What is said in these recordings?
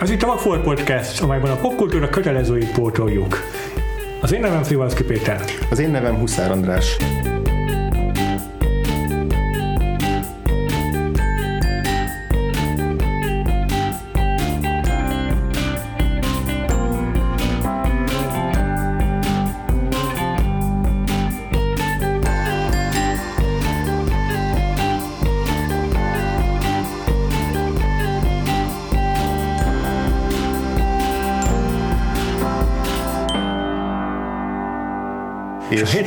Ez itt a Vagfolt Podcast, amelyben a popkultúra kötelezőit pótoljuk. Az én nevem Frivalszki Péter. Az én nevem Huszár András.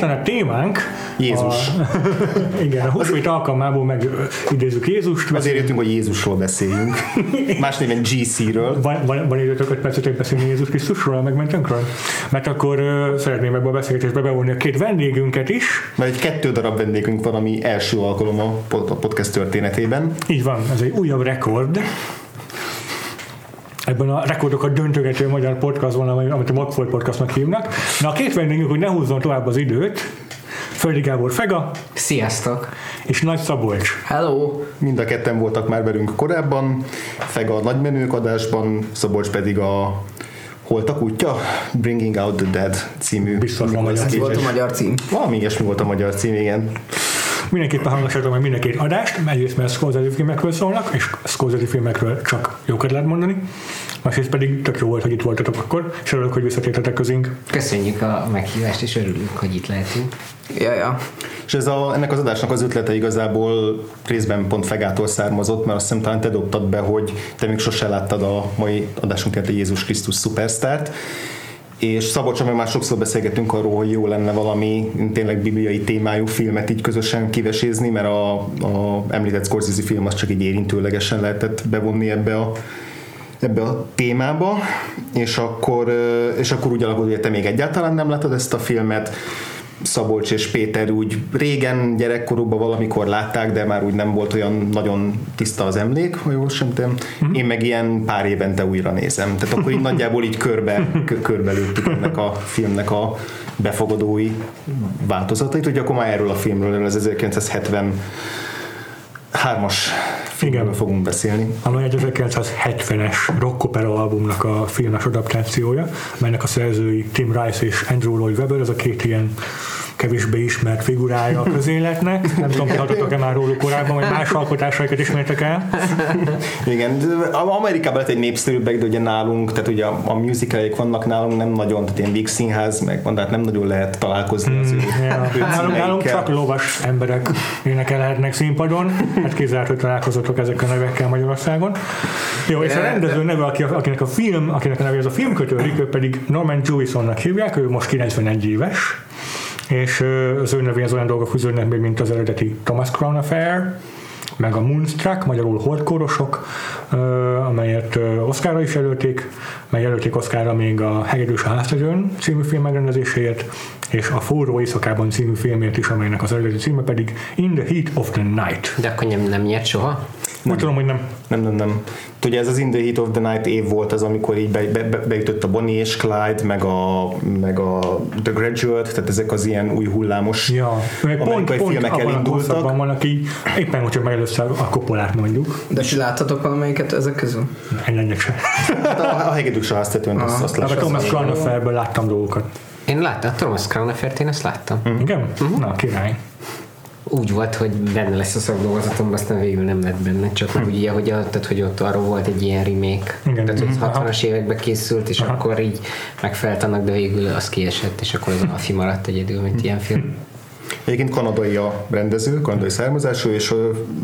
Héten a témánk Jézus. A, igen, a húsvét alkalmából megidézzük Jézust. Azért jöttünk, hogy Jézusról beszéljünk. Más néven GC-ről. Van, van, van időtök 5 percet, hogy beszélni Jézus Krisztusról, a megmentőnkről? Mert akkor uh, szeretném ebbe a beszélgetésbe bevonni a két vendégünket is. Mert egy kettő darab vendégünk van, ami első alkalom a podcast történetében. Így van, ez egy újabb rekord ebben a rekordokat döntögető magyar podcastban, amit a Magfolt podcastnak hívnak. Na a két vendégünk, hogy ne húzzon tovább az időt, Földi Gábor Fega. Sziasztok! És Nagy Szabolcs. Hello! Mind a ketten voltak már velünk korábban. Fega a nagymenők adásban, Szabolcs pedig a Holtak útja? Bringing Out the Dead című. Biztos van magyar cím. volt a magyar cím. Valami ilyesmi volt a magyar cím, igen. Mindenképpen hangosítom meg mind a két adást, egyrészt mert Scorsese filmekről szólnak, és Scorsese filmekről csak jókat lehet mondani, másrészt pedig tök jó volt, hogy itt voltatok akkor, és örülök, hogy visszatértetek közénk. Köszönjük a meghívást, és örülünk, hogy itt lehetünk. Ja, ja. És ez a, ennek az adásnak az ötlete igazából részben pont Fegától származott, mert azt hiszem talán te dobtad be, hogy te még sose láttad a mai adásunk a Jézus Krisztus szupersztárt, és Szabolcsa meg már sokszor beszélgetünk arról, hogy jó lenne valami tényleg bibliai témájú filmet így közösen kivesézni, mert a, a említett Scorsese film az csak így érintőlegesen lehetett bevonni ebbe a ebbe a témába, és akkor, és akkor úgy alakult, hogy te még egyáltalán nem láttad ezt a filmet, Szabolcs és Péter úgy régen gyerekkorukban valamikor látták, de már úgy nem volt olyan nagyon tiszta az emlék, ha jól sem tudom. Mm-hmm. Én meg ilyen pár évente újra nézem. Tehát akkor így nagyjából így körbe, körbe lőttük ennek a filmnek a befogadói változatait, hogy akkor már erről a filmről, ez 1970 hármas filmről fogunk beszélni. Amely egy 1970-es rockopera albumnak a filmes adaptációja, melynek a szerzői Tim Rice és Andrew Lloyd Webber, ez a két ilyen kevésbé ismert figurája a közéletnek. Nem tudom, hallottatok-e már róluk korábban, vagy más alkotásaikat ismertek el? Igen, Amerikában lett egy népszerűbbek, de ugye nálunk, tehát ugye a, a musicaleik vannak nálunk, nem nagyon, tehát ilyen Víg Színház, meg van, tehát nem nagyon lehet találkozni az ő, mm, ja. ő nálunk, nálunk csak lovas emberek énekelhetnek színpadon, hát kizárt, hogy találkozatok ezekkel a nevekkel Magyarországon. Jó, és a rendező neve, akinek a film, akinek a neve az a filmkötő, ő pedig Norman Jewisonnak hívják, ő most 91 éves, és az ő nevéhez olyan dolgok fűződnek még, mint az eredeti Thomas Crown Affair, meg a Moonstruck, magyarul Holdkórosok, amelyet Oszkára is jelölték, meg jelölték Oszkára még a Hegedűs a című film megrendezéséért, és a Forró éjszakában című filmért is, amelynek az eredeti címe pedig In the Heat of the Night. De akkor nem, nem nyert soha? Nem. Úgy tudom, hogy nem. Nem, nem, nem. Ugye ez az In the Heat of the Night év volt az, amikor így be, be, be, beütött a Bonnie és Clyde, meg a, meg a The Graduate, tehát ezek az ilyen új hullámos ja. Meg pont, pont filmek elindultak. van, aki éppen, hogyha meg először a kopolát mondjuk. De ti láttatok valamelyiket ezek közül? Egyet se. Hát a, a hegedűs a háztetőn, azt, azt hát A Thomas Crown láttam dolgokat. Én láttam, a Thomas Crown én ezt láttam. Mm. Igen? Mm-hmm. Na, király úgy volt, hogy benne lesz a szakdolgozatom, aztán végül nem lett benne, csak hm. ugye, hogy, a, tehát, hogy ott arról volt egy ilyen remake, Igen. tehát hogy 60-as években készült, és Aha. akkor így megfelt annak, de végül az kiesett, és akkor az Alfi maradt egyedül, mint hm. ilyen film. Egyébként kanadai a rendező, kanadai származású, és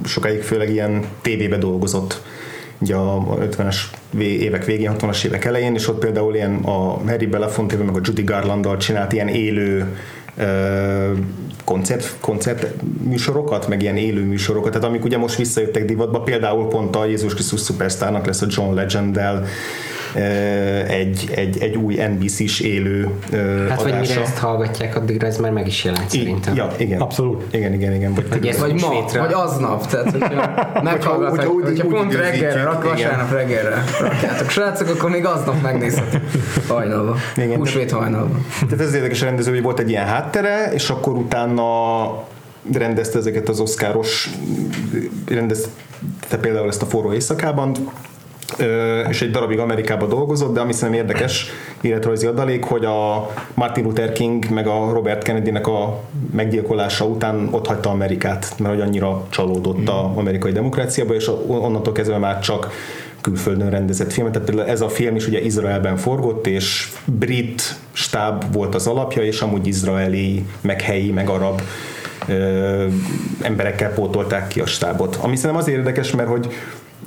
sokáig főleg ilyen tévébe dolgozott ugye a 50-es évek végén, 60-as évek elején, és ott például ilyen a Harry Belafonte, meg a Judy Garlanddal csinált ilyen élő koncert, koncert műsorokat, meg ilyen élő műsorokat, tehát amik ugye most visszajöttek divatba, például pont a Jézus Krisztus Superstarnak lesz a John Legend-del egy, egy, egy új NBC-s élő Hát adása. vagy mire ezt hallgatják, addigra ez már meg is jelent szerintem. Ja, igen. Abszolút. Igen, igen, igen. Vagy, vagy, ez vagy ma, hétre. vagy aznap, tehát hogyha meghallgatják, hogyha, hogyha, hogyha pont reggelre, rak, vasárnap reggelre rakjátok srácok, akkor még aznap megnézhetik hajnalba. Húsvét hajnalba. Tehát ez érdekes rendező, hogy volt egy ilyen háttere, és akkor utána rendezte ezeket az oszkáros, rendezte például ezt a forró éjszakában, és egy darabig Amerikába dolgozott, de ami szerintem érdekes életrajzi adalék, hogy a Martin Luther King meg a Robert Kennedy-nek a meggyilkolása után ott hagyta Amerikát, mert hogy annyira csalódott az amerikai demokráciába, és onnantól kezdve már csak külföldön rendezett filmet, tehát például ez a film is ugye Izraelben forgott, és brit stáb volt az alapja, és amúgy izraeli, meg helyi, meg arab ö, emberekkel pótolták ki a stábot. Ami szerintem azért érdekes, mert hogy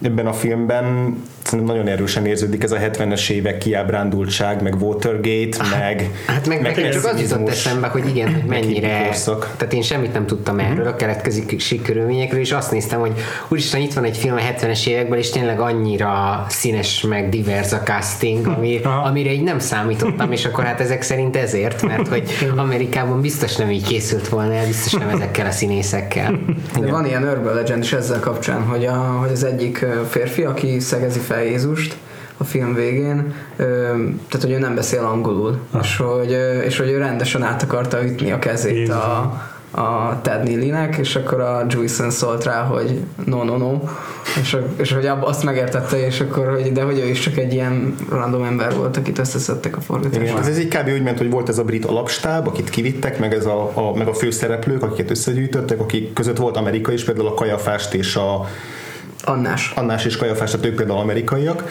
ebben a filmben szerintem nagyon erősen érződik ez a 70-es évek kiábrándultság, meg Watergate, hát, meg Hát meg, meg csak az jutott eszembe, hogy igen, hogy mennyire tehát én semmit nem tudtam mhm. erről a keletkezik körülményekről, és azt néztem, hogy úristen, itt van egy film a 70-es években, és tényleg annyira színes, meg divers a casting, ami, amire így nem számítottam, és akkor hát ezek szerint ezért, mert hogy Amerikában biztos nem így készült volna el, biztos nem ezekkel a színészekkel. De van ilyen urban legend is ezzel kapcsán, hogy, a, hogy az egyik férfi, aki szegezi fel Jézust a film végén, tehát hogy ő nem beszél angolul, ah. és hogy, és hogy ő rendesen át akarta ütni a kezét Jézus. a, a Ted Neely-nek, és akkor a Juicen szólt rá, hogy no, no, no, és, és hogy azt megértette, és akkor, hogy de hogy ő is csak egy ilyen random ember volt, akit összeszedtek a forgatásban. Igen, ez egy kb. úgy ment, hogy volt ez a brit alapstáb, akit kivittek, meg, ez a, a, meg a főszereplők, akiket összegyűjtöttek, akik között volt Amerika is, például a Kajafást és a Annás. Annás és Kajafás, tehát ők például amerikaiak.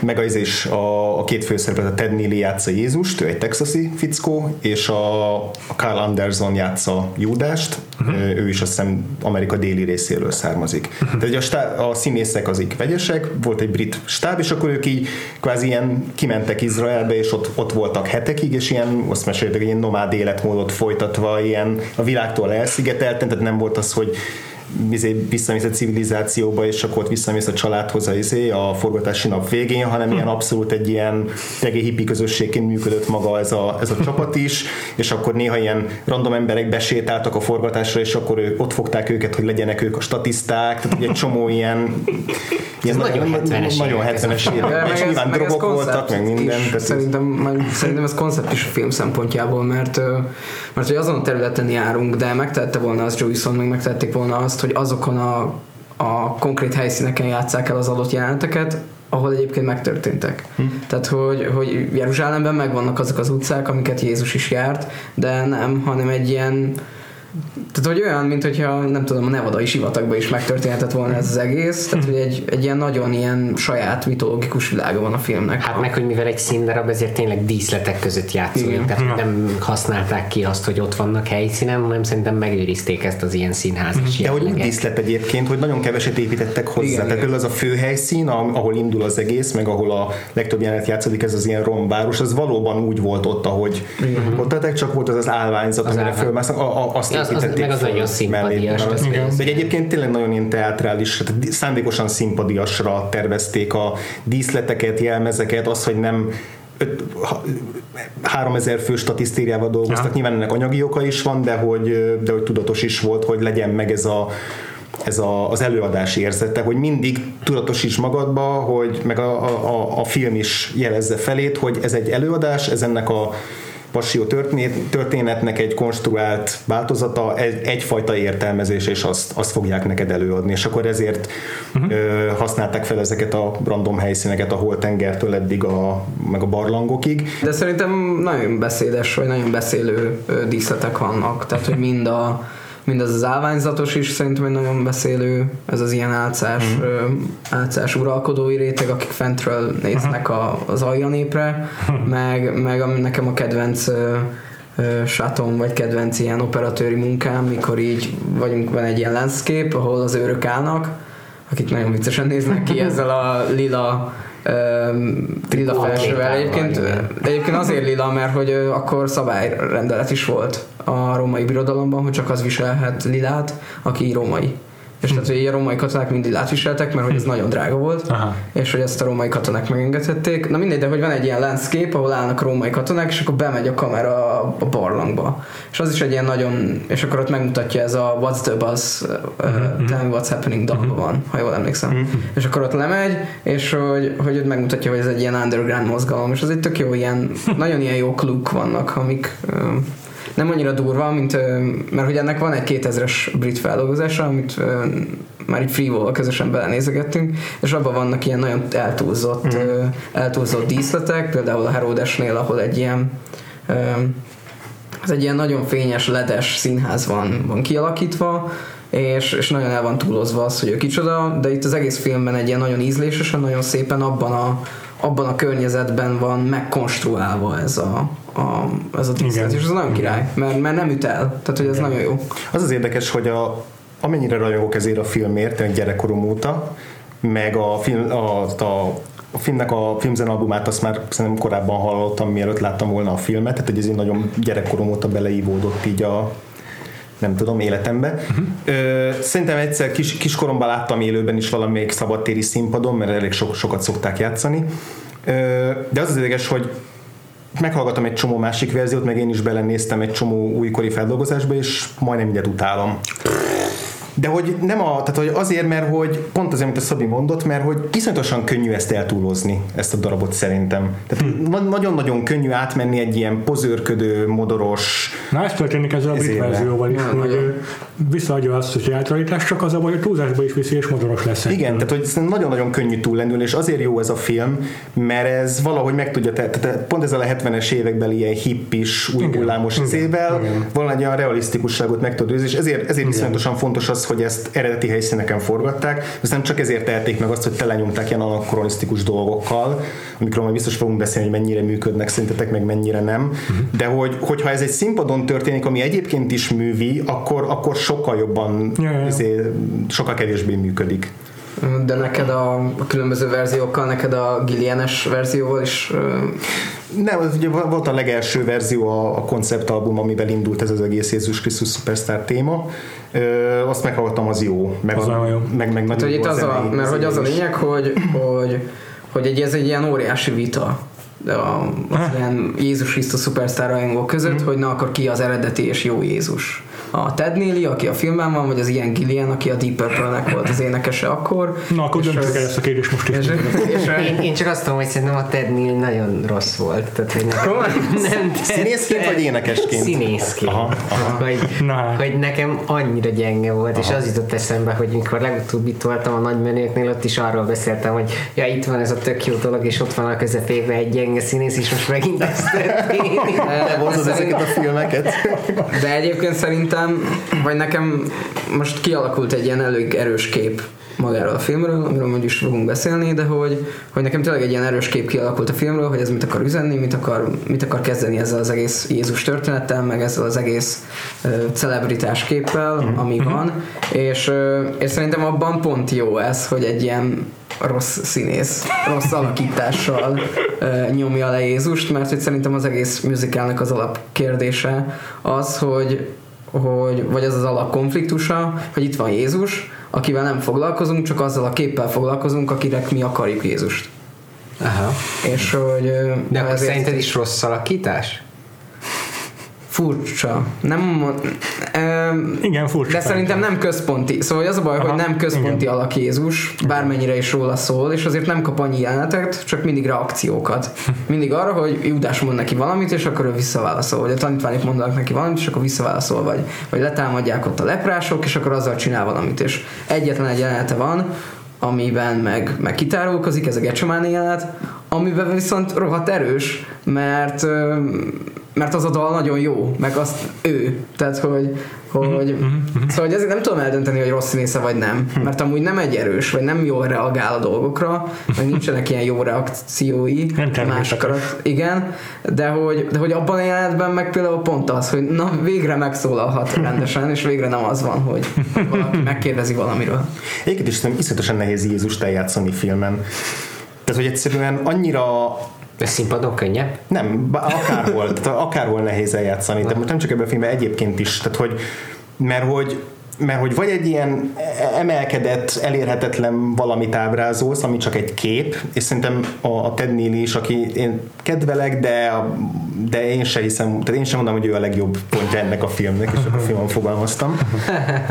meg az is a, a két főszereplő, a Ted Neely játsza Jézust, ő egy texasi fickó, és a, a Carl Anderson játsza Júdást, uh-huh. ő is azt hiszem Amerika déli részéről származik. Uh-huh. Tehát a, stá, a színészek azik vegyesek, volt egy brit stáb, és akkor ők így kvázi ilyen kimentek Izraelbe, és ott, ott voltak hetekig, és ilyen, azt meséltek, ilyen nomád életmódot folytatva, ilyen a világtól elszigetelten, tehát nem volt az, hogy izé, visszamész a civilizációba, és akkor ott visszamész a családhoz a, izé, a forgatási nap végén, hanem ilyen abszolút egy ilyen tegi hippi közösségként működött maga ez a, ez a csapat is, és akkor néha ilyen random emberek besétáltak a forgatásra, és akkor ők, ott fogták őket, hogy legyenek ők a statiszták, tehát egy csomó ilyen, ilyen nagyon, nagyon 70-es nagyon 70-es évek. És nyilván drogok voltak, meg minden. Is, szerintem, szerintem ez koncept is a film szempontjából, mert, mert hogy azon a területen járunk, de megtette volna az Joyson, meg megtették volna azt, hogy azokon a, a konkrét helyszíneken játsszák el az adott jeleneteket, ahol egyébként megtörténtek. Hm. Tehát, hogy, hogy Jeruzsálemben megvannak azok az utcák, amiket Jézus is járt, de nem, hanem egy ilyen tehát, hogy olyan, mint hogyha nem tudom, a Nevadai sivatagban is megtörténhetett volna ez az egész, tehát, hogy egy, egy ilyen nagyon ilyen saját mitológikus világa van a filmnek. Hát meg, hogy mivel egy színdarab, ezért tényleg díszletek között játszódik, tehát ja. nem használták ki azt, hogy ott vannak helyszínen, hanem szerintem megőrizték ezt az ilyen színházas De hogy úgy díszlet egyébként, hogy nagyon keveset építettek hozzá. Igen, tehát igen. az a fő helyszín, ahol indul az egész, meg ahol a legtöbb jelenet játszódik, ez az ilyen romváros, az valóban úgy volt ott, ahogy igen. ott tettek, csak volt az az állványzat, az amire fölmásznak, azt ja, az, az, meg az nagyon szimpadias. De egyébként tényleg nagyon ilyen teátrális, hát szándékosan szimpadiasra tervezték a díszleteket, jelmezeket, az, hogy nem 3000 fő statisztériával dolgoztak, ja. nyilván ennek anyagi oka is van, de hogy, de hogy tudatos is volt, hogy legyen meg ez a ez a, az előadás érzete, hogy mindig tudatosíts magadba, hogy meg a, a, a film is jelezze felét, hogy ez egy előadás, ez ennek a passió történetnek egy konstruált változata, egyfajta értelmezés, és azt, azt fogják neked előadni. És akkor ezért uh-huh. ö, használták fel ezeket a random helyszíneket, ahol tengertől eddig a, meg a barlangokig. De szerintem nagyon beszédes, vagy nagyon beszélő díszletek vannak. Tehát, hogy mind a mindaz az állványzatos is szerintem egy nagyon beszélő, ez az ilyen álcás, mm. álcás uralkodói réteg, akik fentről néznek a, az aljanépre, meg, meg nekem a kedvenc sátom, vagy kedvenc ilyen operatőri munkám, mikor így vagyunk, van egy ilyen landscape, ahol az őrök állnak, akik nagyon viccesen néznek ki ezzel a lila lila felsővel. Egyébként, egyébként azért lila, mert hogy akkor szabályrendelet is volt a római birodalomban, hogy csak az viselhet lilát, aki római. És tehát, hogy a római katonák mindig átviseltek, mert hogy ez nagyon drága volt, Aha. és hogy ezt a római katonák megengedhették. Na mindegy, de hogy van egy ilyen landscape, ahol állnak római katonák, és akkor bemegy a kamera a barlangba. És az is egy ilyen nagyon, és akkor ott megmutatja ez a What's the Buzz, uh, Tell me what's happening dalban van, ha jól emlékszem. És akkor ott lemegy, és hogy, hogy ott megmutatja, hogy ez egy ilyen underground mozgalom, és az egy tök jó ilyen, nagyon ilyen jó kluk vannak, amik nem annyira durva, mint, mert hogy ennek van egy 2000-es brit feldolgozása, amit már így freewall közösen belenézegettünk, és abban vannak ilyen nagyon eltúlzott, mm. eltúlzott díszletek, például a Herodesnél, ahol egy ilyen ez egy ilyen nagyon fényes, ledes színház van, van kialakítva, és, és nagyon el van túlozva az, hogy ő kicsoda, de itt az egész filmben egy ilyen nagyon ízlésesen, nagyon szépen abban a, abban a környezetben van megkonstruálva ez a, a, ez a díszlet, és ez nagyon király, mert, mert nem üt el, tehát hogy ez Igen. nagyon jó. Az az érdekes, hogy a, amennyire rajongok ezért a filmért, egy gyerekkorom óta, meg a, film, a, a a filmnek a filmzenalbumát azt már szerintem korábban hallottam, mielőtt láttam volna a filmet, tehát hogy ez egy nagyon gyerekkorom óta beleívódott így a, nem tudom, életembe. Uh-huh. Ö, szerintem egyszer kis, kiskoromban láttam élőben is valamelyik szabadtéri színpadon, mert elég so, sokat szokták játszani. Ö, de az az érdekes, hogy meghallgattam egy csomó másik verziót, meg én is belenéztem egy csomó újkori feldolgozásba, és majdnem mindent utálom de hogy nem a, tehát hogy azért, mert hogy pont azért, amit a Szabi mondott, mert hogy iszonyatosan könnyű ezt eltúlozni, ezt a darabot szerintem. Tehát hmm. nagyon-nagyon könnyű átmenni egy ilyen pozőrködő, modoros... Na ez történik ezzel a brit verzióval is, hogy visszaadja azt, hogy átalítás, csak az a baj, hogy túlzásba is viszi, és modoros lesz. Igen, tehát hogy nagyon-nagyon könnyű túllendülni, és azért jó ez a film, mert ez valahogy meg tudja, tehát pont ezzel a 70-es évekbeli ilyen hippis, új hullámos izével, valahogy olyan realisztikusságot meg tud és ezért, ezért iszonyatosan fontos az, hogy ezt eredeti helyszíneken forgatták, aztán csak ezért tehetik meg azt, hogy telenyomták ilyen anakronisztikus dolgokkal, amikről majd biztos fogunk beszélni, hogy mennyire működnek szerintetek, meg mennyire nem. Uh-huh. De hogy, hogyha ez egy színpadon történik, ami egyébként is művi, akkor, akkor sokkal jobban, ja, ja. Azért, sokkal kevésbé működik. De neked a, a különböző verziókkal, neked a Gillianes verzióval is... Nem, az ugye volt a legelső verzió a, a konceptalbum, amivel indult ez az egész Jézus Krisztus Superstar téma. Ö, azt meghallgattam, az jó. Meg, az a, jó. Meg, meg hát, hogy itt az a, mert hogy az a lényeg, hogy, hogy, hogy egy, ez egy ilyen óriási vita a, az ilyen Jézus Krisztus szupersztár rajongók között, mm. hogy na akkor ki az eredeti és jó Jézus a Ted Neely, aki a filmben van, vagy az Ian Gillian, aki a Deep Purple-nek volt az énekese akkor. Na, akkor döntjük el ezt a kérdést most is. És, és, én, én, csak azt tudom, hogy szerintem a Ted Neely nagyon rossz volt. Tehát, hogy nekem nem Színészként vagy énekesként? Színészként. Aha, aha. Hogy, Na. hogy nekem annyira gyenge volt, aha. és az jutott eszembe, hogy mikor legutóbb itt voltam a nagymenőknél, ott is arról beszéltem, hogy ja, itt van ez a tök jó dolog, és ott van a közepében egy gyenge színész, és most megint ezt történik. ezeket a filmeket. De egyébként szerintem szerintem, vagy nekem most kialakult egy ilyen elég erős kép magáról a filmről, amiről majd is fogunk beszélni, de hogy, hogy nekem tényleg egy ilyen erős kép kialakult a filmről, hogy ez mit akar üzenni, mit akar, mit akar kezdeni ezzel az egész Jézus történettel, meg ezzel az egész uh, celebritás képpel, mm-hmm. ami mhm. van, és, uh, és szerintem abban pont jó ez, hogy egy ilyen rossz színész, rossz alakítással uh, nyomja le Jézust, mert hogy szerintem az egész musicalnek az alapkérdése az, hogy hogy, vagy az az alapkonfliktusa, hogy itt van Jézus, akivel nem foglalkozunk, csak azzal a képpel foglalkozunk, akinek mi akarjuk Jézust. Aha. És hogy... De akkor szerinted is rossz alakítás? Furcsa. Nem, um, Igen, furcsa. De szerintem nem központi. Szóval az a baj, Aha, hogy nem központi igen. alak Jézus, bármennyire is róla szól, és azért nem kap annyi jelenetet, csak mindig reakciókat. Mindig arra, hogy Judás mond neki valamit, és akkor ő visszaválaszol, vagy a tanítványok mondanak neki valamit, és akkor visszaválaszol, vagy, vagy letámadják ott a leprások, és akkor azzal csinál valamit. És egyetlen egy jelenete van, amiben meg, meg kitárulkozik, ez a Gecsemáni jelenet, amiben viszont rohadt erős, mert mert az a dal nagyon jó, meg azt ő. Tehát, hogy, hogy mm-hmm. szóval hogy ezért nem tudom eldönteni, hogy rossz színésze vagy nem, hm. mert amúgy nem egy erős, vagy nem jól reagál a dolgokra, vagy nincsenek ilyen jó reakciói másokat. Igen, de hogy, de hogy abban a jelenetben meg például pont az, hogy na végre megszólalhat rendesen, és végre nem az van, hogy valaki megkérdezi valamiről. Egyébként is szerintem iszonyatosan nehéz Jézust eljátszani filmen. Tehát, hogy egyszerűen annyira ez színpadon könnyebb? Nem, akárhol, tehát akárhol nehéz eljátszani, de most nem csak ebben a filmben, egyébként is, tehát hogy mert hogy mert hogy vagy egy ilyen emelkedett, elérhetetlen valamit ábrázolsz, ami csak egy kép, és szerintem a, a Ted Neely is, aki én kedvelek, de, de én sem hiszem, tehát én sem mondom, hogy ő a legjobb pontja ennek a filmnek, és a filmon fogalmaztam.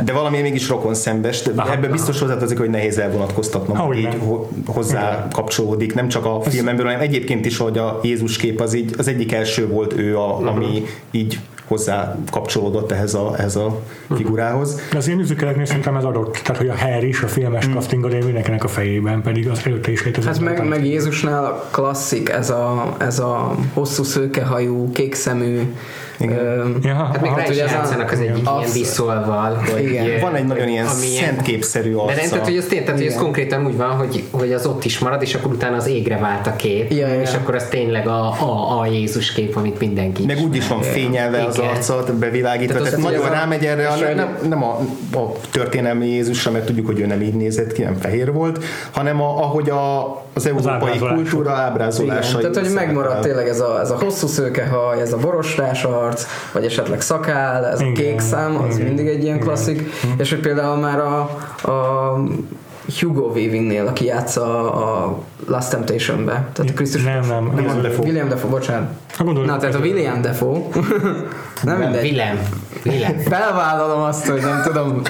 De valami mégis rokon szembes, de ebben biztos hozzátartozik, hogy nehéz elvonatkoztatnom, hogy így hozzá kapcsolódik, nem csak a filmemből, hanem egyébként is, hogy a Jézus kép az így az egyik első volt ő, a, ami így hozzá kapcsolódott ehhez a, ehhez a figurához. De az én műzikeleknél szerintem ez adott, tehát hogy a Harry is a filmes mm. castingod mindenkinek a fejében, pedig az előtte is létezett. Hát meg, meg Jézusnál klasszik ez a, ez a hosszú szőkehajú, kékszemű, igen. Ja, hát még rá is játszanak az egyik ilyen viszolval, hogy igen. van egy nagyon ilyen szentképszerű arca. De nem, tehát, hogy az, tény, tehát, hogy ez konkrétan úgy van, hogy, hogy az ott is marad, és akkor utána az égre vált a kép, ja, ja. és akkor az tényleg a, a, a Jézus kép, amit mindenki Meg úgy is van fényelve igen. az arcot, bevilágítva, tehát, tehát nagyon rámegy erre, a, nem, nem a, a történelmi Jézusra, mert tudjuk, hogy ő nem így nézett ki, nem fehér volt, hanem a, ahogy a, az európai az kultúra ábrázolása. Tehát, hogy megmaradt tényleg ez a, ez a hosszú szőkehaj, ez a borostás arc, vagy esetleg szakál, ez Igen. a kék szám, az Igen. mindig egy ilyen klasszik, Igen. és hogy például már a, a Hugo Weavingnél, aki játsza a Last Temptation-be. Tehát a Krisztus... Nem, nem, nem, nem Defoe. William Defoe, bocsánat. Na, tehát a William Defoe. nem mindegy. Willem. Willem. Felvállalom azt, hogy nem tudom,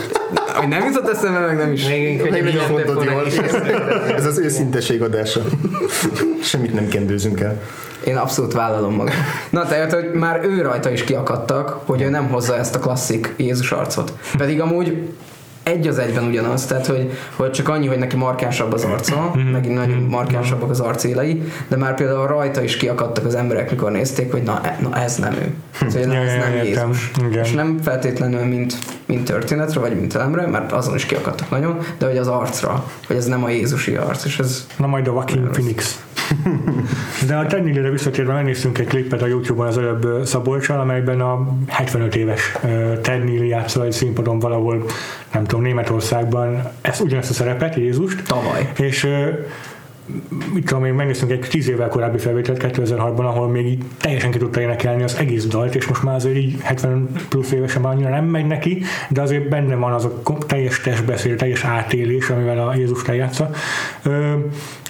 hogy nem jutott eszembe, meg nem is. Még, nem mondod jól. Ez az őszinteség adása. Semmit nem kendőzünk el. Én abszolút vállalom magam. Na, tehát, hogy már ő rajta is kiakadtak, hogy ő nem hozza ezt a klasszik Jézus arcot. Pedig amúgy egy az egyben ugyanaz, tehát hogy, hogy csak annyi, hogy neki markánsabb az arca, mm-hmm. megint nagyon mhm. markánsabbak az arcélei, de már például rajta is kiakadtak az emberek, mikor nézték, hogy na, na ez nem ő. Szóval ja, ez ja, nem ja, Jézus. Igen. És nem feltétlenül mint, mint történetre, vagy mint elemre, mert azon is kiakadtak nagyon, de hogy az arcra, hogy ez nem a Jézusi arc, és ez... Na majd a Joaquin Phoenix. De a Tennillére visszatérve megnéztünk egy klipet a Youtube-on az előbb Szabolcsal, amelyben a 75 éves Tennill játszol egy színpadon valahol, nem tudom, Németországban ezt ugyanezt a szerepet, Jézust. Tavaly. És mit tudom én, megnéztünk egy tíz évvel korábbi felvételt 2006-ban, ahol még így teljesen ki tudta énekelni az egész dalt, és most már azért így 70 plusz évesen már annyira nem megy neki, de azért benne van az a teljes testbeszél, teljes átélés, amivel a Jézus lejátsza.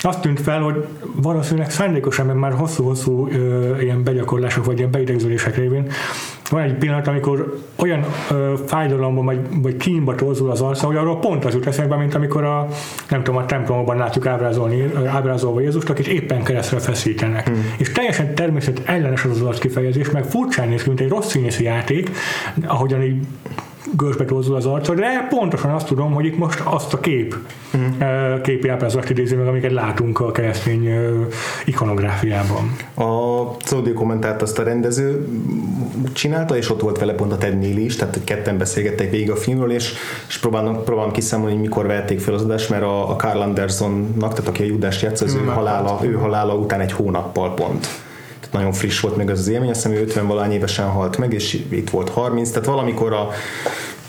Azt tűnt fel, hogy valószínűleg szándékosan, mert már hosszú-hosszú ilyen begyakorlások, vagy ilyen beidegződések révén van egy pillanat, amikor olyan ö, fájdalomban vagy, vagy kínba torzul az arca, hogy arról pont az jut eszembe, mint amikor a, nem tudom, a templomban látjuk ábrázolni, ábrázolva Jézust, akit éppen keresztre feszítenek. Hmm. És teljesen természet ellenes az az kifejezés, meg furcsán néz ki, mint egy rossz színészi játék, ahogyan így görsbe torzul az arca, de pontosan azt tudom, hogy itt most azt a kép, uh-huh. képi ábrázolást idézi meg, amiket látunk a keresztény ikonográfiában. A Szódi kommentárt azt a rendező csinálta, és ott volt vele pont a Ted Neely is, tehát ketten beszélgettek végig a filmről, és, és próbálom, próbálom kiszámolni, hogy mikor vették fel az adást, mert a, a Carl Andersonnak, tehát aki a Judást játsza, az ő halála, ő halála után egy hónappal pont nagyon friss volt meg az az élmény, azt hiszem, 50 valány évesen halt meg, és itt volt 30, tehát valamikor a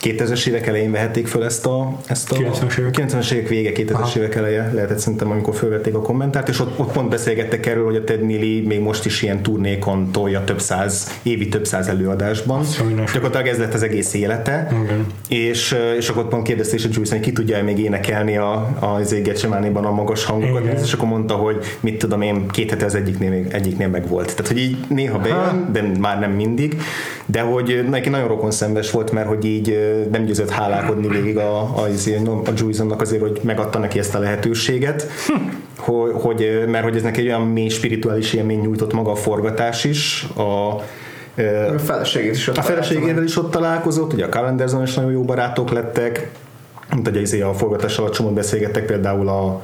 2000-es évek elején vehették föl ezt a, ezt a 90-es évek, 90 évek vége, 2000-es évek eleje lehetett szerintem, amikor fölvették a kommentárt, és ott, ott pont beszélgettek erről, hogy a Ted Neely még most is ilyen turnékon tolja több száz, évi több száz előadásban. Gyakorlatilag ez lett az egész élete, okay. és, és akkor pont kérdezte is a Juice, hogy ki tudja még énekelni a, az Getsemánéban a magas hangokat, Igen. és akkor mondta, hogy mit tudom én, két hete az egyiknél, egyiknél meg volt. Tehát, hogy így néha bejön, de már nem mindig, de hogy neki nagyon rokon szembes volt, mert hogy így nem győzött hálálkodni végig a, a, a Juizonnak azért, hogy megadta neki ezt a lehetőséget, hogy, hogy, mert hogy ez neki egy olyan mély spirituális élmény nyújtott maga a forgatás is, a, a feleségét is ott A feleségével is ott találkozott, ugye a Calendarzon is nagyon jó barátok lettek, mint izé a forgatás alatt csomót beszélgettek például a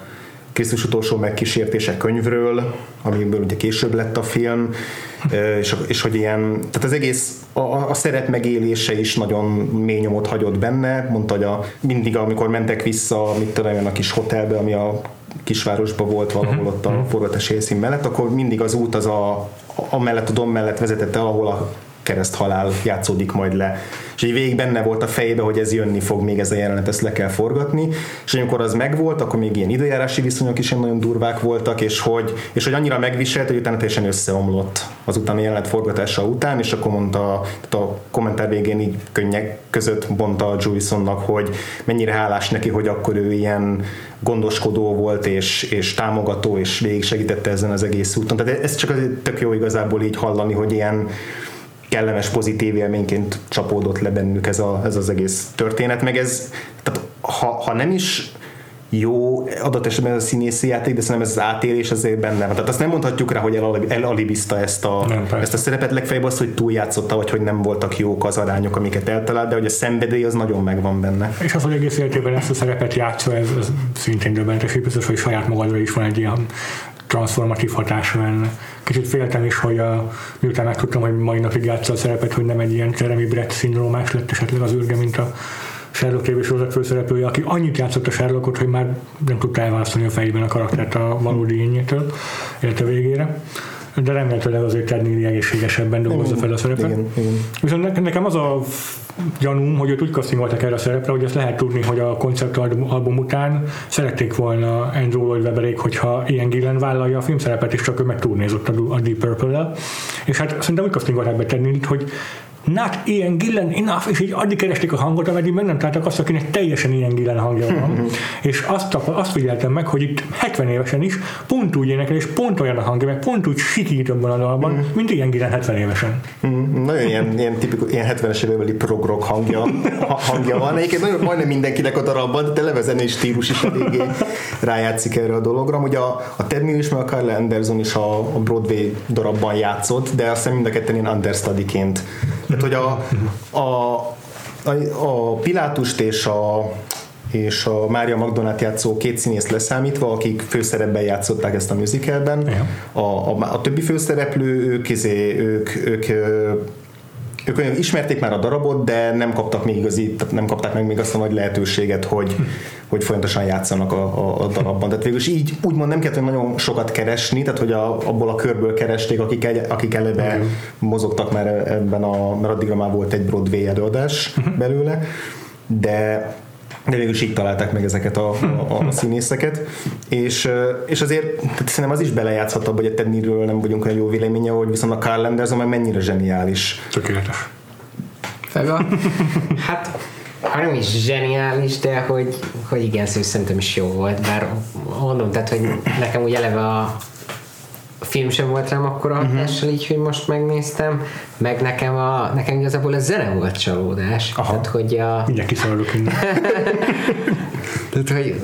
Krisztus utolsó megkísértése könyvről, amiből ugye később lett a film, és, és hogy ilyen, tehát az egész a, a szeret megélése is nagyon mély nyomot hagyott benne, mondta, hogy a, mindig amikor mentek vissza, mit tudom, a kis hotelbe, ami a kisvárosban volt valahol ott a mhm. forgatási helyszín mellett, akkor mindig az út az a, a mellett, a dom mellett vezetett el, ahol a kereszthalál játszódik majd le. És így végig benne volt a fejbe, hogy ez jönni fog, még ez a jelenet, ezt le kell forgatni. És amikor az megvolt, akkor még ilyen időjárási viszonyok is nagyon durvák voltak, és hogy, és hogy annyira megviselt, hogy utána teljesen összeomlott az utáni jelenet forgatása után, és akkor mondta, tehát a kommentár végén így könnyek között mondta a Juisonnak, hogy mennyire hálás neki, hogy akkor ő ilyen gondoskodó volt, és, és támogató, és végig segítette ezen az egész úton. Tehát ez csak az tök jó igazából így hallani, hogy ilyen, kellemes pozitív élményként csapódott le bennük ez, a, ez az egész történet, meg ez, tehát ha, ha nem is jó, adott esetben ez a színészi játék, de szerintem ez az átélés azért benne van. Tehát azt nem mondhatjuk rá, hogy elalibizta ezt a, nem, ezt a szerepet, legfeljebb az, hogy túljátszotta, vagy hogy nem voltak jók az arányok, amiket eltalált, de hogy a szenvedély az nagyon megvan benne. És az, hogy egész életében ezt a szerepet játsza, ez, ez szintén döbbenetes, és biztos, hogy saját magadra is van egy ilyen transformatív hatás benne. Kicsit féltem is, hogy a, miután megtudtam, hogy mai napig játsza a szerepet, hogy nem egy ilyen Jeremy Brett szindrómás lett esetleg az űrge, mint a Sherlock TV sorozat főszereplője, aki annyit játszott a Sherlockot, hogy már nem tudta elválasztani a fejében a karaktert a valódi ényétől, élete végére de remélhetőleg azért Ted Neely egészségesebben dolgozza fel a szerepet. Igen, igen. Viszont nekem az a gyanúm, hogy őt úgy castingoltak erre a szerepre, hogy ezt lehet tudni, hogy a konceptalbum után szerették volna Andrew Lloyd Webberék, hogyha Ian Gillen vállalja a filmszerepet, és csak ő meg turnézott a Deep Purple-el. És hát szerintem úgy castingolták be Ted hogy not Ian Gillen enough, és így addig keresték a hangot, ameddig meg nem találtak azt, akinek teljesen Ian Gillen hangja van. és azt, azt figyeltem meg, hogy itt 70 évesen is pont úgy énekel, és pont olyan a hangja, meg pont úgy sikít abban a dalban, mm. mint Ian Gillen 70 évesen. Mm, nagyon ilyen, ilyen tipikus, ilyen 70-es évekbeli prog hangja, hangja van. Egyébként nagyon majdnem mindenkinek a darabban, de levezenés stílus is eléggé rájátszik erre a dologra. Ugye a, a Ted is, meg a Carl Anderson is a, a Broadway darabban játszott, de azt hiszem mind a ketten ilyen understudy-ként tehát, hogy a, a, a, a Pilátust és a, és a Mária Magdonát játszó két színészt leszámítva, akik főszerepben játszották ezt a musicalben. A, a, a többi főszereplő, ők, izé, ők, ők, ők ők ismerték már a darabot, de nem kaptak még igazi, tehát nem kapták meg még azt a nagy lehetőséget, hogy, hogy folyamatosan játszanak a, a, a darabban. Tehát végül is így úgymond nem kellett nagyon sokat keresni, tehát hogy a, abból a körből keresték, akik, egy, akik eleve uh-huh. mozogtak már ebben a, mert addigra már volt egy Broadway előadás uh-huh. belőle, de de végül is így találták meg ezeket a, a, a színészeket, és, és azért tehát szerintem az is belejátszhat abba, hogy a Teddyről nem vagyunk olyan jó véleménye, hogy viszont a Carl Anderson meg mennyire zseniális. Tökéletes. Fega? hát ha nem is zseniális, de hogy, hogy igen, szerintem is jó volt, bár mondom, tehát, hogy nekem úgy eleve a, a film sem volt rám akkora uh-huh. hatással, így, hogy most megnéztem, meg nekem, a, nekem igazából a zene volt csalódás. Aha. Tehát, hogy a... Mindjárt kiszaladok innen. tehát, hogy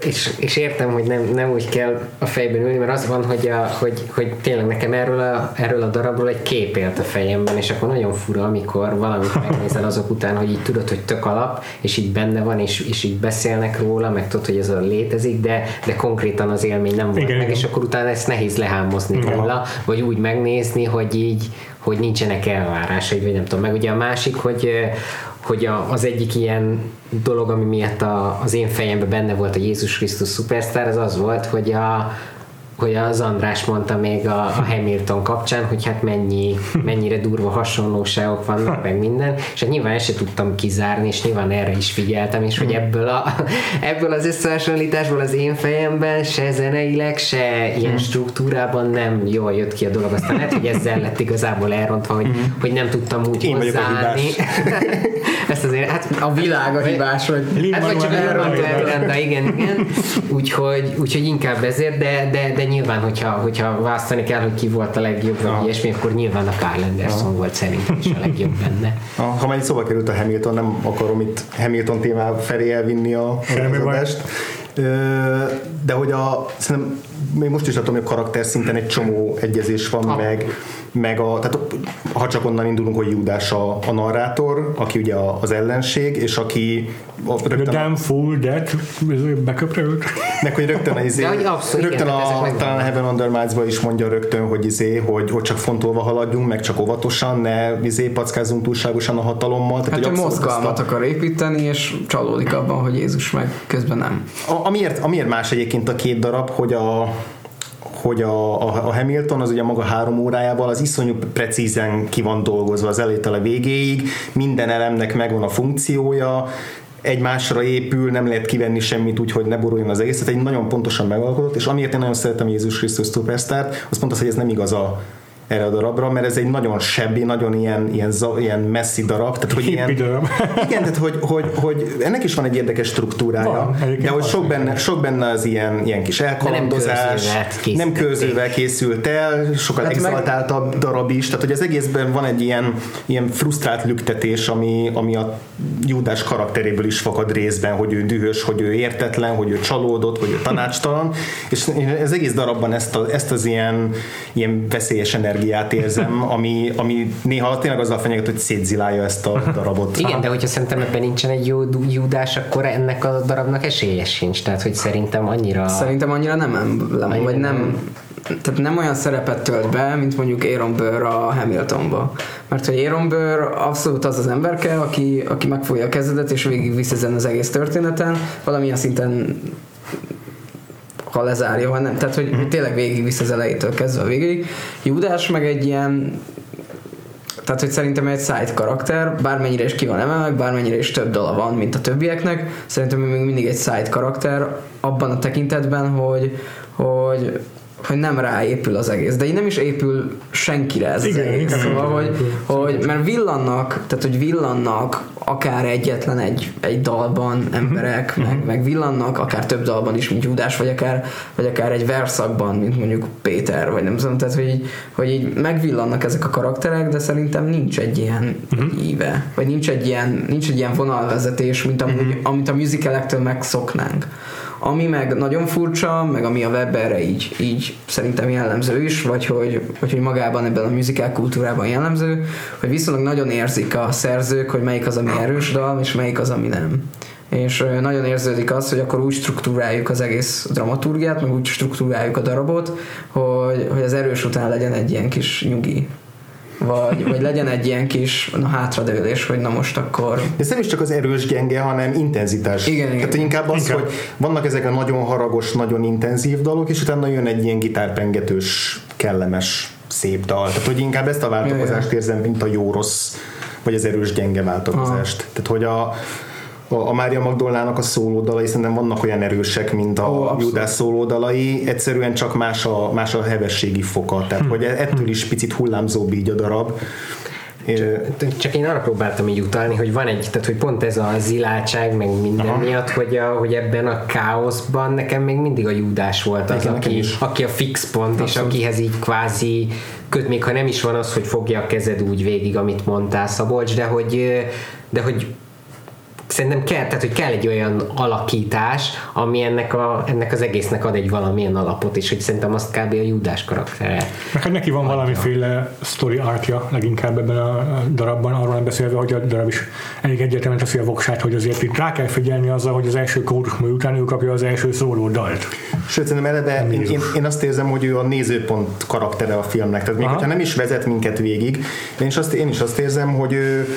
és, és értem, hogy nem, nem úgy kell a fejben ülni, mert az van, hogy, a, hogy, hogy tényleg nekem erről a, erről a darabról egy kép élt a fejemben, és akkor nagyon fura, amikor valamit megnézel azok után, hogy így tudod, hogy tök alap, és így benne van, és, és így beszélnek róla, meg tudod, hogy ez a létezik, de, de konkrétan az élmény nem volt igen, meg, igen. és akkor utána ezt nehéz lehámozni igen. róla, vagy úgy megnézni, hogy így, hogy nincsenek elvárásai, vagy nem tudom. Meg ugye a másik, hogy, hogy a, az egyik ilyen dolog, ami miatt a, az én fejemben benne volt a Jézus Krisztus szupersztár, az az volt, hogy a, hogy az András mondta még a, a Hamilton kapcsán, hogy hát mennyi, mennyire durva hasonlóságok vannak, meg minden, és hát nyilván ezt se tudtam kizárni, és nyilván erre is figyeltem, és hogy ebből, a, ebből az összehasonlításból az én fejemben se zeneileg, se ilyen struktúrában nem jól jött ki a dolog. Aztán lehet, hogy ezzel lett igazából elrontva, hogy, hogy nem tudtam úgy én hozzáállni. Ezt azért, hát a világ a hibás, hogy hát vagy csak elront igen, igen. Úgyhogy, úgyhogy inkább ezért, de, de, de nyilván, hogyha, hogyha választani kell, hogy ki volt a legjobb, vagy ilyesmi, akkor nyilván a Carl Anderson volt szerintem is a legjobb benne. Ha már szóba került a Hamilton, nem akarom itt Hamilton témá felé elvinni a, adást. De hogy a, szerintem még most is látom, hogy a karakter szinten egy csomó egyezés van, ha. meg, meg a, tehát ha csak onnan indulunk, hogy Judás a, a narrátor, aki ugye az ellenség, és aki a, rögtön... The damn fool that beköpre őt. Meg, hogy rögtön a, izé, rögtön igen, a, talán a Heaven on the is mondja rögtön, hogy izé, hogy, hogy csak fontolva haladjunk, meg csak óvatosan, ne izé, packázunk túlságosan a hatalommal. Tehát, hát hogy mozgalmat a... akar építeni, és csalódik abban, hogy Jézus meg közben nem. A, amiért, amiért más egyébként a két darab, hogy a hogy a, a, a Hamilton az ugye maga három órájával az iszonyú precízen ki van dolgozva az elétől a végéig, minden elemnek megvan a funkciója, egymásra épül, nem lehet kivenni semmit úgy, hogy ne boruljon az egész. Tehát egy nagyon pontosan megalkotott, és amiért én nagyon szeretem Jézus Krisztus Superstar, az pont az, hogy ez nem igaz a erre a darabra, mert ez egy nagyon sebbi, nagyon ilyen, ilyen, ilyen messzi darab. Tehát, hogy ilyen, igen, tehát hogy, hogy, hogy, ennek is van egy érdekes struktúrája, van, de hogy sok benne, sok benne az ilyen, ilyen kis elkalandozás, nem körzővel készült el, sokkal hát exaltáltabb meg... darab is, tehát hogy az egészben van egy ilyen, ilyen frusztrált lüktetés, ami, ami a Júdás karakteréből is fakad részben, hogy ő dühös, hogy ő értetlen, hogy ő csalódott, hogy ő tanácstalan, és ez egész darabban ezt, a, ezt az ilyen, ilyen veszélyes energiát érzem, ami, ami néha tényleg azzal fenyeget, hogy szétzilálja ezt a darabot. Igen, de hogyha szerintem ebben nincsen egy jó Júdás, akkor ennek a darabnak esélye sincs, tehát hogy szerintem annyira... Szerintem annyira nem, nem vagy nem, tehát nem olyan szerepet tölt be, mint mondjuk Aaron Burr a Hamiltonba. Mert hogy Aaron Burr abszolút az az emberke, aki, aki megfogja a kezedet és végig ezen az egész történeten, valamilyen szinten ha lezárja, vagy nem. Tehát, hogy mm. tényleg végigvisz az elejétől kezdve a végig. Judás meg egy ilyen tehát, hogy szerintem egy side karakter, bármennyire is ki van emelve, bármennyire is több dala van, mint a többieknek, szerintem még mindig egy side karakter abban a tekintetben, hogy, hogy hogy nem ráépül az egész, de így nem is épül senkire ez igen, az egész. Igen, szóval, hogy, hogy, mert villannak, tehát hogy villannak akár egyetlen egy, egy dalban emberek, uh-huh. meg, meg villannak akár több dalban is, mint Judás, vagy akár, vagy akár egy verszakban, mint mondjuk Péter, vagy nem tudom, tehát hogy így, hogy így megvillannak ezek a karakterek, de szerintem nincs egy ilyen uh-huh. íve, vagy nincs egy ilyen, nincs egy ilyen vonalvezetés, mint amúgy, uh-huh. amit a musicalektől megszoknánk. Ami meg nagyon furcsa, meg ami a Webberre így, így szerintem jellemző is, vagy hogy, vagy hogy magában ebben a musical kultúrában jellemző, hogy viszonylag nagyon érzik a szerzők, hogy melyik az, ami erős dal, és melyik az, ami nem. És nagyon érződik az, hogy akkor úgy struktúráljuk az egész dramaturgiát, meg úgy struktúráljuk a darabot, hogy, hogy az erős után legyen egy ilyen kis nyugi vagy, vagy legyen egy ilyen kis na, hátradőlés, hogy na most akkor... Ez nem is csak az erős gyenge, hanem intenzitás. Igen, igen. Tehát inkább az, inkább. hogy vannak ezek a nagyon haragos, nagyon intenzív dalok, és utána jön egy ilyen gitárpengetős, kellemes, szép dal. Tehát, hogy inkább ezt a változást érzem, mint a jó-rossz, vagy az erős-gyenge változást. Aha. Tehát, hogy a, a, a Mária Magdolnának a szólódalai szerintem vannak olyan erősek, mint a oh, Judás szólódalai, egyszerűen csak más a, más a hevességi foka, tehát hmm. hogy ettől is picit hullámzóbb így a darab. Csak, csak én arra próbáltam így utalni, hogy van egy, tehát hogy pont ez a ziláltság, meg minden Aha. miatt, hogy, a, hogy ebben a káoszban nekem még mindig a Júdás volt az, aki, aki a fix pont, Abszolút. és akihez így kvázi köt, még ha nem is van az, hogy fogja a kezed úgy végig, amit mondtál Szabolcs, de hogy, de hogy szerintem kell, tehát hogy kell egy olyan alakítás, ami ennek, a, ennek az egésznek ad egy valamilyen alapot, és hogy szerintem azt kb. a Judás karaktere. Meg hát neki van adja. valamiféle story artja leginkább ebben a darabban, arról nem beszélve, hogy a darab is elég egyértelműen teszi a voksát, hogy azért itt rá kell figyelni azzal, hogy az első kórus után ő kapja az első szóló dalt. Sőt, szerintem eleve én, én, én, azt érzem, hogy ő a nézőpont karaktere a filmnek. Tehát még Aha. hogyha nem is vezet minket végig, én is azt, én is azt érzem, hogy ő,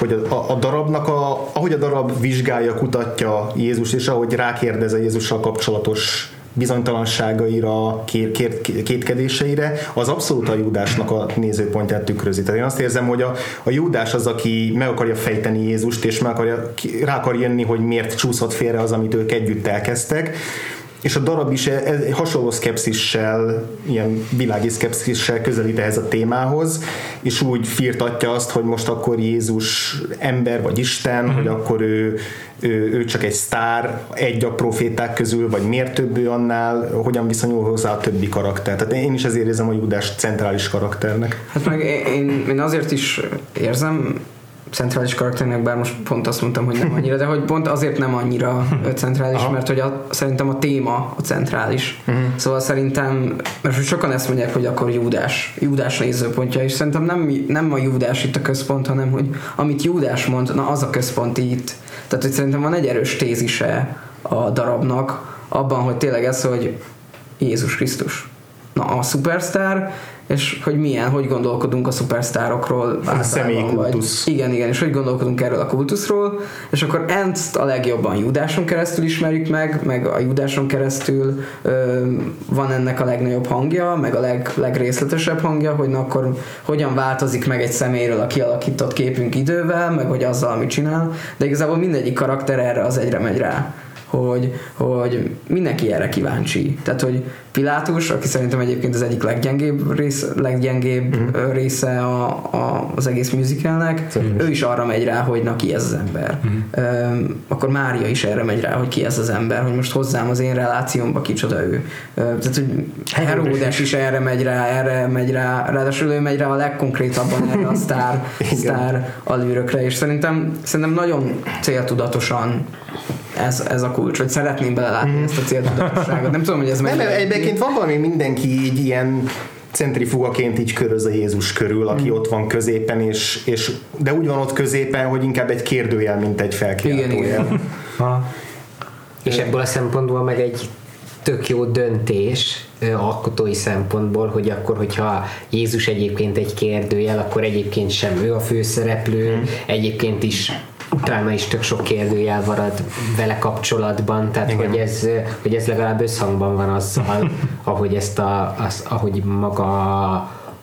hogy a, a, a darabnak, a, ahogy a darab vizsgálja, kutatja Jézus, és ahogy rákérdez a Jézussal kapcsolatos bizonytalanságaira, kétkedéseire, az abszolút a Júdásnak a nézőpontját tükrözi. Tehát én azt érzem, hogy a, a Júdás az, aki meg akarja fejteni Jézust, és meg akarja, rá akar jönni, hogy miért csúszott félre az, amit ők együtt elkezdtek, és a darab is e, e, hasonló szkepszissel, ilyen világi szkepszissel közelít ehhez a témához, és úgy firtatja azt, hogy most akkor Jézus ember vagy Isten, mm-hmm. hogy akkor ő, ő, ő csak egy sztár, egy a proféták közül, vagy miért több ő annál, hogyan viszonyul hozzá a többi karakter. Tehát én is ezért érzem a Judás centrális karakternek. Hát meg én, én azért is érzem, centrális karakternek, bár most pont azt mondtam, hogy nem annyira, de hogy pont azért nem annyira centrális, Aha. mert hogy a, szerintem a téma a centrális. Uh-huh. Szóval szerintem, mert sokan ezt mondják, hogy akkor Júdás, Júdás nézőpontja, és szerintem nem, nem a Júdás itt a központ, hanem hogy amit Júdás mond, na az a központ itt. Tehát, hogy szerintem van egy erős tézise a darabnak abban, hogy tényleg ez, hogy Jézus Krisztus. Na, a szupersztár, és hogy milyen, hogy gondolkodunk a szupersztárokról. A személyi kultusz. Vagy, igen, igen, és hogy gondolkodunk erről a kultuszról, és akkor ezt a legjobban Judáson keresztül ismerjük meg, meg a Judáson keresztül ö, van ennek a legnagyobb hangja, meg a leg, legrészletesebb hangja, hogy na akkor hogyan változik meg egy személyről a kialakított képünk idővel, meg hogy azzal, amit csinál, de igazából mindegyik karakter erre az egyre megy rá hogy, hogy mindenki erre kíváncsi. Tehát, hogy Pilátus, aki szerintem egyébként az egyik leggyengébb, rész, leggyengébb mm. része a, a, az egész musicalnek, Szerintem. ő is arra megy rá, hogy na ki ez az ember. Mm. Um, akkor Mária is erre megy rá, hogy ki ez az ember, hogy most hozzám az én relációmba kicsoda ő. Uh, tehát, hogy Heródes is erre megy rá, erre megy rá, ráadásul ő megy rá a legkonkrétabban erre a sztár, sztár alűrökre, és szerintem, szerintem nagyon céltudatosan ez, ez a kulcs, hogy szeretném belelátni mm. ezt a céltudatosságot. Nem tudom, hogy ez meg. Nem, egyébként van valami mindenki így ilyen centrifugaként így köröz a Jézus körül, aki mm. ott van középen, és, és, de úgy van ott középen, hogy inkább egy kérdőjel, mint egy felkiáltójel. és ebből a szempontból meg egy tök jó döntés alkotói szempontból, hogy akkor, hogyha Jézus egyébként egy kérdőjel, akkor egyébként sem ő a főszereplő, mm. egyébként is utána is tök sok kérdőjel marad vele kapcsolatban, tehát hogy ez, hogy ez legalább összhangban van azzal, ahogy ezt a, az, ahogy maga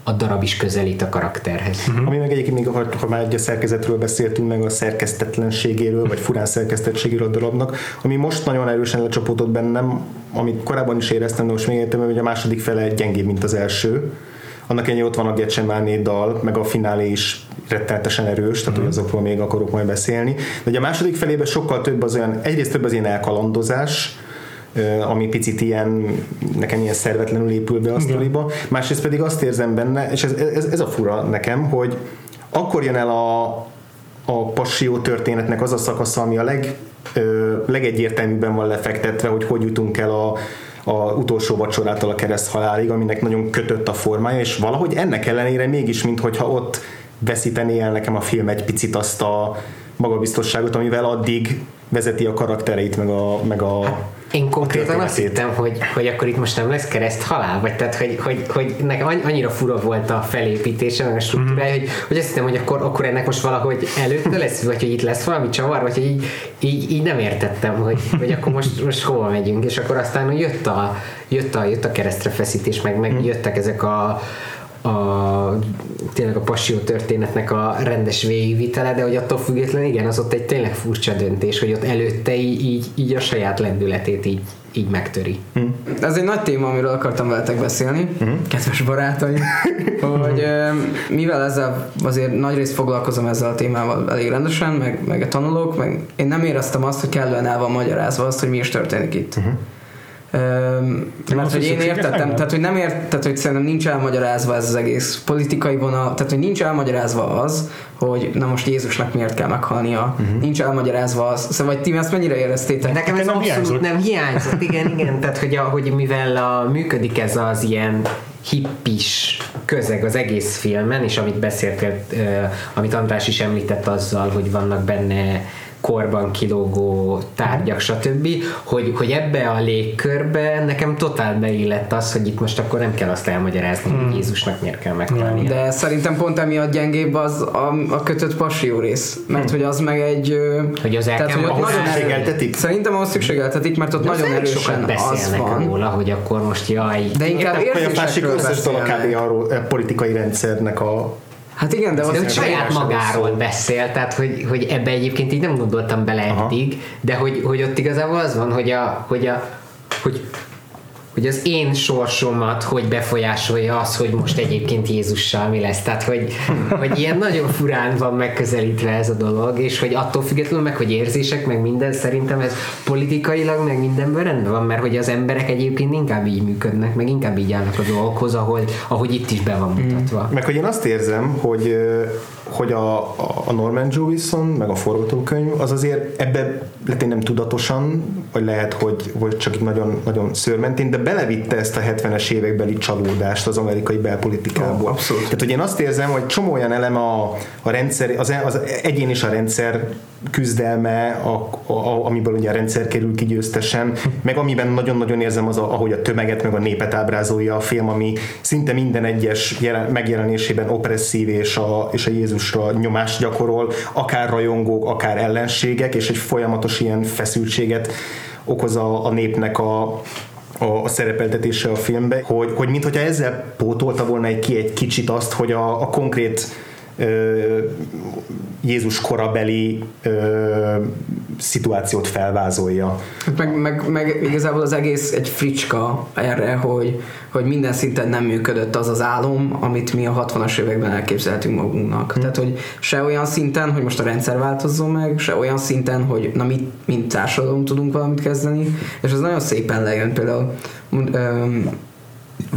a darab is közelít a karakterhez. Uh-huh. Ami meg egyébként még, ha, ha már egy a szerkezetről beszéltünk, meg a szerkesztetlenségéről, vagy furán szerkesztettségéről a darabnak, ami most nagyon erősen lecsapódott bennem, amit korábban is éreztem, de most még értem, hogy a második fele gyengébb, mint az első annak ellenére ott van a Getsemani dal, meg a finálé is rettenetesen erős, tehát mm. hogy azokról még akarok majd beszélni. De ugye a második felében sokkal több az olyan, egyrészt több az ilyen elkalandozás, ami picit ilyen, nekem ilyen szervetlenül épül be a sztoriba. Másrészt pedig azt érzem benne, és ez, ez, ez a fura nekem, hogy akkor jön el a, a passió történetnek az a szakasza, ami a leg, ö, legegyértelműbben van lefektetve, hogy hogy jutunk el a, a utolsó vacsorától a kereszt halálig, aminek nagyon kötött a formája, és valahogy ennek ellenére mégis, mintha ott veszítené el nekem a film egy picit azt a magabiztosságot, amivel addig vezeti a karaktereit, meg a, meg a hát én konkrétan azt hittem, hogy, hogy akkor itt most nem lesz kereszt halál, vagy tehát, hogy, hogy, hogy nekem annyira fura volt a felépítése, meg a struktúrája, mm. hogy, hogy azt hittem, hogy akkor, akkor ennek most valahogy előtte lesz, vagy hogy itt lesz valami csavar, vagy hogy így, így, így nem értettem, hogy, hogy akkor most, most hova megyünk, és akkor aztán jött a, jött a, jött a keresztre feszítés, meg, meg mm. jöttek ezek a, a, tényleg a passió történetnek a rendes végigvitele, de hogy attól függetlenül igen, az ott egy tényleg furcsa döntés, hogy ott előtte így, így a saját lendületét így, így megtöri. Mm. Ez egy nagy téma, amiről akartam veletek beszélni, mm. kedves barátaim, hogy mivel ezzel azért nagy részt foglalkozom ezzel a témával elég rendesen, meg, meg tanulok, meg én nem éreztem azt, hogy kellően el van magyarázva azt, hogy mi is történik itt. Mm-hmm. Mert hogy én értettem, tehát hogy nem ért, tehát hogy szerintem nincs elmagyarázva ez az egész politikai vonal, tehát hogy nincs elmagyarázva az, hogy na most Jézusnak miért kell meghalnia, uh-huh. nincs elmagyarázva az, szóval vagy ti ezt mennyire éreztétek? Nekem ez nem abszolút hiányzott. nem hiányzott, igen, igen, tehát hogy, a, hogy mivel a, működik ez az ilyen hippis közeg az egész filmen, és amit beszéltél, amit András is említett azzal, hogy vannak benne korban kilógó tárgyak, stb., hogy, hogy ebbe a légkörbe nekem totál beillett az, hogy itt most akkor nem kell azt elmagyarázni, hmm. hogy Jézusnak miért kell meghalni. De szerintem pont emiatt gyengébb az a, a kötött passió rész, mert hmm. hogy az meg egy... Hogy az el tehát, hogy ott nagyon szükségeltetik? Szerintem ahhoz szükségeltetik, mert ott De nagyon erősen az van. róla, hogy akkor most jaj. De inkább érzésekről beszélnek. arról a politikai rendszernek a Hát igen, de, de saját magáról beszél, tehát hogy, hogy ebbe egyébként így nem gondoltam bele eddig, de hogy, hogy ott igazából az van, hogy, a, hogy, a, hogy hogy az én sorsomat hogy befolyásolja az, hogy most egyébként Jézussal mi lesz. Tehát, hogy, hogy ilyen nagyon furán van megközelítve ez a dolog, és hogy attól függetlenül meg, hogy érzések, meg minden, szerintem ez politikailag, meg mindenben rendben van, mert hogy az emberek egyébként inkább így működnek, meg inkább így állnak a dolgokhoz, ahogy, ahogy itt is be van mutatva. Mm. Meg hogy én azt érzem, hogy hogy a, a Norman Jewison, meg a forgatókönyv, az azért ebbe lehet én nem tudatosan, vagy lehet, hogy, hogy csak itt nagyon, nagyon szörmentén, de belevitte ezt a 70-es évekbeli csalódást az amerikai belpolitikából. Oh, abszolút. Tehát, hogy én azt érzem, hogy csomó olyan elem a, a rendszer, az, az egyén és a rendszer küzdelme, a, a, amiből ugye a rendszer kerül ki győztesen, meg amiben nagyon-nagyon érzem az, a, ahogy a tömeget meg a népet ábrázolja a film, ami szinte minden egyes jelen, megjelenésében opresszív és a, és a Jézusra nyomást gyakorol, akár rajongók, akár ellenségek, és egy folyamatos ilyen feszültséget okoz a, a népnek a, a, a szerepeltetése a filmbe, hogy, hogy mintha ezzel pótolta volna ki egy kicsit azt, hogy a, a konkrét Jézus korabeli szituációt felvázolja. Meg, meg, meg igazából az egész egy fricska erre, hogy, hogy minden szinten nem működött az az álom, amit mi a 60-as években elképzeltünk magunknak. Hmm. Tehát, hogy se olyan szinten, hogy most a rendszer változzon meg, se olyan szinten, hogy na mi, mint társadalom tudunk valamit kezdeni, és ez nagyon szépen lejön például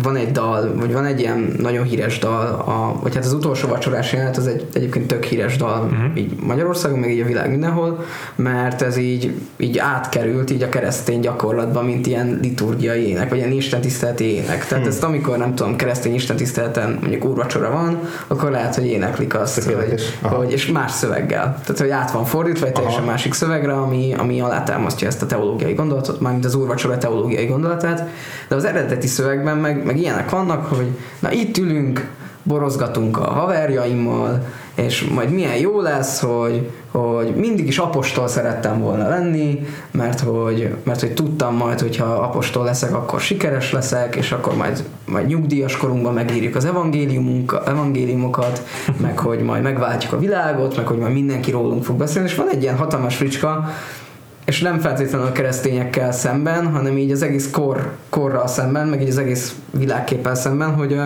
van egy dal, vagy van egy ilyen nagyon híres dal, a, vagy hát az utolsó vacsorás jelenet, az egy egyébként tök híres dal uh-huh. így Magyarországon, meg így a világ mindenhol, mert ez így, így átkerült így a keresztény gyakorlatban, mint ilyen liturgiai ének, vagy ilyen istentiszteleti ének. Tehát uh-huh. ezt amikor nem tudom, keresztény istentiszteleten mondjuk úrvacsora van, akkor lehet, hogy éneklik azt, hogy, hogy, és más szöveggel. Tehát, hogy át van fordítva egy teljesen Aha. másik szövegre, ami, ami alátámasztja ezt a teológiai gondolatot, mármint az úrvacsora teológiai gondolatát, de az eredeti szövegben meg meg, ilyenek vannak, hogy na itt ülünk, borozgatunk a haverjaimmal, és majd milyen jó lesz, hogy, hogy mindig is apostol szerettem volna lenni, mert hogy, mert hogy tudtam majd, hogyha apostol leszek, akkor sikeres leszek, és akkor majd, majd nyugdíjas korunkban megírjuk az evangéliumokat, meg hogy majd megváltjuk a világot, meg hogy majd mindenki rólunk fog beszélni, és van egy ilyen hatalmas fricska, és nem feltétlenül a keresztényekkel szemben, hanem így az egész kor, korral szemben, meg így az egész világképpel szemben, hogy,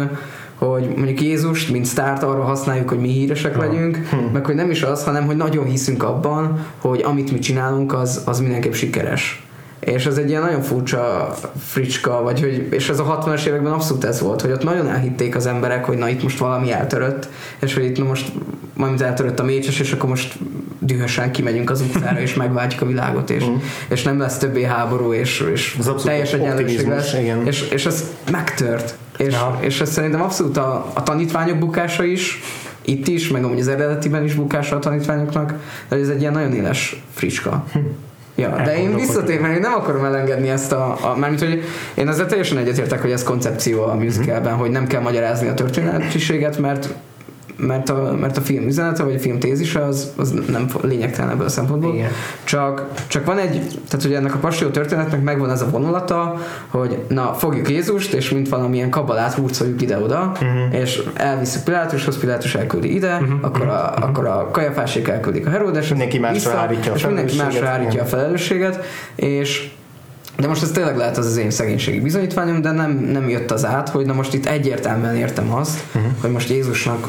hogy mondjuk Jézust, mint sztárt arra használjuk, hogy mi híresek legyünk, hm. meg hogy nem is az, hanem hogy nagyon hiszünk abban, hogy amit mi csinálunk, az, az mindenképp sikeres. És ez egy ilyen nagyon furcsa fricska, vagy hogy, és ez a 60-as években abszolút ez volt, hogy ott nagyon elhitték az emberek, hogy na itt most valami eltörött, és hogy itt most majd eltörött a mécses, és akkor most dühösen kimegyünk az utcára, és megváltjuk a világot, és, mm. és nem lesz többé háború, és, és teljes egyenlőség lesz. Igen. És, és ez megtört. És, ja. és ez szerintem abszolút a, a tanítványok bukása is, itt is, meg amúgy az eredetiben is bukása a tanítványoknak, de ez egy ilyen nagyon éles fricska. Hm. Ja, de én visszatérve, mert én nem akarom elengedni ezt a, a mármint, hogy én ezzel teljesen egyetértek, hogy ez koncepció a musicalben, mm-hmm. hogy nem kell magyarázni a történetiséget, mert mert a, mert a film üzenete, vagy a film tézise az, az nem lényegtelen ebből a szempontból. Igen. Csak, csak van egy, tehát hogy ennek a passió történetnek megvan ez a vonulata, hogy na, fogjuk Jézust, és mint valamilyen kabalát hurcoljuk ide-oda, uh-huh. és elviszük Pilátushoz, Pilátus elküldi ide, uh-huh. akkor, a, uh-huh. akkor a kajafásék elküldik a Heródes, mindenki másra állítja a és mindenki másra állítja a felelősséget, és de most ez tényleg lehet az az én szegénységi bizonyítványom, de nem, nem jött az át, hogy na most itt egyértelműen értem azt, uh-huh. hogy most Jézusnak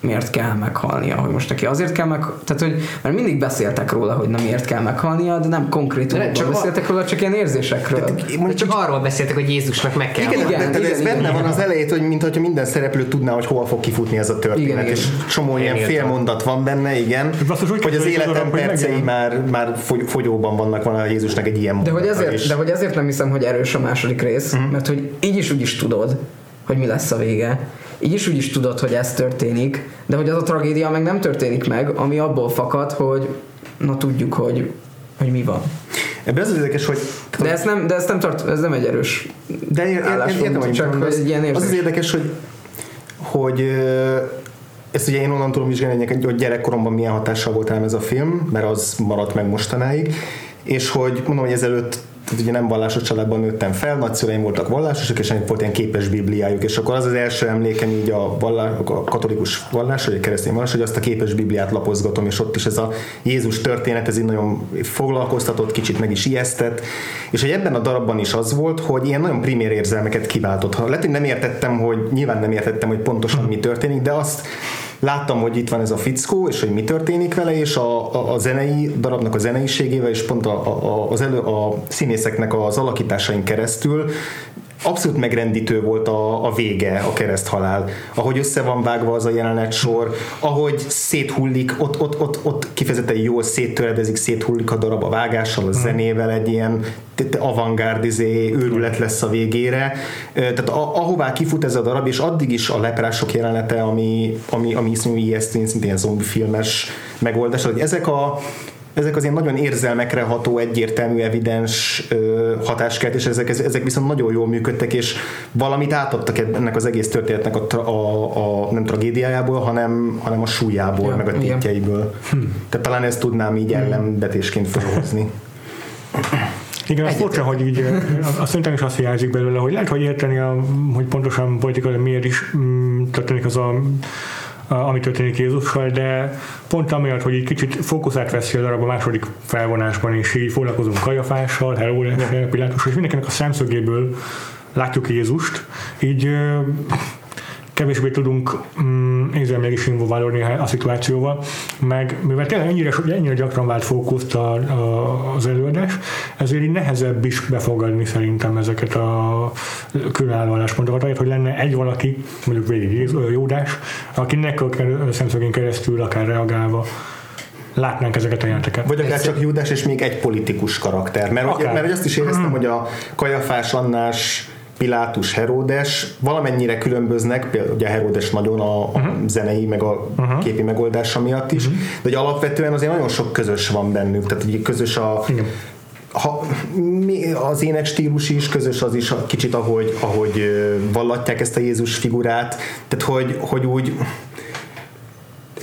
miért kell meghalnia, hogy most neki azért kell meg, tehát hogy mert mindig beszéltek róla, hogy nem miért kell meghalnia, de nem konkrétan csak beszéltek a... róla, csak ilyen érzésekről. Tehát, de csak arról beszéltek, hogy Jézusnak meg kell. Igen, igen, de, de ez igen, benne igen, van az elejét, hogy mintha minden szereplő tudná, hogy hol fog kifutni ez a történet, igen, és igen. csomó ilyen félmondat van benne, igen, Basszus, hogy az életem percei már, már fogyóban vannak, van a Jézusnak egy ilyen de hogy, ezért, de hogy ezért nem hiszem, hogy erős a második rész, uh-huh. mert hogy így is úgy is tudod, hogy mi lesz a vége így is úgy is tudod, hogy ez történik, de hogy az a tragédia meg nem történik meg, ami abból fakad, hogy na tudjuk, hogy, hogy mi van. Ebben az érdekes, hogy... De ez nem, de ez nem, tart, ez nem egy erős De én, értem, hogy csak az, egy ilyen érzés. Az az érdekes, hogy, hogy ezt ugye én onnan tudom vizsgálni, hogy gyerekkoromban milyen hatással volt rám ez a film, mert az maradt meg mostanáig, és hogy mondom, hogy ezelőtt tehát ugye nem vallásos családban nőttem fel, nagyszüleim voltak vallásosak, és volt ilyen képes bibliájuk, és akkor az az első emlékem így a, vallás, a katolikus vallás, vagy a keresztény vallás, hogy azt a képes bibliát lapozgatom, és ott is ez a Jézus történet, ez így nagyon foglalkoztatott, kicsit meg is ijesztett, és hogy ebben a darabban is az volt, hogy ilyen nagyon primér érzelmeket kiváltott. Lehet, hogy nem értettem, hogy nyilván nem értettem, hogy pontosan mi történik, de azt láttam, hogy itt van ez a fickó, és hogy mi történik vele, és a, a, a zenei darabnak a zeneiségével, és pont a, a, az elő, a színészeknek az alakításain keresztül abszolút megrendítő volt a, a vége, a kereszthalál. Ahogy össze van vágva az a jelenet sor, ahogy széthullik, ott, ott, ott, ott kifejezetten jól széttöredezik, széthullik a darab a vágással, a mhm. zenével, egy ilyen avantgárdizé őrület lesz a végére. Tehát ahová kifut ez a darab, és addig is a leprások jelenete, ami, ami, ami iszonyú ijesztő, szintén ilyen zombi filmes megoldás, hogy ezek a ezek az ilyen nagyon érzelmekre ható, egyértelmű, evidens ö, hatáskert, és ezek, ezek viszont nagyon jól működtek, és valamit átadtak ennek az egész történetnek a, tra, a, a nem tragédiájából, hanem, hanem a súlyából, ja, meg a tétjeiből. Hm. Tehát talán ezt tudnám így hm. ellenbetésként felhozni. Igen, az furcsa, hogy így, azt szerintem is azt hiányzik belőle, hogy lehet, hogy érteni, a, hogy pontosan politikai miért is mm, történik az a ami történik Jézussal, de pont amiatt, hogy egy kicsit fókuszát veszi a darab a második felvonásban, és így foglalkozunk Kajafással, Heródessel, Pilátus, és mindenkinek a szemszögéből látjuk Jézust, így kevésbé tudunk mm, érzelmileg is involválódni a szituációval, meg mivel tényleg ennyire, ennyire gyakran vált fókuszt a, a, az előadás, ezért így nehezebb is befogadni szerintem ezeket a különálló álláspontokat, ahelyett, hogy lenne egy valaki, mondjuk végig Jódás, akinek a szemszögén keresztül akár reagálva látnánk ezeket a jelenteket. Vagy akár csak Júdás és még egy politikus karakter. Mert, akár. mert azt is éreztem, mm. hogy a Kajafás Annás Pilátus, Heródes valamennyire különböznek, például ugye Heródes nagyon a, uh-huh. zenei meg a uh-huh. képi megoldása miatt is, uh-huh. de hogy alapvetően azért nagyon sok közös van bennük, tehát hogy közös a, Igen ha, az ének stílus is közös az is kicsit, ahogy, ahogy vallatják ezt a Jézus figurát, tehát hogy, hogy úgy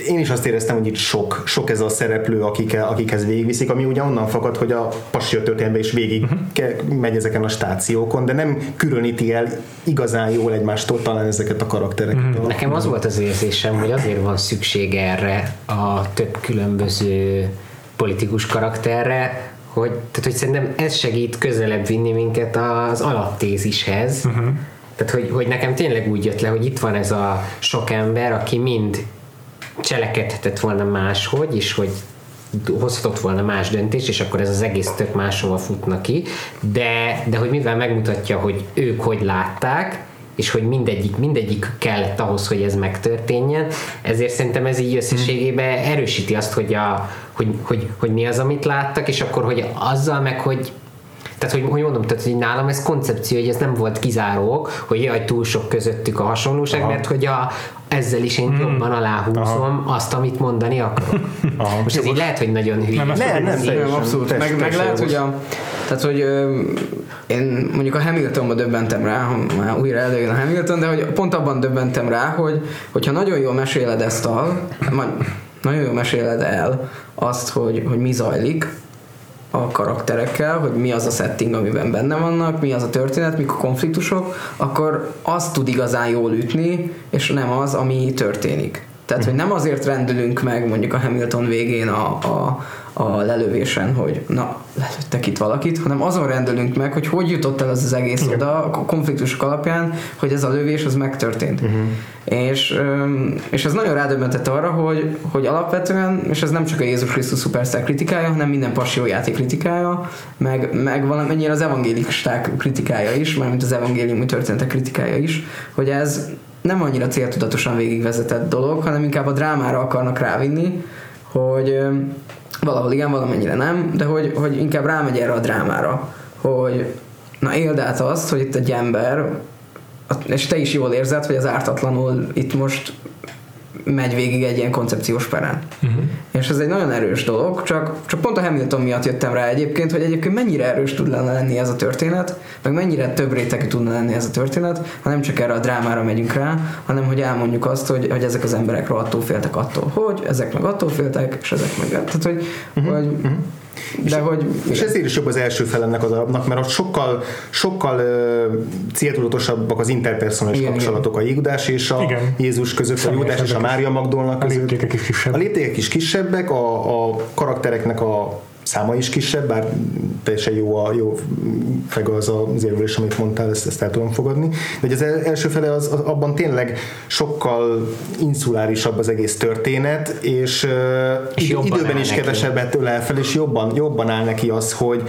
én is azt éreztem, hogy itt sok, sok ez a szereplő, akik, akikhez végigviszik, ami ugye onnan fakad, hogy a passia történetben is végig uh-huh. megy ezeken a stációkon, de nem különíti el igazán jól egymástól talán ezeket a karaktereket. Uh-huh. Nekem az volt az érzésem, hogy azért van szükség erre a több különböző politikus karakterre, hogy, tehát, hogy szerintem ez segít közelebb vinni minket az alaptézishez, uh-huh. Tehát, hogy, hogy nekem tényleg úgy jött le, hogy itt van ez a sok ember, aki mind cselekedhetett volna máshogy, és hogy hozhatott volna más döntés, és akkor ez az egész tök máshova futna ki, de, de hogy mivel megmutatja, hogy ők hogy látták, és hogy mindegyik, mindegyik kellett ahhoz, hogy ez megtörténjen, ezért szerintem ez így összességében erősíti azt, hogy, a, hogy, hogy, hogy mi az, amit láttak, és akkor, hogy azzal meg, hogy tehát, hogy, hogy mondom, tehát, hogy nálam ez koncepció, hogy ez nem volt kizárók, hogy jaj, túl sok közöttük a hasonlóság, Aha. mert hogy a, ezzel is én hmm. jobban aláhúzom Aha. azt, amit mondani akarok. Aha. Most ez így lehet, hogy nagyon hülye. Nem, nem, nem, nem, abszolút. Meg, meg lehet, hogy a, tehát, hogy ö, én mondjuk a Hamiltonba döbbentem rá, ha már újra előjön a Hamilton, de hogy pont abban döbbentem rá, hogy hogyha nagyon jól meséled ezt a, nagyon jól meséled el azt, hogy, hogy mi zajlik, a karakterekkel, hogy mi az a setting, amiben benne vannak, mi az a történet, mik a konfliktusok, akkor azt tud igazán jól ütni, és nem az, ami történik. Tehát, hogy nem azért rendülünk meg mondjuk a Hamilton végén a, a, a lelövésen, hogy na, lelőttek itt valakit, hanem azon rendelünk meg, hogy hogy jutott el az az egész Igen. oda a konfliktusok alapján, hogy ez a lövés az megtörtént. Uh-huh. És, és ez nagyon rádöbbentett arra, hogy, hogy alapvetően, és ez nem csak a Jézus Krisztus Superstar kritikája, hanem minden játék kritikája, meg, meg valamennyire az evangélisták kritikája is, mármint az evangéliumi történetek kritikája is, hogy ez nem annyira céltudatosan végigvezetett dolog, hanem inkább a drámára akarnak rávinni, hogy valahol igen, valamennyire nem, de hogy, hogy inkább rámegy erre a drámára, hogy na éld át azt, hogy itt egy ember, és te is jól érzed, hogy az ártatlanul itt most megy végig egy ilyen koncepciós peren. Uh-huh. És ez egy nagyon erős dolog, csak, csak pont a Hamilton miatt jöttem rá egyébként, hogy egyébként mennyire erős tud lenni ez a történet, meg mennyire több rétegű tudna lenni ez a történet, ha nem csak erre a drámára megyünk rá, hanem hogy elmondjuk azt, hogy, hogy ezek az emberek attól féltek attól, hogy ezek meg attól féltek, és ezek meg. Tehát, hogy, uh-huh. hogy uh-huh de és, hogy, és ezért is jobb az első fel ennek a darabnak, mert ott sokkal, sokkal uh, céltudatosabbak az interpersonális kapcsolatok a Judás és a igen. Jézus között, a Judás és a Mária Magdolnak között. A léptékek is kisebbek. A léptékek is kisebbek, a, a karaktereknek a száma is kisebb, bár teljesen jó, a, jó feg az az érvelés, amit mondtál, ezt, ezt el tudom fogadni. De az első fele az, az abban tényleg sokkal insulárisabb az egész történet, és, és időben is kevesebbet ölel fel, és jobban, jobban áll neki az, hogy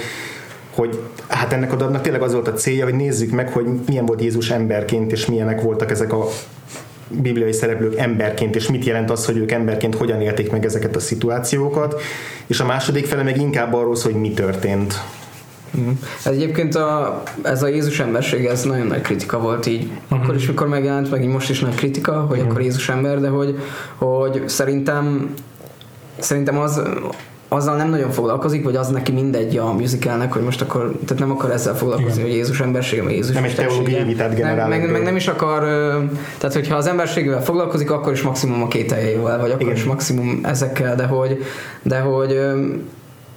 hogy hát ennek a darabnak tényleg az volt a célja, hogy nézzük meg, hogy milyen volt Jézus emberként, és milyenek voltak ezek a bibliai szereplők emberként, és mit jelent az, hogy ők emberként hogyan élték meg ezeket a szituációkat, és a második fele meg inkább arról szól, hogy mi történt. Mm. Ez egyébként a, ez a Jézus emberség, ez nagyon nagy kritika volt így. Mm. Akkor is, mikor megjelent, meg így most is nagy kritika, hogy mm. akkor Jézus ember, de hogy, hogy szerintem szerintem az, azzal nem nagyon foglalkozik, vagy az neki mindegy a musicalnek, hogy most akkor, tehát nem akar ezzel foglalkozni, Igen. hogy Jézus embersége, vagy Jézus Nem egy teológiai vitát generál. Meg, meg, nem is akar, tehát hogyha az emberségével foglalkozik, akkor is maximum a kételjeivel, vagy akkor Igen. is maximum ezekkel, de hogy, de hogy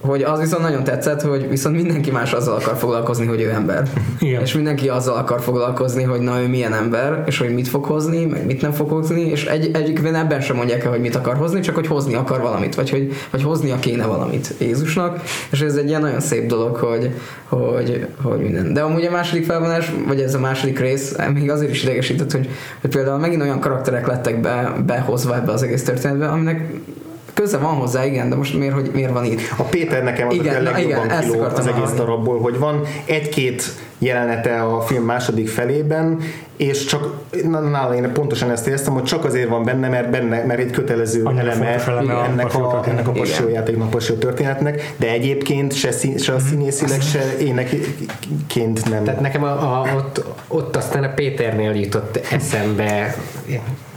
hogy az viszont nagyon tetszett, hogy viszont mindenki más azzal akar foglalkozni, hogy ő ember. Igen. És mindenki azzal akar foglalkozni, hogy na ő milyen ember, és hogy mit fog hozni, meg mit nem fog hozni, és egy, egyikben ebben sem mondják el, hogy mit akar hozni, csak hogy hozni akar valamit, vagy hogy vagy hoznia kéne valamit Jézusnak, és ez egy ilyen nagyon szép dolog, hogy, hogy, hogy minden. De amúgy a második felvonás, vagy ez a második rész még azért is idegesített, hogy, hogy például megint olyan karakterek lettek be, behozva ebbe az egész történetbe, aminek köze van hozzá, igen, de most miért, hogy miért van itt? A Péter nekem az igen, a legjobban igen, kiló az egész hallani. darabból, hogy van egy-két jelenete a film második felében, és csak nála én pontosan ezt éreztem, hogy csak azért van benne, mert benne, mert egy kötelező Annyira eleme, eleme ennek, a, ennek a passió passió történetnek, de egyébként se, szín, se a mhm. színészileg, se énekként nem. Tehát nekem a, a, ott, ott aztán a Péternél jutott eszembe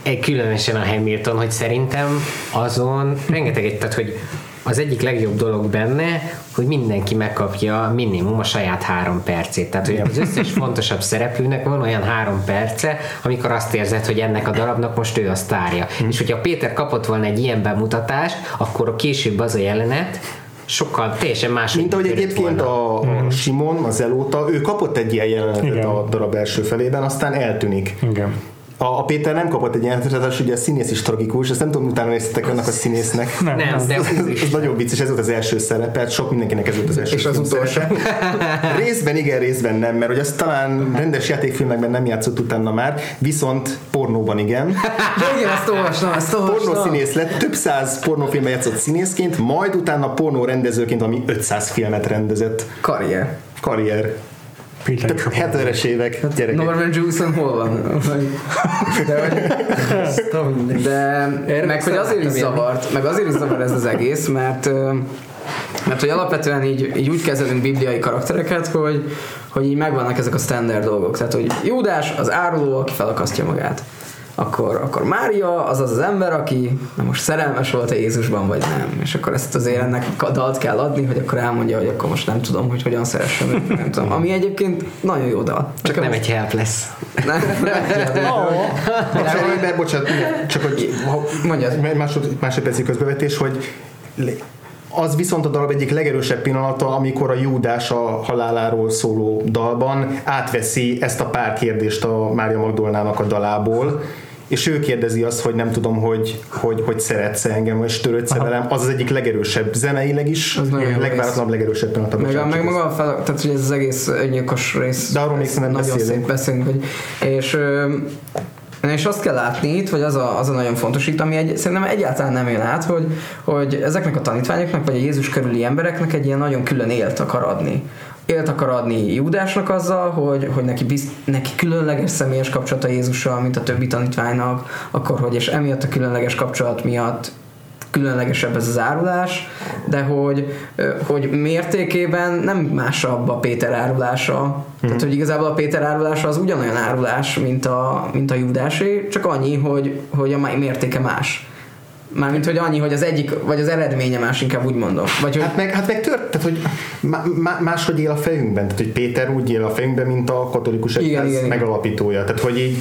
egy különösen a Hamilton, hogy szerintem azon rengeteg egy, tehát hogy az egyik legjobb dolog benne, hogy mindenki megkapja minimum a saját három percét. Tehát, hogy az összes fontosabb szereplőnek van olyan három perce, amikor azt érzed, hogy ennek a darabnak most ő a sztárja. Mm. És hogyha Péter kapott volna egy ilyen bemutatást, akkor a később az a jelenet, sokkal teljesen más. Mint ahogy egyébként a, a mm. Simon, az Elóta, ő kapott egy ilyen jelenetet Igen. a darab első felében, aztán eltűnik. Igen a, a Péter nem kapott egy ilyen hogy ugye a színész is tragikus, ezt nem tudom, utána néztetek annak a színésznek. Nem, nem de ez, ez nagyon vicces, ez volt az első szerepe, sok mindenkinek ez volt az első És az utolsó. részben igen, részben nem, mert hogy azt talán rendes játékfilmekben nem játszott utána már, viszont pornóban igen. igen, ezt olvastam, olvastam. Pornó színész lett, több száz pornófilmben játszott színészként, majd utána pornó rendezőként, ami 500 filmet rendezett. Karrier. Karrier. Péter 70-es évek hát gyerekek. Norman Jewison hol van? De, de meg hogy azért is zavart, meg azért is zavar ez az egész, mert mert hogy alapvetően így, így úgy kezelünk bibliai karaktereket, hogy, hogy így megvannak ezek a standard dolgok. Tehát, hogy Júdás az áruló, aki felakasztja magát akkor, akkor Mária az az az ember, aki na most szerelmes volt a Jézusban, vagy nem. És akkor ezt azért ennek a dalt kell adni, hogy akkor elmondja, hogy akkor most nem tudom, hogy hogyan szeressem őt, nem tudom. Ami egyébként nagyon jó dal. Csak nem egy help lesz. Nem, nem bocsánat, csak hogy Mondjad. Másod, másodperci közbevetés, hogy az viszont a darab egyik legerősebb pillanata, amikor a Júdás a haláláról szóló dalban átveszi ezt a pár kérdést a Mária Magdolnának a dalából, és ő kérdezi azt, hogy nem tudom, hogy, hogy, hogy szeretsz engem, vagy törődsz velem, az az egyik legerősebb zeneileg is, az legváratlanabb legerősebb pillanat. Meg, meg maga a fel, tehát hogy ez az egész öngyilkos rész. De arról még nagyon beszélünk. szép beszélünk, hogy, és és azt kell látni itt, hogy az a, az a nagyon fontos itt, ami egy, szerintem egyáltalán nem jön át, hogy, hogy ezeknek a tanítványoknak, vagy a Jézus körüli embereknek egy ilyen nagyon külön élt akar adni élt akar adni Júdásnak azzal, hogy, hogy neki, bizt, neki különleges személyes kapcsolata Jézussal, mint a többi tanítványnak, akkor hogy és emiatt a különleges kapcsolat miatt különlegesebb ez az árulás, de hogy, hogy mértékében nem másabb a Péter árulása. Mm. Tehát, hogy igazából a Péter árulása az ugyanolyan árulás, mint a, mint a Judásé, csak annyi, hogy, hogy a mértéke más. Mármint, hogy annyi, hogy az egyik, vagy az eredménye más, inkább úgy mondom. Vagy, hogy... Hát meg, hát meg tört, tehát, hogy má, máshogy él a fejünkben. Tehát, hogy Péter úgy él a fejünkben, mint a katolikus egyház megalapítója. Tehát, hogy így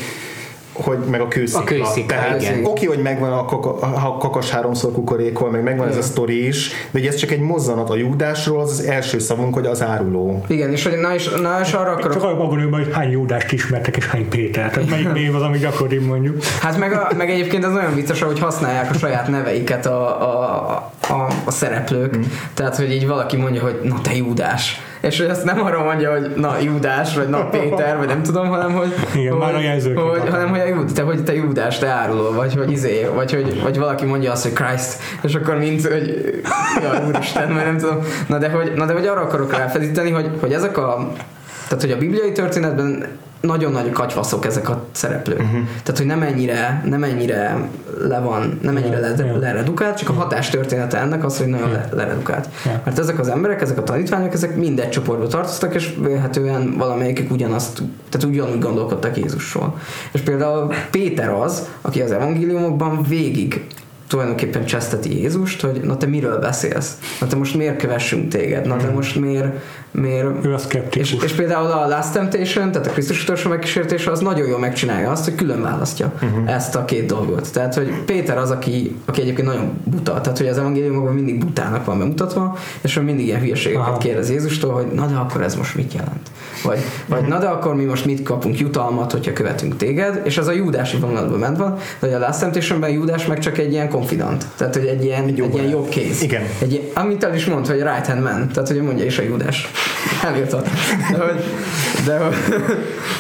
hogy meg a kőszikla. A kőszikla, Tehát, igen. Oké, hogy megvan a, kaka, a kakas háromszor kukorékol, meg megvan igen. ez a sztori is, de ez csak egy mozzanat a Júdásról, az az első szavunk, hogy az áruló. Igen, és hogy na és, na és arra akarok... Csak arra gondolom, hogy hány Júdást ismertek, és hány Péter. Tehát melyik név az, ami gyakori mondjuk. Hát meg, a, meg egyébként az olyan vicces, hogy használják a saját neveiket a, a, a, a szereplők. Mm. Tehát, hogy így valaki mondja, hogy na te Júdás és hogy azt nem arra mondja, hogy na Júdás, vagy na Péter, vagy nem tudom, hanem hogy, Igen, hogy, már a jelzők hogy, hanem hogy, a Júd, te, hogy te Júdás, te áruló, vagy hogy izé, vagy hogy vagy valaki mondja azt, hogy Christ, és akkor mint, hogy ja, úristen, vagy nem tudom. Na de hogy, na de hogy arra akarok ráfedíteni, hogy, hogy ezek a tehát, hogy a bibliai történetben nagyon nagy katyvaszok ezek a szereplők. Uh-huh. Tehát, hogy nem ennyire, nem ennyire le van, nem ennyire le, yeah. leredukált, csak a hatás története ennek az, hogy nagyon le, leredukált. Mert ezek az emberek, ezek a tanítványok, ezek mindegy csoportba tartoztak, és vélhetően valamelyikük ugyanazt, tehát ugyanúgy gondolkodtak Jézusról. És például Péter az, aki az evangéliumokban végig tulajdonképpen cseszteti Jézust, hogy na te miről beszélsz? Na te most miért kövessünk téged? Na te Mhm. most miért... miért... Ő a szkeptikus. És, és például a Last Temptation, tehát a Krisztus utolsó megkísértése az nagyon jól megcsinálja azt, hogy külön választja uh-huh. ezt a két dolgot. Tehát, hogy Péter az, aki, aki egyébként nagyon buta, tehát, hogy az evangéliumokban mindig butának van bemutatva, és hogy mindig ilyen hülyeségeket Aha. kérdez Jézustól, hogy na de akkor ez most mit jelent? Vagy, vagy na de akkor mi most mit kapunk jutalmat, hogyha követünk téged, és az a Júdási vonulatban ment van, de hogy a Last Temptationben Júdás meg csak egy ilyen confidant, tehát hogy egy ilyen, egy, egy ilyen jobb kéz. Igen. Egy, amit el is mond, hogy right hand man, tehát hogy mondja is a Júdás. Elírta. De hogy, de hogy,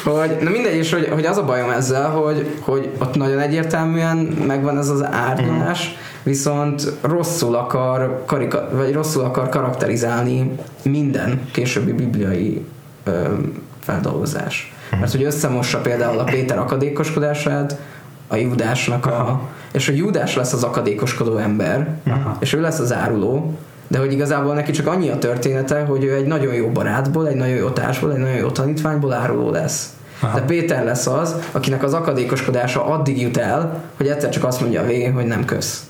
hogy na mindegy, és hogy, hogy az a bajom ezzel, hogy, hogy ott nagyon egyértelműen megvan ez az árnyalás, viszont rosszul akar, karika, vagy rosszul akar karakterizálni minden későbbi bibliai ö, feldolgozás. Mert hogy összemossa például a Péter akadékoskodását, a Júdásnak a... És a Júdás lesz az akadékoskodó ember, Aha. és ő lesz az áruló, de hogy igazából neki csak annyi a története, hogy ő egy nagyon jó barátból, egy nagyon jó társból, egy nagyon jó tanítványból áruló lesz. Aha. De Péter lesz az, akinek az akadékoskodása addig jut el, hogy egyszer csak azt mondja a végén, hogy nem kösz.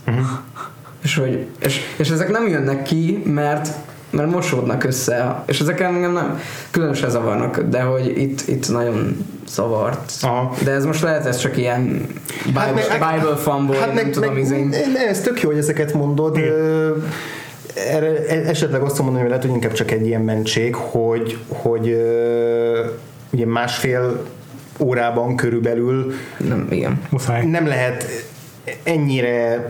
És, hogy, és, és ezek nem jönnek ki, mert mert mosódnak össze, és ezek engem nem különösen zavarnak, de hogy itt, itt nagyon zavart. Aha. De ez most lehet, ez csak ilyen Bible, Hát meg- Bible fanból, hát nem meg, tudom, meg, izén. ne, ez tök jó, hogy ezeket mondod. Ö, Erre esetleg azt mondani, hogy lehet, hogy inkább csak egy ilyen mentség, hogy, hogy ugye másfél órában körülbelül Nem, igen. Muszáj. nem lehet ennyire,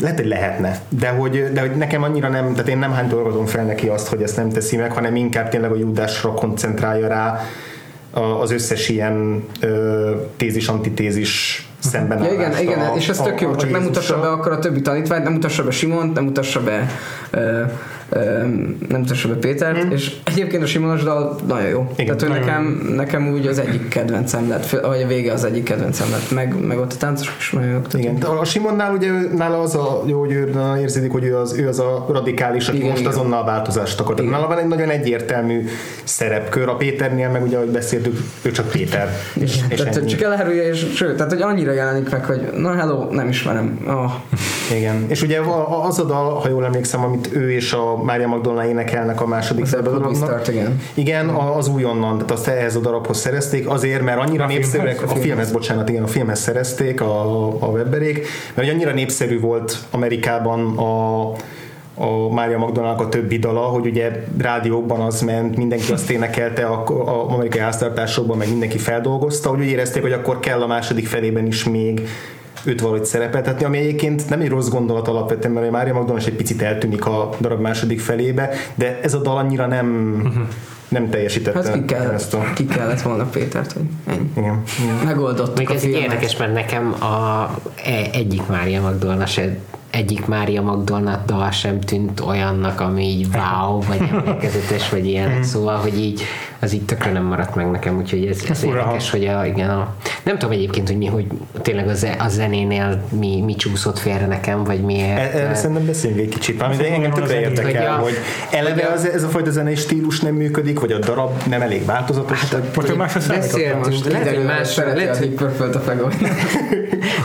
lehet, hogy lehetne, de hogy, de hogy nekem annyira nem, tehát én nem hánytolgatom fel neki azt, hogy ezt nem teszi meg, hanem inkább tényleg a Júdásra koncentrálja rá az összes ilyen ö, tézis-antitézis szemben Ja, igen, igen, és ez tök jó, csak nem mutassa be akkor a többi tanítványt, nem mutassa be Simont, nem mutassa be ö, nem mutassa be Pétert, és egyébként a Simonos dal nagyon jó. Igen, Tehát ő nagyon nekem, nekem úgy az egyik kedvencem lett, vagy a vége az egyik kedvencem lett, meg, meg ott a táncosok is nagyon jók. Igen, de a Simonnál ugye nála az a jó, hogy ő érződik, hogy ő az, ő az a radikális, aki Igen, most igen. azonnal változást akar. Tehát Igen. nála van egy nagyon egyértelmű szerepkör. A Péternél meg ugye, ahogy beszéltük, ő csak Péter. És, és tehát ennyi. csak elherülje, és sőt, tehát hogy annyira jelenik meg, hogy na hello, nem ismerem. Oh. Igen. És ugye az a dal, ha jól emlékszem, amit ő és a Mária Magdolna énekelnek a második Az felben a Ebből We darabnak. Start Again. Igen, a- az újonnan, tehát azt ehhez a darabhoz szerezték, azért, mert annyira A népszerűek, filmhez? a filmhez, bocsánat, igen, a filmhez szerezték a, a webberék, mert annyira népszerű volt Amerikában a a Mária Magdalnak a többi dala, hogy ugye rádiókban az ment, mindenki azt énekelte, a, a amerikai háztartásokban meg mindenki feldolgozta, hogy úgy érezték, hogy akkor kell a második felében is még őt valahogy szerepeltetni, ami egyébként nem egy rossz gondolat alapvetően, mert a Mária Magdalena is egy picit eltűnik a darab második felébe, de ez a dal annyira nem, nem teljesítette Hát ki, kell, ezt a... ki kellett volna Pétert, hogy ennyi. Igen. Megoldottuk Még ez filmet. érdekes, mert nekem a e- egyik Mária Magdolna se egyik Mária Magdolna dal sem tűnt olyannak, ami így wow, vagy emlékezetes, vagy ilyen, szóval, hogy így az így tökre nem maradt meg nekem, úgyhogy ez, ez érdekes, hogy a, igen, a, nem tudom egyébként, hogy mi, hogy tényleg a, ze- a zenénél mi, mi csúszott félre nekem, vagy miért. E- Erről szerintem beszéljünk egy kicsit, ami Szerintem engem tökre érdekel, hogy a- hogy eleve a- az, ez a fajta zenei stílus nem működik, vagy a darab nem elég változatos. Hát, Most másra számítottam. Beszéltünk, lehet, hogy kiderül, hogy más, szereti lehet, a hogy a.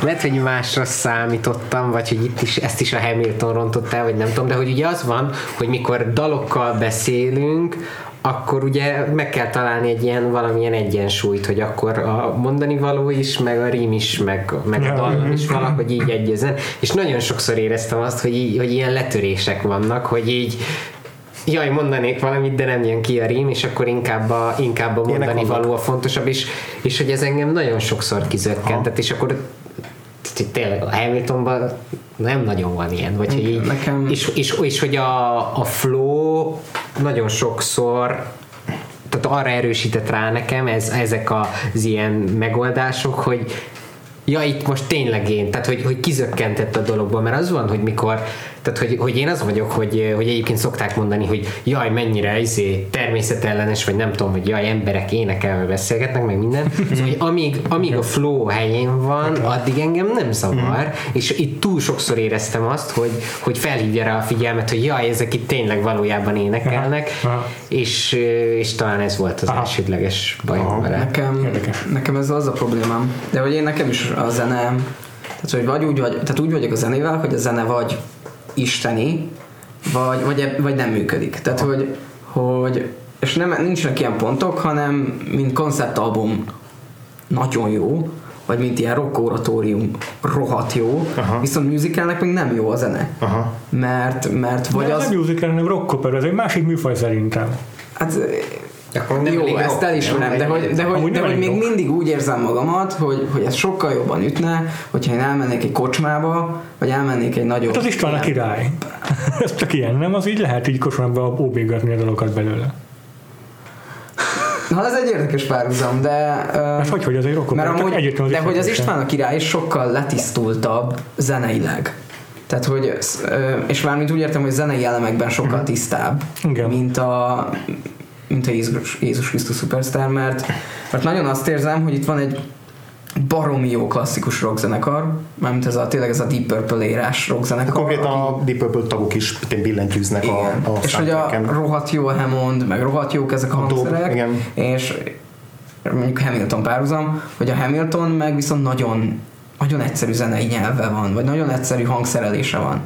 Lehet, hogy másra számítottam, vagy hogy itt is ezt is a Hamilton rontott el, vagy nem tudom, de hogy ugye az van, hogy mikor dalokkal beszélünk, akkor ugye meg kell találni egy ilyen valamilyen egyensúlyt, hogy akkor a mondani való is, meg a rím is, meg, meg a Ja. dal is valahogy így egyezzen. És nagyon sokszor éreztem azt, hogy, így, hogy ilyen letörések vannak, hogy így jaj, mondanék valamit, de nem jön ki a rím, és akkor inkább a, inkább a mondani való a fontosabb, és, és hogy ez engem nagyon sokszor kizökkentett, és akkor tényleg a Hamiltonban nem nagyon van ilyen, vagy hogy így, Nekem- és, és, és, hogy a, a flow nagyon sokszor tehát arra erősített rá nekem ez, ezek az ilyen megoldások, hogy ja, itt most tényleg én, tehát hogy, hogy kizökkentett a dologban, mert az van, hogy mikor, tehát hogy, hogy én az vagyok, hogy, hogy egyébként szokták mondani, hogy jaj, mennyire izé, természetellenes, vagy nem tudom, hogy jaj, emberek énekelve beszélgetnek, meg minden, szóval, hogy amíg, amíg a flow helyén van, addig engem nem zavar, és itt túl sokszor éreztem azt, hogy, hogy felhívja rá a figyelmet, hogy jaj, ezek itt tényleg valójában énekelnek, Aha. Aha. és, és talán ez volt az Aha. elsődleges bajom vele. Nekem, Érdekes. nekem ez az a problémám. De hogy én nekem is a zene Tehát, hogy vagy úgy, vagy, tehát úgy vagyok a zenével, hogy a zene vagy isteni, vagy, vagy, vagy nem működik. Tehát, hogy, hogy és nem, nincsenek ilyen pontok, hanem mint konceptalbum nagyon jó, vagy mint ilyen rock oratórium rohadt jó, Aha. viszont musicalnek még nem jó a zene. Aha. Mert, mert vagy De az... Nem musical, hanem rock opera, ez egy másik műfaj szerintem. Hát akkor nem jó, ezt elismerem, de hogy, de hogy, de hogy még rock. mindig úgy érzem magamat, hogy, hogy ez sokkal jobban ütne, hogyha én elmennék egy kocsmába, vagy elmennék egy nagyobb... Hát az István a király. ez csak ilyen, nem? Az így lehet így kocsmába óbégatni a dalokat belőle. Na, ez egy érdekes párhuzam, de... Uh, hogy, hogy az egy rockopera? Mert amúgy, de hogy az István a király is sokkal letisztultabb zeneileg. Tehát, hogy, és mármint úgy értem, hogy zenei elemekben sokkal mhm. tisztább, Igen. mint a mint a Jézus, Jézus Krisztus Superstar, mert, mert nagyon azt érzem, hogy itt van egy baromi jó klasszikus rockzenekar, mármint ez a, tényleg ez a Deep Purple érás rockzenekar. Konkrétan a Deep Purple tagok is billentyűznek igen. a, a És hogy a rohadt jó a Hammond, meg rohadt jók ezek a, a hangszerek, igen. és mondjuk Hamilton párhuzam, hogy a Hamilton meg viszont nagyon, nagyon egyszerű zenei nyelve van, vagy nagyon egyszerű hangszerelése van.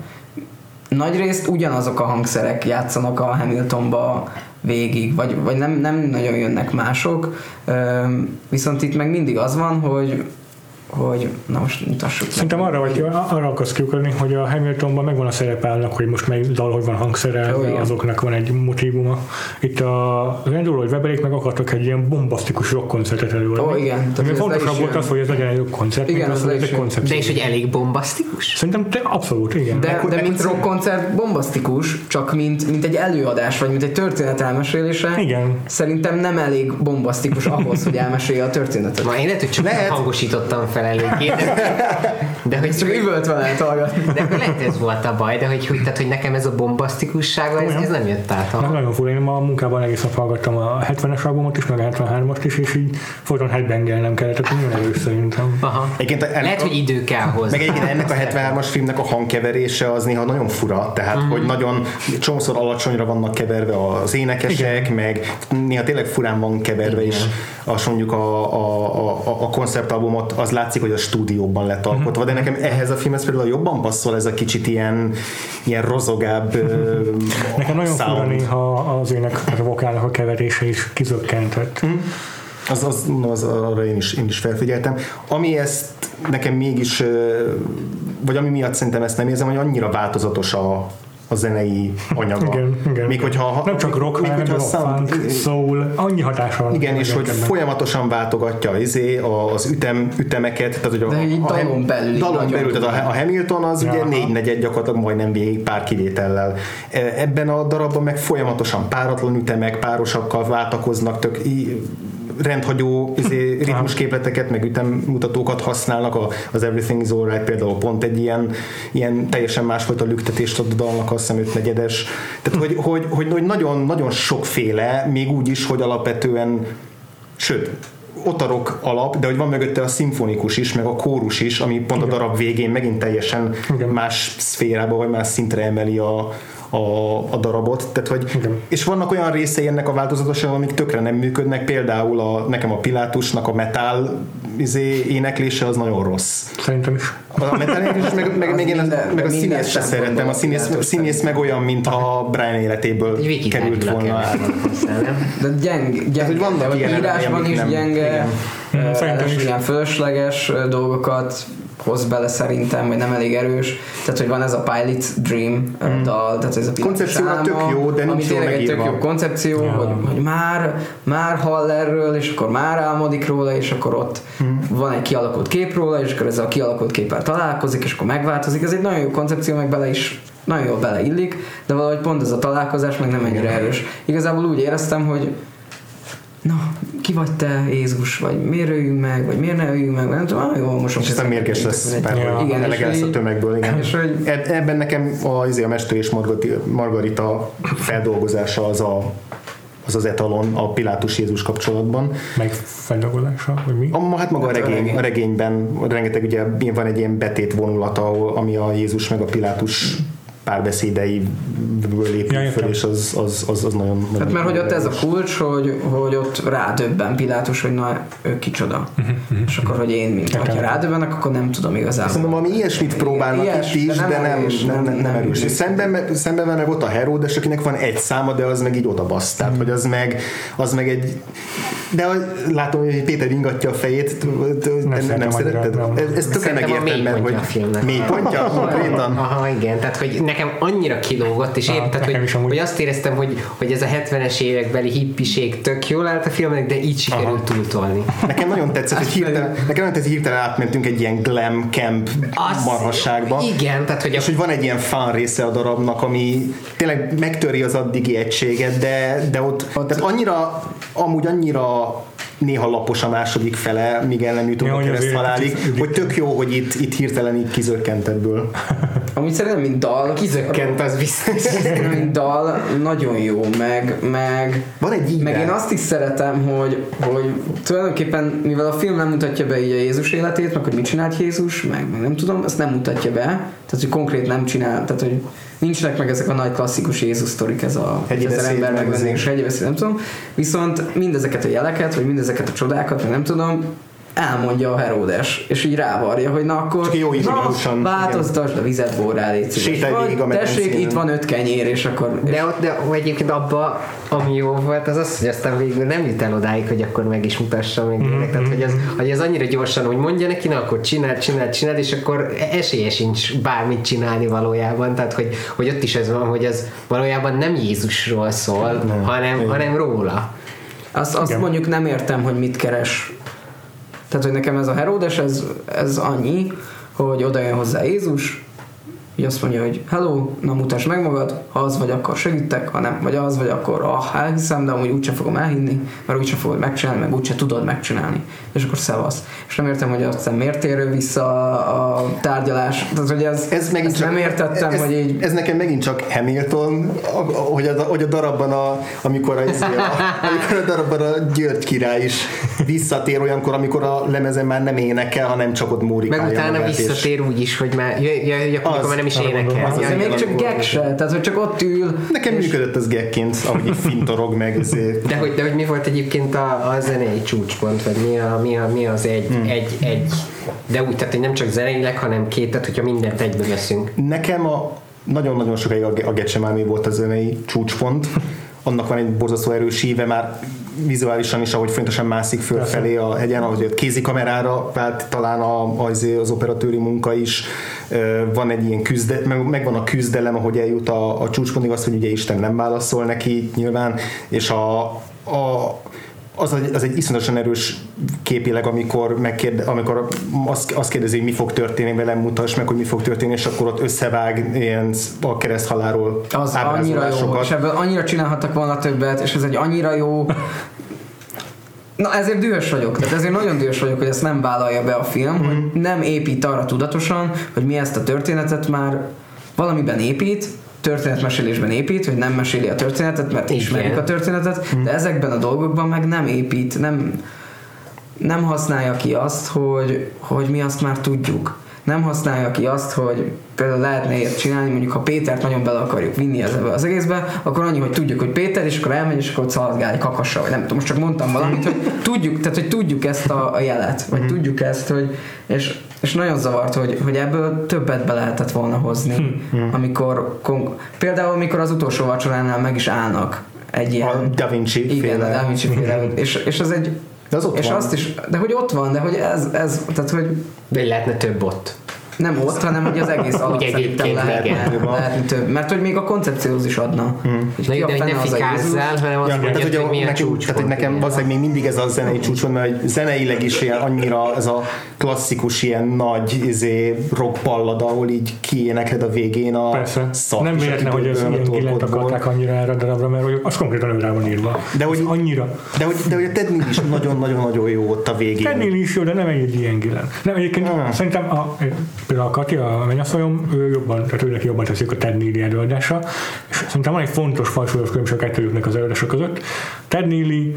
Nagyrészt ugyanazok a hangszerek játszanak a Hamiltonba végig, vagy, vagy nem, nem nagyon jönnek mások, viszont itt meg mindig az van, hogy hogy na most mutassuk Szerintem arra, hogy arra akarsz kiukadni, hogy a Hamiltonban megvan a szerepelnek, hogy most melyik dal, hogy van hangszerelve, oh, azoknak van egy motivuma. Itt a Andrew Lloyd Webberék meg akartak egy ilyen bombasztikus rock koncertet előadni. Oh, igen. Ami fontosabb volt az, hogy ez legyen egy rock koncert, igen, az, az, egy koncept. De és hogy elég bombasztikus? Szerintem te abszolút, igen. De, de, de mint rock koncert bombasztikus, csak mint, mint egy előadás, vagy mint egy történet elmesélése. Igen. Szerintem nem elég bombasztikus ahhoz, hogy elmesélje a történetet. Ma én lehet, hogy csak lehet. hangosítottam fel eléggé. De, de hogy csak üvölt vele hallgatni. De lehet ez volt a baj, de hogy, hogy, tehát, hogy nekem ez a bombasztikussága, ez, ez nem jött át. Nem, nagyon fura, én ma a munkában egész nap hallgattam a 70-es albumot is, meg a 73-ast is, és így folyton nem kellett, akkor nagyon erős szerintem. Aha. Egyébként ennek lehet, a, hogy idő kell hozzá. Meg egyébként ennek a 73-as filmnek a hangkeverése az néha nagyon fura, tehát mm-hmm. hogy nagyon csomószor alacsonyra vannak keverve az énekesek, Igen. meg néha tényleg furán van keverve Igen. is, azt mondjuk a, a, a, a konceptalbumot, az látszik, hogy a stúdióban lett alkotva, de nekem ehhez a filmhez például jobban passzol ez a kicsit ilyen, ilyen rozogább Nekem nagyon fura néha az ének, a vokálnak a keverése is kizökkentett. Mm. Az, az, az, arra én is, én is felfigyeltem. Ami ezt nekem mégis, vagy ami miatt szerintem ezt nem érzem, hogy annyira változatos a, a zenei anyaga. Igen, igen. Még hogyha, nem csak rock, még, hanem rock, sound, funk, soul, annyi hatása van. Igen, és hogy ebben. folyamatosan váltogatja izé, az ütem, ütemeket. Tehát, hogy a, De a, a dalon belül. Dalon belül, tehát a, Hamilton az ja. ugye négy negyed gyakorlatilag majdnem végig pár kivétellel. E, ebben a darabban meg folyamatosan páratlan ütemek, párosakkal váltakoznak, tök rendhagyó izé, ritmusképleteket, meg ütemmutatókat használnak, az Everything is Alright például pont egy ilyen, ilyen teljesen másfajta lüktetést ad a dalnak, azt hiszem ötnegyedes. Tehát, hogy, hogy, hogy, hogy nagyon, nagyon sokféle, még úgy is, hogy alapvetően sőt, ott a rock alap, de hogy van mögötte a szimfonikus is, meg a kórus is, ami pont Igen. a darab végén megint teljesen Igen. más szférába, vagy más szintre emeli a, a, a darabot. Tehát, hogy, Igen. és vannak olyan részei ennek a változatosságnak, amik tökre nem működnek, például a, nekem a Pilátusnak a metal izé, éneklése az nagyon rossz. Szerintem is. A metal éneklés, meg, meg, meg, én minden, meg a színész se szeretem. A színész, a színész meg olyan, mint a Brian életéből került volna De gyeng, gyeng, hogy vannak ilyen írásban is gyenge, Szerintem is. ilyen fölösleges dolgokat hoz bele szerintem, vagy nem elég erős. Tehát, hogy van ez a Pilot Dream mm. dal, tehát ez a koncepció álma, tök jó, de nincs tényleg egy tök jó koncepció, ja. hogy, hogy, már, már hall erről, és akkor már álmodik róla, és akkor ott mm. van egy kialakult kép róla, és akkor ez a kialakult képpel találkozik, és akkor megváltozik. Ez egy nagyon jó koncepció, meg bele is nagyon jól beleillik, de valahogy pont ez a találkozás meg nem ennyire erős. Igazából úgy éreztem, hogy na, ki vagy te, Jézus, vagy miért öljünk meg, vagy miért ne öljünk meg, nem tudom, ah, jó, most És aztán mérges lesz, mert igen, elege lesz a tömegből, igen. És hogy... Ebben nekem a, izé, a Mester és Margarita feldolgozása az a az az etalon a Pilátus Jézus kapcsolatban. Meg feldolgozása, vagy mi? A, hát maga hát a, regény, a regényben rengeteg ugye van egy ilyen betét vonulata, ami a Jézus meg a Pilátus párbeszédeiből lépünk Ja, föl, és az, az, az, az nagyon, Hát nagyon mert hogy ott ez a kulcs, hogy, hogy ott rádöbben Pilátus, hogy na, ő kicsoda. És akkor, hogy én, mint ha rádöbbenek, akkor nem tudom igazából. Szerintem valami ilyesmit próbálnak Ilyes, itt is, de nem nem, erős, nem, nem, nem- erős. erős. És szemben, szemben van meg ott a Heródes, akinek van egy száma, de az meg így odabasz. Tehát, hogy az meg, az meg egy... De látom, hogy Péter ingatja a fejét, nem, nem, szeretted? Ez, ez tökre megértem, mert hogy a filmnek. mélypontja? Konkrétan? Aha, igen, tehát hogy nekem annyira kilógott, és Aha, én, tehát, hogy, hogy azt éreztem, hogy, hogy ez a 70-es évekbeli hippiség tök jól állt a filmnek, de így sikerült túltolni. Nekem nagyon tetszett, hogy hirtelen, nekem nagyon tetszett, hogy hirtelen átmentünk egy ilyen glam camp Az- marhasságba. Igen, tehát hogy a És hogy van egy ilyen fán része a darabnak, ami tényleg megtöri az addigi egységet, de, de ott, tehát annyira, amúgy annyira néha lapos a második fele, míg el nem jutunk a kicsit- hogy tök jó, hogy itt, itt hirtelen így kizökkent ebből. Amúgy szerintem, mint dal, kizökkent az biztos. Mint dal nagyon jó, meg, meg, Van egy íve. meg én azt is szeretem, hogy, hogy tulajdonképpen, mivel a film nem mutatja be így a Jézus életét, meg hogy mit csinált Jézus, meg, meg nem tudom, ezt nem mutatja be, tehát hogy konkrét nem csinál, tehát hogy nincsenek meg ezek a nagy klasszikus Jézus sztorik, ez a ezer ember meg megvenni, az és beszéd, nem tudom, viszont mindezeket a jeleket, vagy mindezeket a csodákat, meg nem tudom, elmondja a Heródes, és így rávarja, hogy na akkor Csak jó na, változtasd a vizet borrá, légy szíves. Tessék, itt van öt kenyér, és akkor De ott, de egyébként abban, ami jó volt, az az, hogy aztán végül nem jut el odáig, hogy akkor meg is mutassa meg mm-hmm. Tehát, hogy az, hogy az annyira gyorsan, hogy mondja neki, na akkor csinál, csinál, csinál, és akkor esélye sincs bármit csinálni valójában. Tehát, hogy, hogy ott is ez van, hogy ez valójában nem Jézusról szól, nem. hanem, hanem róla. Azt, azt mondjuk nem értem, hogy mit keres. Tehát, hogy nekem ez a Heródes, ez, ez annyi, hogy oda jön hozzá Jézus, így azt mondja, hogy hello, na mutasd meg magad, ha az vagy, akkor segítek, ha nem, vagy az vagy, akkor ah, elhiszem, de amúgy úgyse fogom elhinni, mert úgyse fogod megcsinálni, meg úgyse tudod megcsinálni. És akkor szevasz. És nem értem, hogy aztán miért térő vissza a, tárgyalás. Tehát, hogy ez, ez megint csak, nem értettem, ez, hogy így... Ez nekem megint csak Hamilton, hogy a, hogy a darabban, a, amikor, a, a, amikor a darabban a György király is visszatér olyankor, amikor a lemezen már nem énekel, hanem csak ott Meg mórikálja utána magát, és- visszatér úgy is, hogy már jöjj, jöjj, jöjj akkor Az, már nem is énekel. az az még csak gag se, tehát hogy csak ott ül, Nekem működött az gekként, ahogy így fintorog meg. Ezért. De hogy, de hogy mi volt egyébként a, a zenei csúcspont, vagy mi, a, mi, a, mi az egy, hmm. egy, egy, de úgy, tehát hogy nem csak zeneileg, hanem két, tehát hogyha mindent egybe veszünk. Nekem a nagyon-nagyon sokáig a, a Gecsemáné volt a zenei csúcspont. Annak van egy borzasztó erős íve, már vizuálisan is, ahogy fontosan mászik fölfelé a hegyen, ahogy a kézikamerára vált talán a, az, az operatőri munka is. Van egy ilyen küzde, meg, megvan a küzdelem, ahogy eljut a, a csúcspontig, azt, hogy ugye Isten nem válaszol neki nyilván, és a, a az, egy- az egy iszonyatosan erős képileg, amikor, megkérde, amikor azt, azt kérdezi, hogy mi fog történni velem, mutass meg, hogy mi fog történni, és akkor ott összevág ilyen a kereszthaláról Az annyira jó, és ebből annyira csinálhattak volna többet, és ez egy annyira jó... Na ezért dühös vagyok, tehát ezért nagyon dühös vagyok, hogy ezt nem vállalja be a film, mm. hogy nem épít arra tudatosan, hogy mi ezt a történetet már valamiben épít, történetmesélésben épít, hogy nem meséli a történetet, mert Igen. ismerik a történetet, de ezekben a dolgokban meg nem épít, nem, nem használja ki azt, hogy, hogy mi azt már tudjuk. Nem használja ki azt, hogy például lehetne ilyet csinálni, mondjuk ha Pétert nagyon bele akarjuk vinni az, ebbe az egészbe, akkor annyi, hogy tudjuk, hogy Péter, és akkor elmegy, és akkor szaladgál egy kakassa, vagy nem tudom, most csak mondtam valamit, hogy tudjuk, tehát hogy tudjuk ezt a, a jelet, vagy tudjuk ezt, hogy, és, és nagyon zavart, hogy, hogy ebből többet be lehetett volna hozni, amikor, kon- például amikor az utolsó vacsoránál meg is állnak egy ilyen... A Da Vinci Igen, féle. a Da Vinci féle. és, és az egy... De az ott és van. azt is, de hogy ott van, de hogy ez, ez tehát hogy De lehetne több ott. Nem ott, hanem hogy az egész Ugye szerintem egyébként több. Mert hogy még a koncepcióhoz is adna. Hogy Na, ki de a hogy fene ne az fikázzál, hanem azt Ja, mondjad, tehát, hogy, hogy milyen nekem, csúcs tehát, hogy nekem valószínűleg még mindig ez a zenei csúcs van, mert hogy zeneileg is ilyen annyira ez a klasszikus ilyen nagy izé, rock ballada, ahol így kiénekled a végén a Persze. szart nem véletlen, hogy ez kidobban a ilyen torkodból. akarták annyira erre a darabra, mert hogy az konkrétan ő rá van írva. De hogy- Az annyira. De hogy, de hogy a Ted Neal is nagyon-nagyon-nagyon jó ott a végén. Tennél is jó, de nem egy ilyen gillen. Nem, egyébként Ah. szerintem a, például a Kati, a mennyasszonyom, ő jobban, tehát őnek jobban teszik a Ted Neely előadása, és szerintem van egy fontos fajsúlyos különbség a kettőjüknek az előadások között. Ted Neely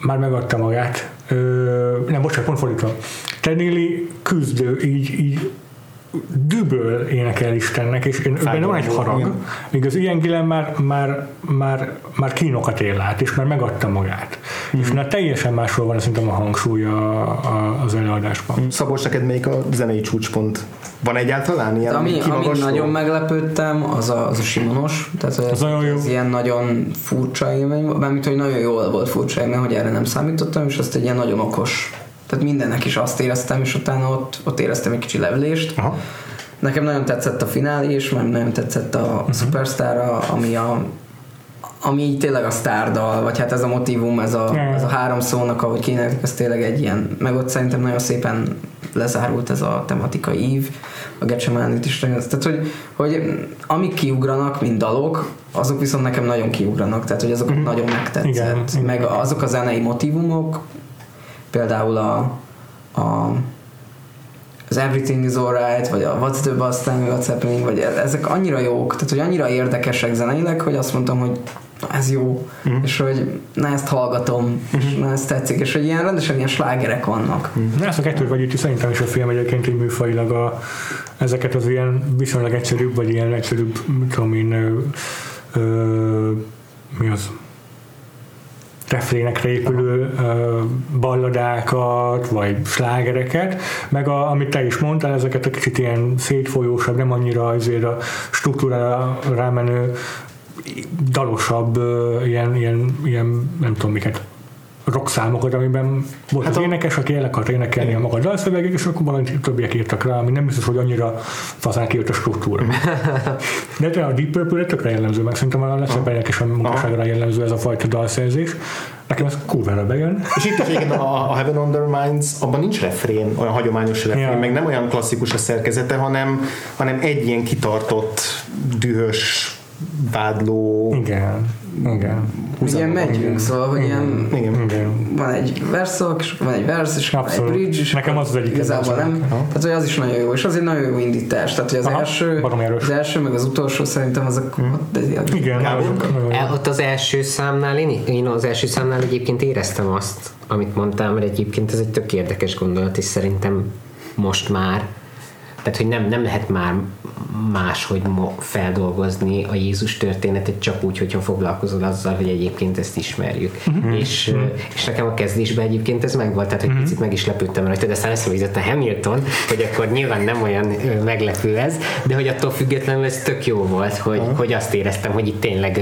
már megadta magát, ö, nem, bocsánat, pont fordítva. Ted Neely küzdő, így, így düböl énekel Istennek, és én, benne van egy harag, míg az ilyen Gillen már, már, már, már kínokat él át, és már megadta magát. Mm. És na teljesen másról van szerintem a hangsúly a, a, az előadásban. Mm. Szabolcs, neked melyik a zenei csúcspont? Van egyáltalán ilyen ami, ami nagyon meglepődtem, az a, az a Simonos. Tehát az, nagyon jó. Ez ilyen nagyon furcsa élmény, mármint, hogy nagyon jól volt furcsa élmény, hogy erre nem számítottam, és azt egy ilyen nagyon okos tehát mindennek is azt éreztem, és utána ott, ott éreztem egy kicsi levlést. Aha. Nekem nagyon tetszett a finálé is, mert nagyon tetszett a, uh-huh. Superstar, ami a ami így tényleg a sztárdal, vagy hát ez a motivum, ez a, ez a három szónak, ahogy kéne, ez tényleg egy ilyen, meg ott szerintem nagyon szépen lezárult ez a tematikai ív, a Gecsemánit is, tehát hogy, hogy amik kiugranak, mint dalok, azok viszont nekem nagyon kiugranak, tehát hogy azok mm. nagyon megtetszett, igen, meg igen. azok a zenei motivumok, például a, a az Everything is Alright, vagy a What's the Bus Time, What's Happening, vagy e- ezek annyira jók, tehát hogy annyira érdekesek zeneileg, hogy azt mondtam, hogy na, ez jó, mm. és hogy na ezt hallgatom, mm-hmm. és na ezt tetszik, és hogy ilyen rendesen ilyen slágerek vannak. Mm. Ezt a kettő vagy itt szerintem is a film egyébként egy műfajilag a, ezeket az ilyen viszonylag egyszerűbb, vagy ilyen egyszerűbb, tudom én, ö, ö, mi az, refrénekre épülő balladákat, vagy slágereket, meg a, amit te is mondtál, ezeket a kicsit ilyen szétfolyósabb, nem annyira azért a struktúrára rámenő dalosabb, ilyen, ilyen, ilyen nem tudom miket rockszámokat, amiben volt hát az a... énekes, aki el akart énekelni a maga dalszövegét, és akkor valami többiek írtak rá, ami nem biztos, hogy annyira fazán kijött a struktúra. De a Deep Purple tökre jellemző, meg szerintem a legszebb érdekes a munkásságra jellemző ez a fajta dalszerzés. Nekem ez kurvára bejön. És itt is a, a Heaven on Their Minds, abban nincs refrén, olyan hagyományos refrén, ja. meg nem olyan klasszikus a szerkezete, hanem, hanem egy ilyen kitartott, dühös, vádló igen, igen. Igen, megyünk, igen. szóval, hogy ilyen igen. igen. van egy verszak, és van egy versz, és Abszolút. van egy bridge, és Nekem az az egyik igazából nem. Aha. Tehát, hogy az is nagyon jó, és az egy nagyon jó indítás. Tehát, hogy az, Aha, első, az első, meg az utolsó szerintem azok hmm. ott, de igen, el, ott az első számnál, én, én az első számnál egyébként éreztem azt, amit mondtál, mert egyébként ez egy tök érdekes gondolat, és szerintem most már tehát, hogy nem, nem lehet már máshogy feldolgozni a Jézus történetet csak úgy, hogyha foglalkozol azzal, hogy egyébként ezt ismerjük. Uh-huh. És, uh-huh. és nekem a kezdésben egyébként ez megvolt, tehát hogy uh-huh. picit meg is lepődtem rajta, de aztán eszembe jutott a Hamilton, hogy akkor nyilván nem olyan meglepő ez, de hogy attól függetlenül ez tök jó volt, hogy, uh-huh. hogy azt éreztem, hogy itt tényleg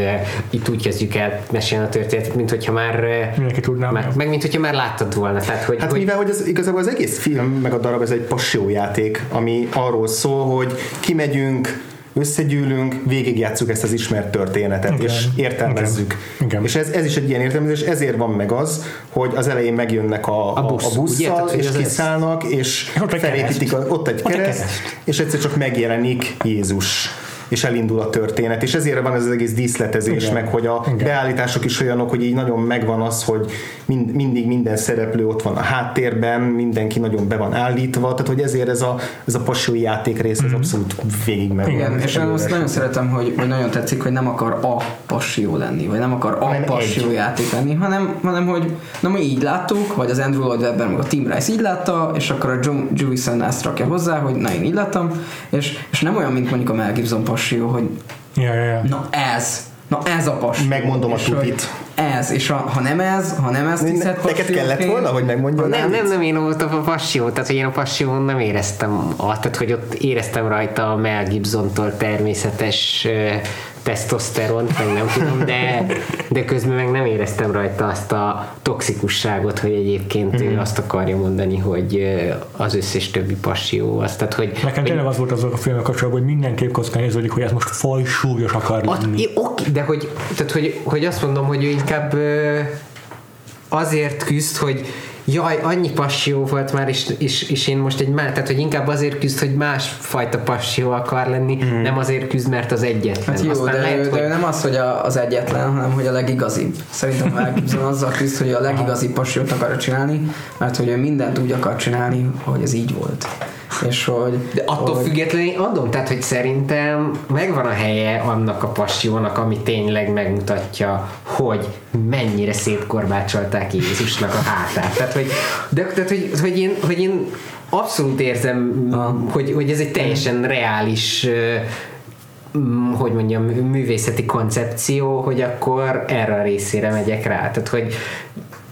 itt úgy kezdjük el mesélni a történetet, mint hogyha már, Mindenki tudná már meg mint hogyha már láttad volna. Tehát, hogy, hát hogy, mivel hogy az, igazából az egész film, meg a darab, ez egy passiójáték, ami arról szól, hogy kimegyünk, összegyűlünk, végigjátszuk ezt az ismert történetet, Igen. és értelmezzük. Igen. És ez, ez is egy ilyen értelmezés, ezért van meg az, hogy az elején megjönnek a, a, busz, a busszal, ugye, és kiszállnak, és felépítik, a, ott egy kereszt, és egyszer csak megjelenik Jézus és elindul a történet, és ezért van ez az egész díszletezés, Igen. meg hogy a Igen. beállítások is olyanok, hogy így nagyon megvan az, hogy mind, mindig minden szereplő ott van a háttérben, mindenki nagyon be van állítva, tehát hogy ezért ez a, ez a passiói játék rész, ez mm. abszolút végig meg. Igen, és én azt nagyon szeretem, hogy, hogy nagyon tetszik, hogy nem akar a passió lenni, vagy nem akar a egy. játék lenni, hanem, hanem hogy na mi így láttuk, vagy az Andrew Lloyd Webber, meg a Tim Rice így látta, és akkor a Joe Jewison ezt rakja hozzá, hogy na én így láttam, és, és nem olyan, mint mondjuk a Mel Gibson passió, hogy ja, ja, ja. na ez, na ez a passió. Megmondom a tupit. Ez, és a, ha nem ez, ha nem ez tisztelt passió. Neked kellett volna, hogy megmondjam? Nem, nem, nem én voltam a passió, tehát hogy én a passió nem éreztem, tehát hogy ott éreztem rajta a Mel Gibson-tól természetes tesztoszteront, meg nem tudom, de, de közben meg nem éreztem rajta azt a toxikusságot, hogy egyébként mm. ő azt akarja mondani, hogy az összes többi passió az. Tehát, hogy, Nekem tényleg az volt azok a filmek kapcsolatban, hogy mindenképp kockán érződik, hogy ez most fajsúlyos akar lenni. Ott, oké, de hogy, tehát, hogy, hogy azt mondom, hogy ő inkább azért küzd, hogy jaj, annyi passió volt már, és, és, és én most egy más, tehát hogy inkább azért küzd, hogy más fajta passió akar lenni, mm. nem azért küzd, mert az egyetlen. Hát jó, Aztán de, lehet, de hogy... nem az, hogy a, az egyetlen, hanem hogy a legigazibb. Szerintem Mel Gibson azzal küzd, hogy a legigazibb pasiót akar csinálni, mert hogy ő mindent úgy akar csinálni, hogy ez így volt. És hogy, De attól hogy, függetlenül adom, tehát hogy szerintem megvan a helye annak a passiónak, ami tényleg megmutatja, hogy mennyire szétkorbácsolták Jézusnak a hátát. Tehát, hogy, de, tehát, hogy, hogy, én, hogy én abszolút érzem, hogy, hogy ez egy teljesen reális hogy mondjam, művészeti koncepció, hogy akkor erre a részére megyek rá. Tehát, hogy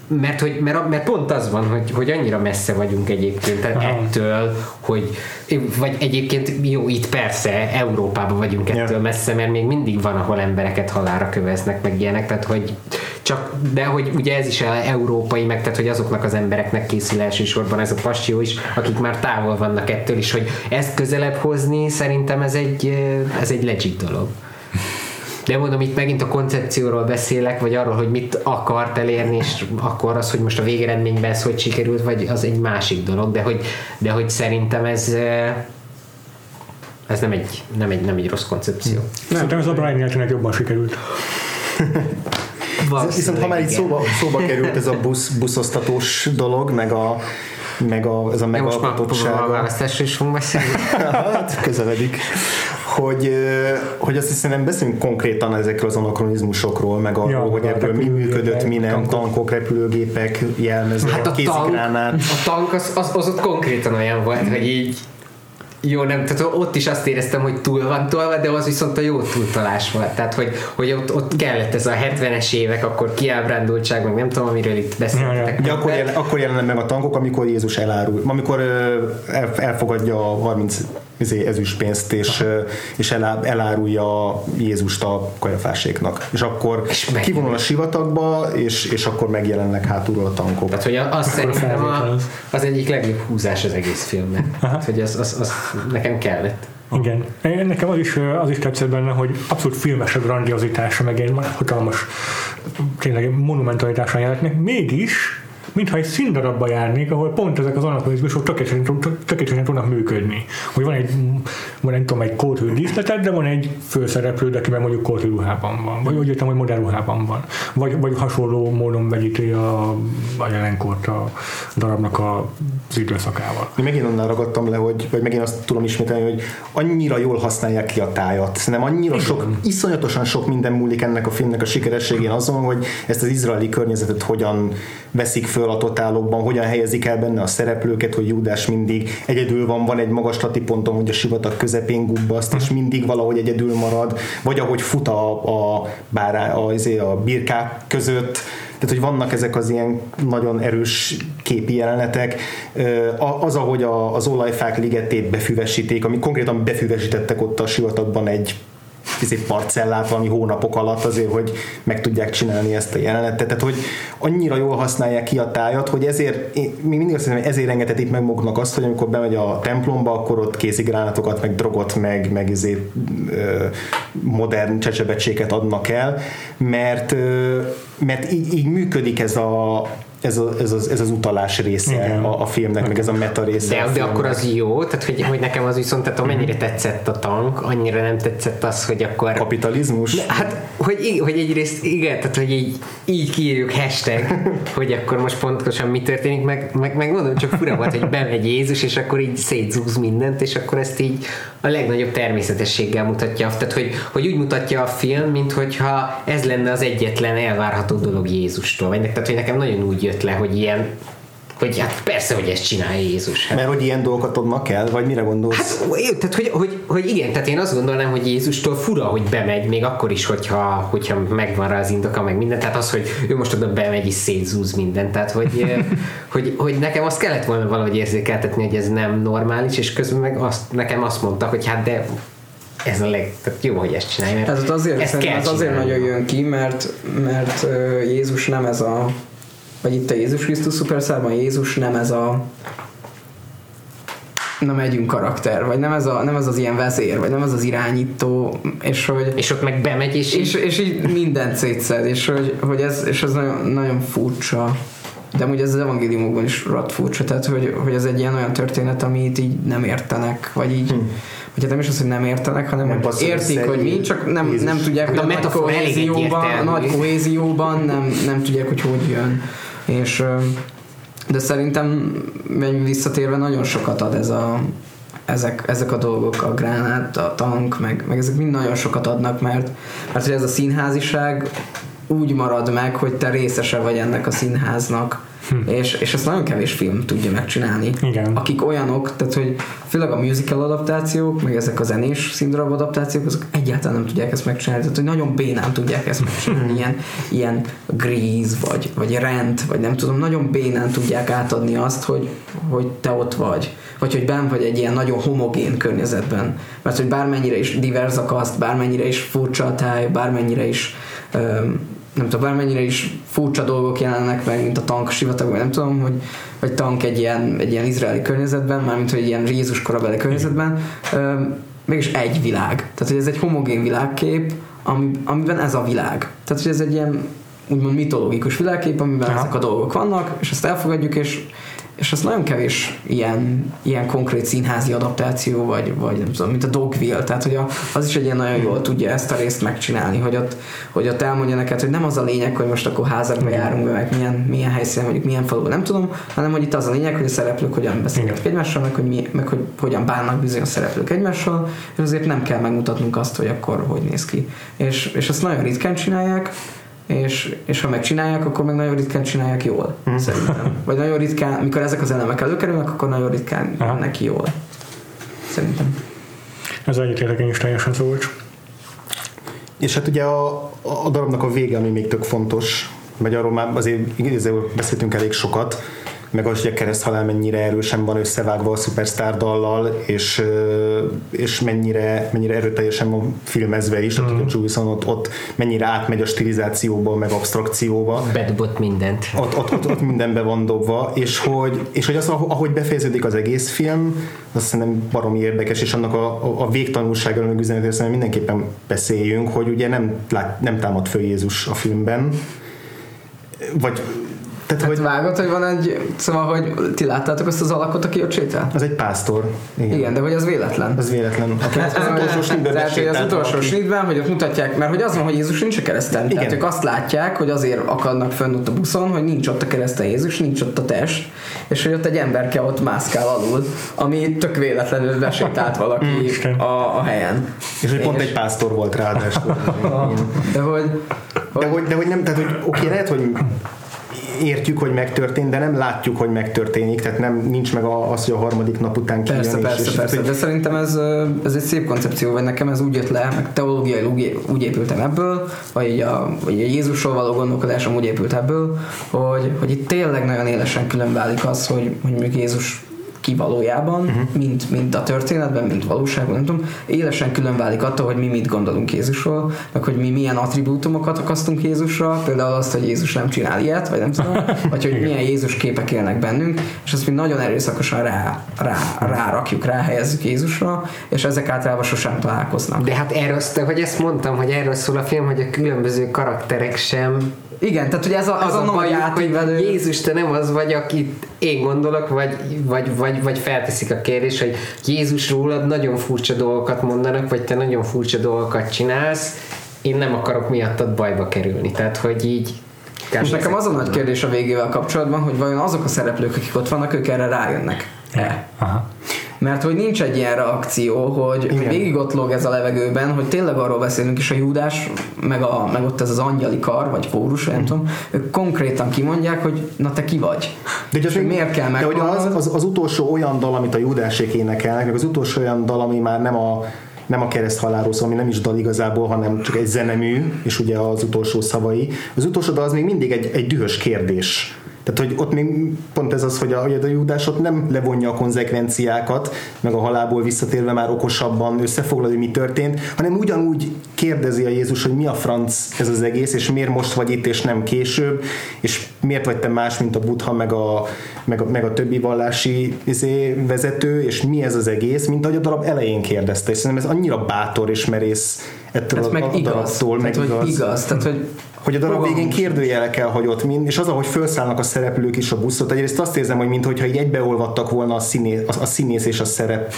mert, hogy, mert, mert pont az van, hogy, hogy annyira messze vagyunk egyébként tehát Aha. ettől, hogy vagy egyébként jó, itt persze Európában vagyunk ettől Ja. messze, mert még mindig van, ahol embereket halára köveznek, meg ilyenek, tehát hogy csak, de hogy ugye ez is európai, meg tehát hogy azoknak az embereknek készül elsősorban ez a passió is, akik már távol vannak ettől is, hogy ezt közelebb hozni, szerintem ez egy, ez egy legit dolog. De mondom, itt megint a koncepcióról beszélek, vagy arról, hogy mit akart elérni, és akkor az, hogy most a végeredményben ez hogy sikerült, vagy az egy másik dolog, de hogy, de hogy szerintem ez eh, ez nem egy, nem egy, nem egy rossz koncepció. Szerintem ez a Brian Eltonnek jobban sikerült. Viszont ha már igen. szóba, szóba került ez a busz, buszosztatós dolog, meg a meg a, ez a De most már a választásról is fogunk beszélni. hát közeledik. Hogy, hogy azt hiszem nem beszélünk konkrétan ezekről az anakronizmusokról, meg arról, Ja, hogy ebből mi működött, mi nem, tankok. tankok, repülőgépek, jelmezők, Hát a tank, kézigránát. a tank az, az, az ott konkrétan olyan volt, hogy így jó, nem, tehát ott is azt éreztem, hogy túl van tolva, de az viszont a jó túltalás volt. Tehát, hogy, hogy ott, ott kellett ez a 70-es évek, akkor kiábrándultság, meg nem tudom, amiről itt beszéltek. Ugye akkor, jel, akkor jelennek meg a tankok, amikor Jézus elárul, amikor elfogadja a 30 izé, ezüstpénzt, és, és elá, elárulja Jézust a kajafáséknak. És akkor És kivonul a sivatagba, és, és akkor megjelennek hátulról a tankok. Tehát, hogy az szerintem a, az egyik legjobb húzás az egész filmben. Tehát, hogy az, az, az nekem kellett. Igen. Nekem az is, az is tetszett benne, hogy abszolút filmes a grandiozitása, meg egy hatalmas, tényleg monumentalitásan jelennek. Mégis, mintha egy színdarabba járnék, ahol pont ezek az anakronizmusok tökéletesen, tudnak működni. Hogy van egy, van egy, tudom, egy kódhű díszleted, de van egy főszereplő, aki meg mondjuk kódhű ruhában van. Vagy úgy értem, hogy modern ruhában van. Vagy, vagy hasonló módon vegyíti a, a jelenkort a darabnak a, az időszakával. Én megint onnan ragadtam le, hogy, vagy megint azt tudom ismételni, hogy annyira jól használják ki a tájat. Szerintem annyira sok, iszonyatosan sok minden múlik ennek a filmnek a sikerességén azon, hogy ezt az izraeli környezetet hogyan veszik föl a totálokban, hogyan helyezik el benne a szereplőket, hogy Júdás mindig egyedül van, van egy magaslati ponton, hogy a sivatag közepén gubbaszt, és mindig valahogy egyedül marad, vagy ahogy fut a, a, bárá, a, izé, a birkák között, tehát, hogy vannak ezek az ilyen nagyon erős képi jelenetek. Az, ahogy az olajfák ligetét befüvesíték, ami konkrétan befüvesítettek ott a sivatagban egy parcellát valami hónapok alatt azért, hogy meg tudják csinálni ezt a jelenetet. Tehát, hogy annyira jól használják ki a tájat, hogy ezért, én még mindig azt hiszem, hogy ezért engedhetik meg maguknak azt, hogy amikor bemegy a templomba, akkor ott kézigránátokat, meg drogot, meg, meg izé, modern csecsebecséket adnak el, mert, mert így, így működik ez a ez, a, ez, az, ez az utalás része Igen. a, a filmnek, meg ez a meta része. De, a de akkor az jó, tehát hogy, hogy nekem az viszont, tehát amennyire tetszett a tank, annyira nem tetszett az, hogy akkor kapitalizmus. Hát, hogy, hogy egyrészt igen, tehát hogy így, így kiírjuk hashtag, hogy akkor most pontosan mi történik, meg, meg, meg mondom, csak fura volt, hogy bemegy Jézus, és akkor így szétzúz mindent, és akkor ezt így a legnagyobb természetességgel mutatja. Tehát, hogy, hogy úgy mutatja a film, mint hogyha ez lenne az egyetlen elvárható dolog Jézustól. Vagy Tehát, hogy nekem nagyon úgy jött le, hogy ilyen hogy hát persze, hogy ezt csinálja Jézus. Hát, Mert hogy ilyen dolgokat adnak el, vagy mire gondolsz? Hát, tehát, hogy, hogy, hogy, igen, tehát én azt gondolnám, hogy Jézustól fura, hogy bemegy, még akkor is, hogyha, hogyha megvan rá az indoka, meg minden, tehát az, hogy ő most oda bemegy és szétzúz mindent, tehát hogy, hogy, hogy nekem azt kellett volna valahogy érzékeltetni, hogy ez nem normális, és közben meg azt, nekem azt mondta, hogy hát de ez a leg, tehát jó, hogy ezt csinálja, mert Ez azért, ezt szerintem kell ez azért nagyon jön ki, mert, mert Jézus nem ez a vagy itt a Jézus Krisztus szuperszárban Jézus nem ez a nem együnk karakter, vagy nem ez, a, nem ez az ilyen vezér, vagy nem ez az irányító, és hogy És ott meg bemegy, és, és, és így mindent szétszed, és hogy, hogy ez, és ez nagyon, nagyon furcsa. De amúgy ez az evangéliumokban is rohadt furcsa, tehát hogy, hogy ez egy ilyen olyan történet, amit így nem értenek, vagy így, hm. vagy hát nem is az, hogy nem értenek, hanem Nem hogy értik, hogy mi, csak nem, Jézus. nem tudják, hogy Hát a a, nagy kohézióban, nagy kohézióban nem, nem tudják, hogy hogy jön. És de szerintem visszatérve nagyon sokat ad ez a ezek, ezek a dolgok, a gránát, a tank, meg, meg ezek mind nagyon sokat adnak, mert, mert hogy ez a színháziság úgy marad meg, hogy te részese vagy ennek a színháznak, Hm. És, és ezt nagyon kevés film tudja megcsinálni. Igen. Akik olyanok, tehát hogy főleg a musical adaptációk, meg ezek a zenés színdarab adaptációk, azok egyáltalán nem tudják ezt megcsinálni. Tehát, hogy nagyon bénán tudják ezt megcsinálni. Ilyen, ilyen Grease, vagy, vagy Rent, vagy nem tudom, nagyon bénán tudják átadni azt, hogy, hogy te ott vagy. Vagy hogy benn vagy egy ilyen nagyon homogén környezetben. Mert hogy bármennyire is divers a kaszt, bármennyire is furcsa a táj, bármennyire is um, nem tudom, bármennyire is furcsa dolgok jelennek meg, mint a tank sivatag, vagy nem tudom, hogy, vagy tank egy ilyen, egy ilyen izraeli környezetben, mármint hogy egy ilyen Jézus korabeli környezetben, ö, mégis egy világ. Tehát, hogy ez egy homogén világkép, ami, amiben ez a világ. Tehát, hogy ez egy ilyen úgymond mitológikus világkép, amiben Aha. ezek a dolgok vannak, és ezt elfogadjuk, és, és az nagyon kevés ilyen, ilyen konkrét színházi adaptáció, vagy, vagy nem tudom, mint a Dogville, tehát hogy a, az is egy ilyen nagyon jól tudja ezt a részt megcsinálni, hogy ott, hogy ott elmondja neked, hogy nem az a lényeg, hogy most akkor házakba járunk be, meg milyen, milyen helyszínen, mondjuk milyen faluban, nem tudom, hanem hogy itt az a lényeg, hogy a szereplők hogyan beszélnek egymással, meg hogy, mi, meg hogy hogyan bánnak bizonyos szereplők egymással, és azért nem kell megmutatnunk azt, hogy akkor hogy néz ki. És, és ezt nagyon ritkán csinálják, és, és ha megcsinálják, akkor meg nagyon ritkán csinálják jól, mm. szerintem. Vagy nagyon ritkán, mikor ezek az elemek előkerülnek, akkor nagyon ritkán Aha. neki jól. Szerintem. Ez egyetértek én is teljesen szóval. És hát ugye a, a darabnak a vége, ami még tök fontos, vagy arról már azért igazából beszéltünk elég sokat, meg az, hogy a kereszthalál mennyire erősen van összevágva a Superstar dallal, és, és mennyire, mennyire erőteljesen van filmezve is, mm. tehát a Jewison ott, ott mennyire átmegy a stilizációba, meg abstrakcióba. Bedobott mindent. Ott, ott, ott, ott mindenbe van dobva, és hogy, és hogy az, ahogy befejeződik az egész film, az szerintem baromi érdekes, és annak a, a, a végtanulságról, meg üzenetéről szerintem mindenképpen beszéljünk, hogy ugye nem, lát, nem támad föl Jézus a filmben, vagy tehát, hát hogy vágott, hogy van egy, szóval, hogy ti láttátok azt az alakot, aki ott sétál? Az egy pásztor. Igen, igen de hogy az véletlen. Az véletlen. Aki az, az utolsó snitben Tehát, hogy az utolsó snitben, hogy ott mutatják, mert hogy az van, hogy Jézus nincs a kereszten. Igen. Tehát ők azt látják, hogy azért akadnak fönn ott a buszon, hogy nincs ott a kereszten Jézus, nincs ott a test, és hogy ott egy emberke ott mászkál alul, ami tök véletlenül besétált valaki mm, a, a helyen. És hogy pont egy pásztor volt ráadásul. de hogy, hogy, de hogy, de hogy nem, tehát hogy oké, okay, lehet, hogy értjük, hogy megtörtént, de nem látjuk, hogy megtörténik, tehát nem nincs meg az, hogy a harmadik nap után kijön. Persze, persze, és, persze, és, de szerintem ez, ez egy szép koncepció, vagy nekem ez úgy jött le, meg teológiai úgy, úgy épültem ebből, vagy a, vagy a Jézusról való gondolkodásom úgy épült ebből, hogy, hogy itt tényleg nagyon élesen külön válik az, hogy, hogy mondjuk Jézus ki valójában, uh-huh. mint, mint a történetben, mint valóságban, nem tudom, élesen külön válik attól, hogy mi mit gondolunk Jézusról, meg hogy mi milyen attribútumokat akasztunk Jézusra, például azt, hogy Jézus nem csinál ilyet, vagy nem tudom, vagy hogy milyen Jézus képek élnek bennünk, és azt mi nagyon erőszakosan rá, rá, rá rakjuk, rá helyezzük Jézusra, és ezek általában sosem találkoznak. De hát erről, hogy ezt mondtam, hogy erről szól a film, hogy a különböző karakterek sem igen, tehát hogy ez a, az, az a, a nagy átívelő... Jézus, te nem az vagy, akit én gondolok, vagy, vagy, vagy, vagy felteszik a kérdés, hogy Jézus rólad nagyon furcsa dolgokat mondanak, vagy te nagyon furcsa dolgokat csinálsz, én nem akarok miattad bajba kerülni. Tehát, hogy így és nekem az a nagy kérdés a végével kapcsolatban, hogy vajon azok a szereplők, akik ott vannak, ők erre rájönnek. E. Aha. Mert hogy nincs egy ilyen reakció, hogy Igen. végig ott lóg ez a levegőben, hogy tényleg arról beszélünk is a Júdás, meg, a, meg ott ez az angyali kar, vagy kórus, nem tudom, ők konkrétan kimondják, hogy na te ki vagy. De, és még, miért kell meg? De hogy az, az, az, utolsó olyan dal, amit a Judásék énekelnek, meg az utolsó olyan dal, ami már nem a nem a kereszt haláról szól, ami nem is dal igazából, hanem csak egy zenemű, és ugye az utolsó szavai. Az utolsó dal az még mindig egy, egy dühös kérdés tehát, hogy ott még pont ez az, hogy a, hogy a Júdás ott nem levonja a konzekvenciákat, meg a halálból visszatérve már okosabban összefoglalja, hogy mi történt, hanem ugyanúgy kérdezi a Jézus, hogy mi a franc ez az egész, és miért most vagy itt, és nem később, és miért vagy te más, mint a Buddha, meg a, meg a, meg a többi vallási izé, vezető, és mi ez az egész, mint ahogy a darab elején kérdezte, és szerintem ez annyira bátor és merész ettől ez a, meg a igaz. darabtól, meg tehát, igaz. Hogy igaz. Tehát, hogy hogy a darab végén kérdőjelekkel hagyott mind, és az, ahogy felszállnak a szereplők is a buszot, egyrészt azt érzem, hogy mintha így egybeolvadtak volna a színész, a, a színész és a szerep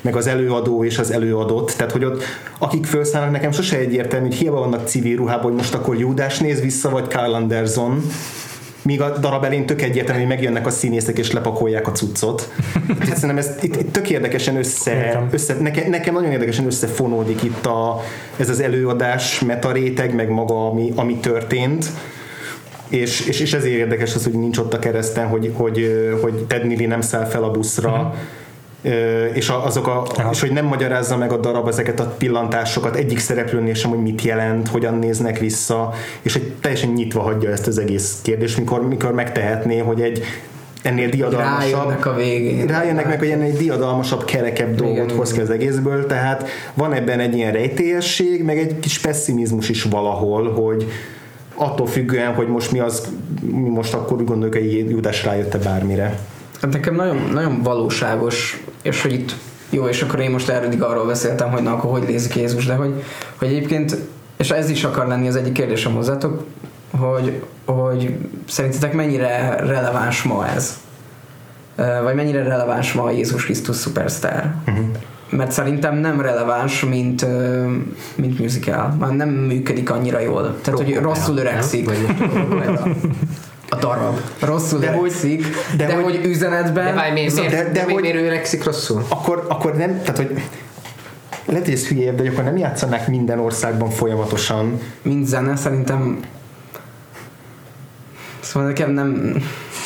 meg az előadó és az előadott, tehát hogy ott akik felszállnak, nekem sose egyértelmű, hogy hiába vannak civil ruhában, hogy most akkor Júdás néz vissza, vagy Carl Anderson, míg a darab elén tök egyértelmű, hogy megjönnek a színészek és lepakolják a cuccot. Hát szerintem ez itt, itt tök érdekesen össze, össze nekem, nekem nagyon érdekesen összefonódik itt a, ez az előadás metaréteg, meg maga, ami, ami történt. És, és, és ezért érdekes az, hogy nincs ott a kereszten, hogy, hogy, hogy Ted Neely nem száll fel a buszra, uh-huh és, azok a, és hogy nem magyarázza meg a darab ezeket a pillantásokat egyik szereplőnél sem, hogy mit jelent, hogyan néznek vissza, és hogy teljesen nyitva hagyja ezt az egész kérdést, mikor, mikor megtehetné, hogy egy ennél diadalmasabb. Rájönnek a végén. Rájönnek meg, hogy ennél diadalmasabb, kerekebb dolgot igen, hoz ki az egészből, tehát van ebben egy ilyen rejtélyesség, meg egy kis pessimizmus is valahol, hogy attól függően, hogy most mi az, mi most akkor úgy gondoljuk, hogy Judás rájött-e bármire. Hát nekem nagyon, nagyon valóságos, és hogy itt jó, és akkor én most eddig arról beszéltem, hogy na, akkor hogy nézik Jézus, de hogy, hogy egyébként, és ez is akar lenni az egyik kérdésem hozzátok, hogy, hogy szerintetek mennyire releváns ma ez? Vagy mennyire releváns ma a Jézus Krisztus Superstar? Uh-huh. Mert szerintem nem releváns, mint, mint musical. Már nem működik annyira jól. Tehát, hogy rosszul öregszik. a darab. Rosszul de öregszik, hogy, de, de hogy, hogy üzenetben... De, várj, miért, miért, de, de, de hogy, miért öregszik rosszul? Akkor, akkor nem, tehát hogy lehet, hogy ez hülye, de akkor nem játszanák minden országban folyamatosan. Mint zene, szerintem Szóval nekem nem...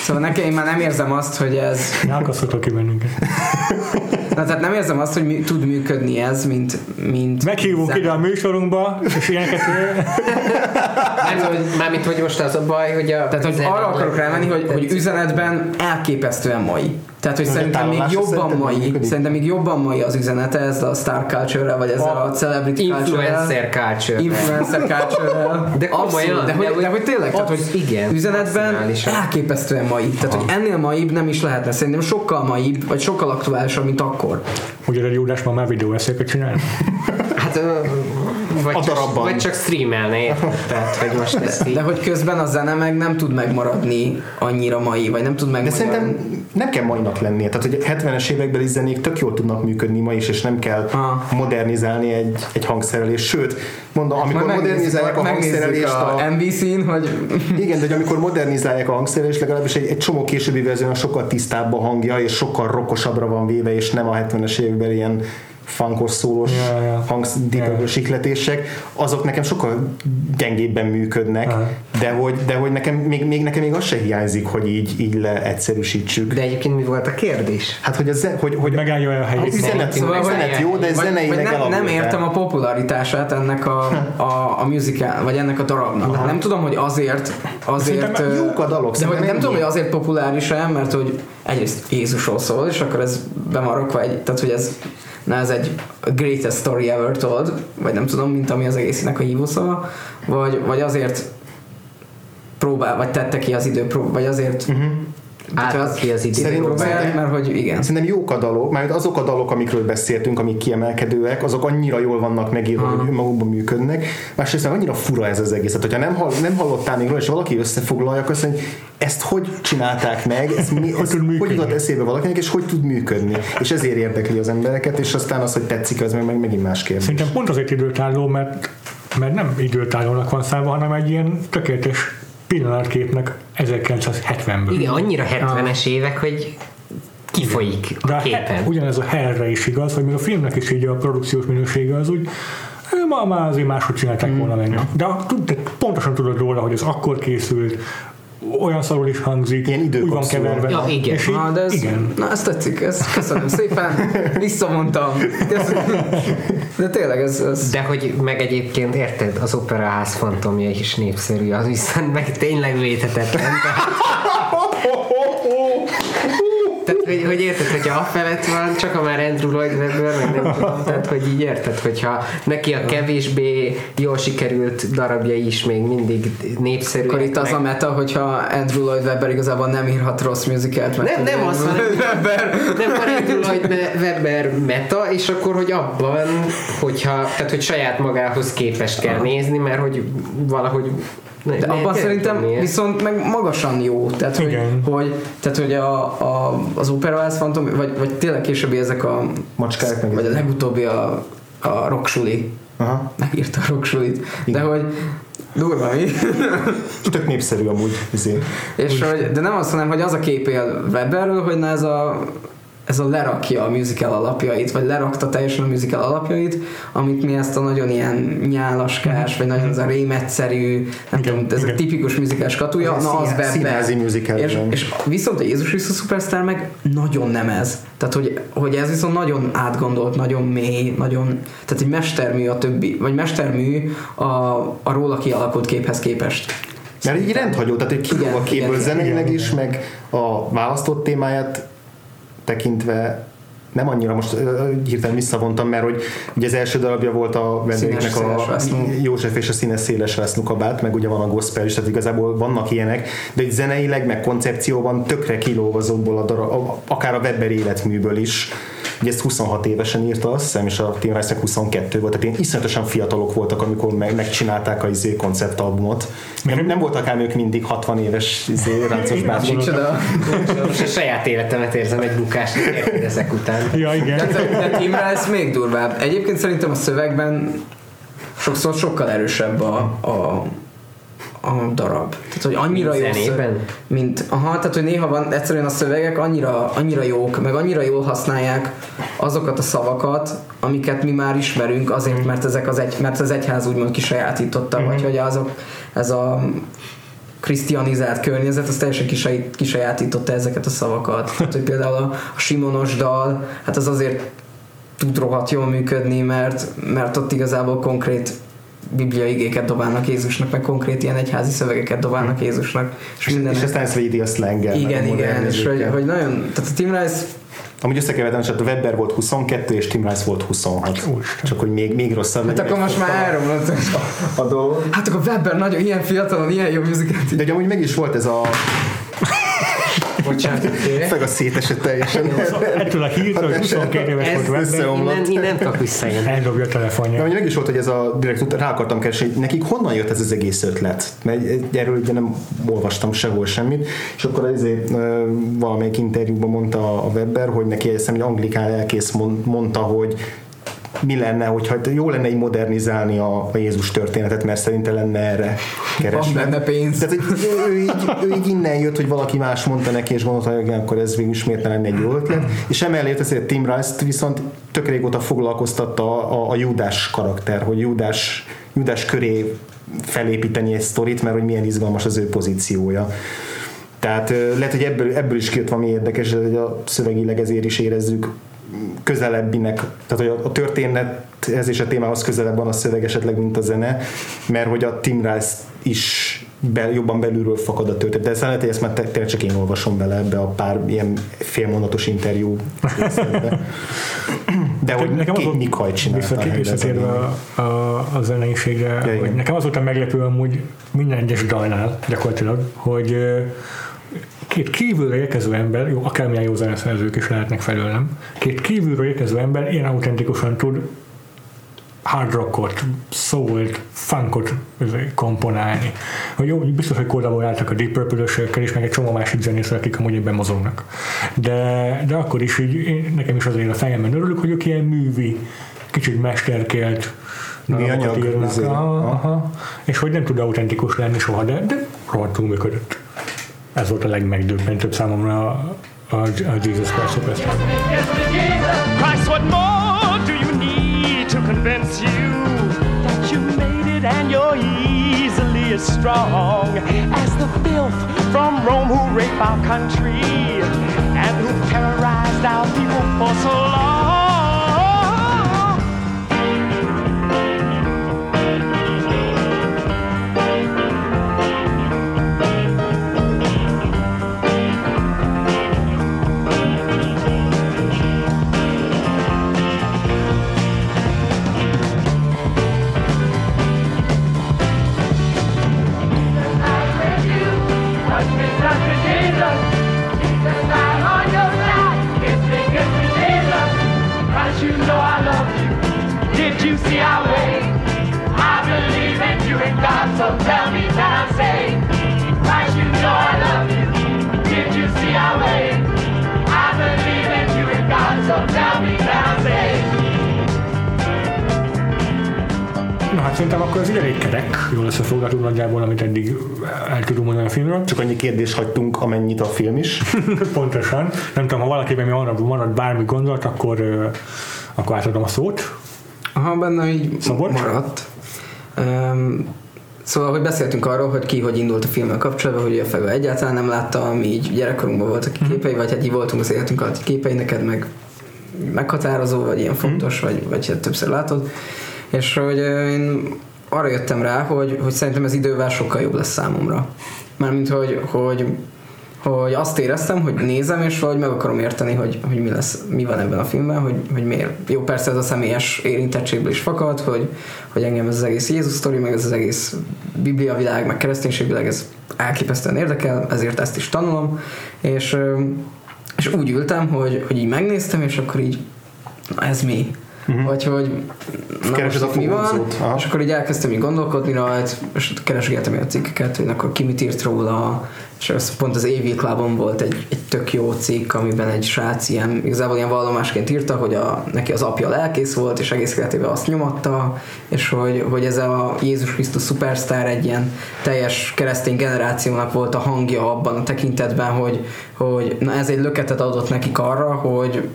Szóval nekem én már nem érzem azt, hogy ez... Elkaszoltok ki bennünket. Na, tehát nem érzem azt, hogy tud működni ez, mint... mint Meghívunk ide a műsorunkba, és ilyeneket... hogy, mármint, hogy most az a baj, hogy a... Tehát, hogy arra akarok rámenni, hogy, hogy üzenetben elképesztően mai. Tehát, hogy szerintem még jobban mai, szerintem még jobban mai az üzenete ez a star culture vagy ez a, a celebrity influencer culture Influencer culture De komolyan. De, hogy, de hogy tényleg, tehát, hogy igen, üzenetben elképesztően mai. Tehát, hogy ennél maibb nem is lehetne. Szerintem sokkal maibb, vagy sokkal aktuálisabb, mint akkor. Ugye a Júdás ma már videóeszéket csinál? hát vagy, a csak, vagy csak streamelni, Tehát, hogy most de, de, hogy közben a zene meg nem tud megmaradni annyira mai, vagy nem tud megmaradni. De szerintem nem kell mainak lennie. Tehát, hogy 70-es évekbeli zenék tök jól tudnak működni ma is, és nem kell ha. modernizálni egy, egy hangszerelést. Sőt, mondom, amikor modernizálják a, hangszerelést a, a NBC-n, hogy... Igen, de hogy amikor modernizálják a hangszerelést, legalábbis egy, egy csomó későbbi verzió sokkal tisztább a hangja, és sokkal rokkosabbra van véve, és nem a 70-es években ilyen funkos szólós yeah, yeah. hangdípögös yeah. azok nekem sokkal gyengébben működnek, uh-huh. de hogy, de hogy nekem, még, még nekem még az se hiányzik, hogy így, így leegyszerűsítsük. De egyébként mi volt a kérdés? Hát, hogy, az, hogy, hogy megállja a helyét. Az üzenet, szóval, üzenet jó, de zeneileg nem, nem értem a popularitását ennek a, a, a musical, vagy ennek a darabnak. Uh-huh. Nem tudom, hogy azért azért... jók a dalok. De hogy nem tudom, hogy azért populáris-e, mert hogy egyrészt Jézusról szól, és akkor ez bemarokva egy, tehát hogy ez na ez egy greatest story ever told, vagy nem tudom, mint ami az egésznek a hívószava, vagy, vagy azért próbál, vagy tette ki az idő, vagy azért uh-huh át ki az idő. Szerintem, mert hogy igen. Szerintem jók a dalok, mert azok a dalok, amikről beszéltünk, amik kiemelkedőek, azok annyira jól vannak megírva, hogy magukban működnek. Másrészt annyira fura ez az egész. Tehát, hogyha nem, hall, nem hallottál még róla, és valaki összefoglalja, akkor azt mondja, ezt hogy csinálták meg, ezt mi, ez, hogy, hogy jutott eszébe valakinek, és hogy tud működni. És ezért érdekli az embereket, és aztán az, hogy tetszik, az meg, meg megint más kérdés. Szerintem pont azért időtálló, mert mert nem időtállónak van szállva, hanem egy ilyen tökéletes pillanatképnek 1970-ből. Igen, annyira 70-es ah. évek, hogy kifolyik a De képen. A, ugyanez a helyre is igaz, hogy még a filmnek is így a produkciós minősége az úgy, ma már azért máshogy csinálták mm. volna meg. De, de pontosan tudod róla, hogy ez akkor készült, olyan szarul is hangzik, Ilyen úgy van keverve. Ja, igen. És így, na, de ez, igen. Na, ezt tetszik, ezt köszönöm szépen, visszamondtam. De tényleg ez, ez... De hogy meg egyébként érted, az operaház fantomja is népszerű, az viszont meg tényleg vétetetlen. Tehát, hogy, hogy érted, hogyha a felett van, csak a már Andrew Lloyd Webber, meg nem tudom, tehát, hogy így érted, hogyha neki a kevésbé jól sikerült darabjai is még mindig népszerű. Akkor itt az a meta, hogyha Andrew Lloyd Webber igazából nem írhat rossz musicalt. Nem, nem az, hanem Webber. nem van Andrew Lloyd Webber meta, és akkor, hogy abban, hogyha, tehát, hogy saját magához képest kell nézni, mert hogy valahogy De abban szerintem tennie. viszont meg magasan jó. Tehát, hogy, hogy, tehát, hogy a, a, az Opera House Phantom, vagy, vagy tényleg későbbi ezek a macskák, meg vagy a legutóbbi a, a Rocksuli. Aha. Megírta a Rocksulit. De hogy Durva, mi? És tök népszerű amúgy. Izé. És hogy, de nem azt mondom, hogy az a kép él Weberről, hogy na ez a ez a lerakja a musical alapjait, vagy lerakta teljesen a musical alapjait, amit mi ezt a nagyon ilyen nyálaskás, vagy nagyon ez a rémetszerű, nem igen, tudom, ez igen. a tipikus musical skatúja, na az musical. És, és viszont a Jézus Krisztus Superstar meg nagyon nem ez. Tehát, hogy, hogy ez viszont nagyon átgondolt, nagyon mély, nagyon, tehát egy mestermű a többi, vagy mestermű a, a róla kialakult képhez képest. Mert így rendhagyó, tehát egy kilóg a képből zeneileg is, meg a választott témáját tekintve nem annyira most hirtelen visszavontam, mert hogy ugye az első darabja volt a vendégnek a József és a színes széles vesznú kabát, meg ugye van a gospel is, tehát igazából vannak ilyenek, de egy zeneileg, meg koncepcióban tökre kilóg azokból a darab, akár a Weber életműből is, Ugye ezt 26 évesen írta, azt hiszem, és a Tim Rice 22 volt, tehát ilyen iszonyatosan fiatalok voltak, amikor meg, megcsinálták a izé konceptalbumot. Nem, nem voltak ám ők mindig 60 éves izé, ráncos bácsok. Most a saját életemet érzem egy bukás ezek után. Ja, igen. De, de Tim Rice még durvább. Egyébként szerintem a szövegben sokszor sokkal erősebb a, a a darab. Tehát, hogy annyira jó szöveg, mint, aha, tehát, hogy néha van egyszerűen a szövegek annyira, annyira jók, meg annyira jól használják azokat a szavakat, amiket mi már ismerünk azért, mert ezek az, egy, mert az egyház úgymond kisajátította, mm-hmm. vagy hogy azok, ez a krisztianizált környezet, az teljesen kisajátította ezeket a szavakat. Tehát, hogy például a, a Simonos dal, hát az azért tud rohadt jól működni, mert, mert ott igazából konkrét bibliai igéket dobálnak Jézusnak, meg konkrét ilyen egyházi szövegeket dobálnak Jézusnak. És, minden és aztán ezt védi a slanggel. Igen, igen, és hogy, hogy nagyon, tehát a Tim Rice Amúgy összekevertem, a Webber volt 22, és Tim Rice volt 26. Úristen. Csak hogy még, még rosszabb. Hát akkor most már elromlott a dolog. Hát akkor Webber nagyon ilyen fiatalon, ilyen jó muzikát. De ugye amúgy meg is volt ez a Bocsánat, Feg a szétesett teljesen. Ettől a hírtől, hogy 22 éves volt Webben. Innen, innen kap visszajön. Eldobja a telefonja. De meg is volt, hogy ez a direkt rá akartam keresni, hogy nekik honnan jött ez az egész ötlet? Mert erről ugye nem olvastam sehol semmit, és akkor ezért valamelyik interjúban mondta a Webber, hogy neki ezt egy anglikán elkész mondta, hogy mi lenne, hogyha jó lenne így modernizálni a, a Jézus történetet, mert szerinte lenne erre keresni. Van benne pénz. Tehát, hogy ő, ő, így, ő így innen jött, hogy valaki más mondta neki, és gondolta, hogy akkor ez végül miért ne lenne egy jó ötlet. És emellett azért Tim Rice-t viszont tök régóta foglalkoztatta a, a, a Judás karakter, hogy Judás, Judás köré felépíteni egy sztorit, mert hogy milyen izgalmas az ő pozíciója. Tehát lehet, hogy ebből, ebből is kijött valami érdekes, hogy a szövegileg ezért is érezzük közelebbinek, tehát hogy a történethez és a témához közelebb van a szöveg esetleg, mint a zene, mert hogy a Tim Rice is be, jobban belülről fakad a történet. De ezt lehet, hogy ezt már tényleg csak én olvasom bele ebbe a pár ilyen félmondatos interjú De hogy nekem két Nikhaj csinálta. Visszatérve a, a, a zeneiségre, ja, hogy nekem az volt a meglepő amúgy minden egyes dalnál gyakorlatilag, hogy két kívülről érkező ember, jó, akármilyen jó zeneszerzők is lehetnek felőlem, két kívülről érkező ember ilyen autentikusan tud hard rockot, soul funkot komponálni. Hogy jó, biztos, hogy kollaboráltak a Deep purple is, meg egy csomó másik zenész, akik amúgy ebben mozognak. De, de akkor is így, én, nekem is azért a fejemben örülök, hogy ők ilyen művi, kicsit mesterkélt mi anyag írnak. Aha, aha, és hogy nem tud autentikus lenni soha, de, de rohadtul működött. Ez volt a legmegdöbbentőbb számomra a, a, a Jesus Christ Superstar. Christ, what more do you need to convince you that you made it and you're easily as strong as the filth from Rome who raped our country and who terrorized our people for so long? Hát szerintem akkor ez elég kerek, jól összefoglaltuk nagyjából, amit eddig el tudunk mondani a filmről. Csak annyi kérdés hagytunk, amennyit a film is. Pontosan. Nem tudom, ha valakiben mi arra marad bármi gondolat, akkor, akkor átadom a szót. Aha, benne így Szabad? maradt. Um, Szóval, hogy beszéltünk arról, hogy ki hogy indult a filmmel kapcsolatban, hogy a Fega egyáltalán nem látta, mi így gyerekkorunkban voltak mhm. képei, vagy hát így voltunk az életünk alatt képei, neked meg meghatározó, vagy ilyen fontos, mm. vagy, vagy hát többször látod. És hogy én arra jöttem rá, hogy, hogy szerintem ez idővel sokkal jobb lesz számomra. Mármint, hogy, hogy hogy azt éreztem, hogy nézem, és valahogy meg akarom érteni, hogy, hogy mi, lesz, mi van ebben a filmben, hogy, hogy miért. Jó, persze ez a személyes érintettségből is fakad, hogy, hogy engem ez az egész Jézus sztori, meg ez az egész Biblia világ, meg kereszténység világ, ez elképesztően érdekel, ezért ezt is tanulom, és, és úgy ültem, hogy, hogy így megnéztem, és akkor így, na ez mi? Uh-huh. vagy hogy na most a mi van, Aha. és akkor így elkezdtem így gondolkodni rajta, és keresgéltem a cikkeket, hogy akkor ki mit írt róla, és az pont az AV Clubon volt egy, egy tök jó cikk, amiben egy srác ilyen, igazából ilyen vallomásként írta, hogy a, neki az apja lelkész volt, és egész életében azt nyomatta, és hogy, hogy ez a Jézus Krisztus szupersztár egy ilyen teljes keresztény generációnak volt a hangja abban a tekintetben, hogy, hogy na ez egy löketet adott nekik arra, hogy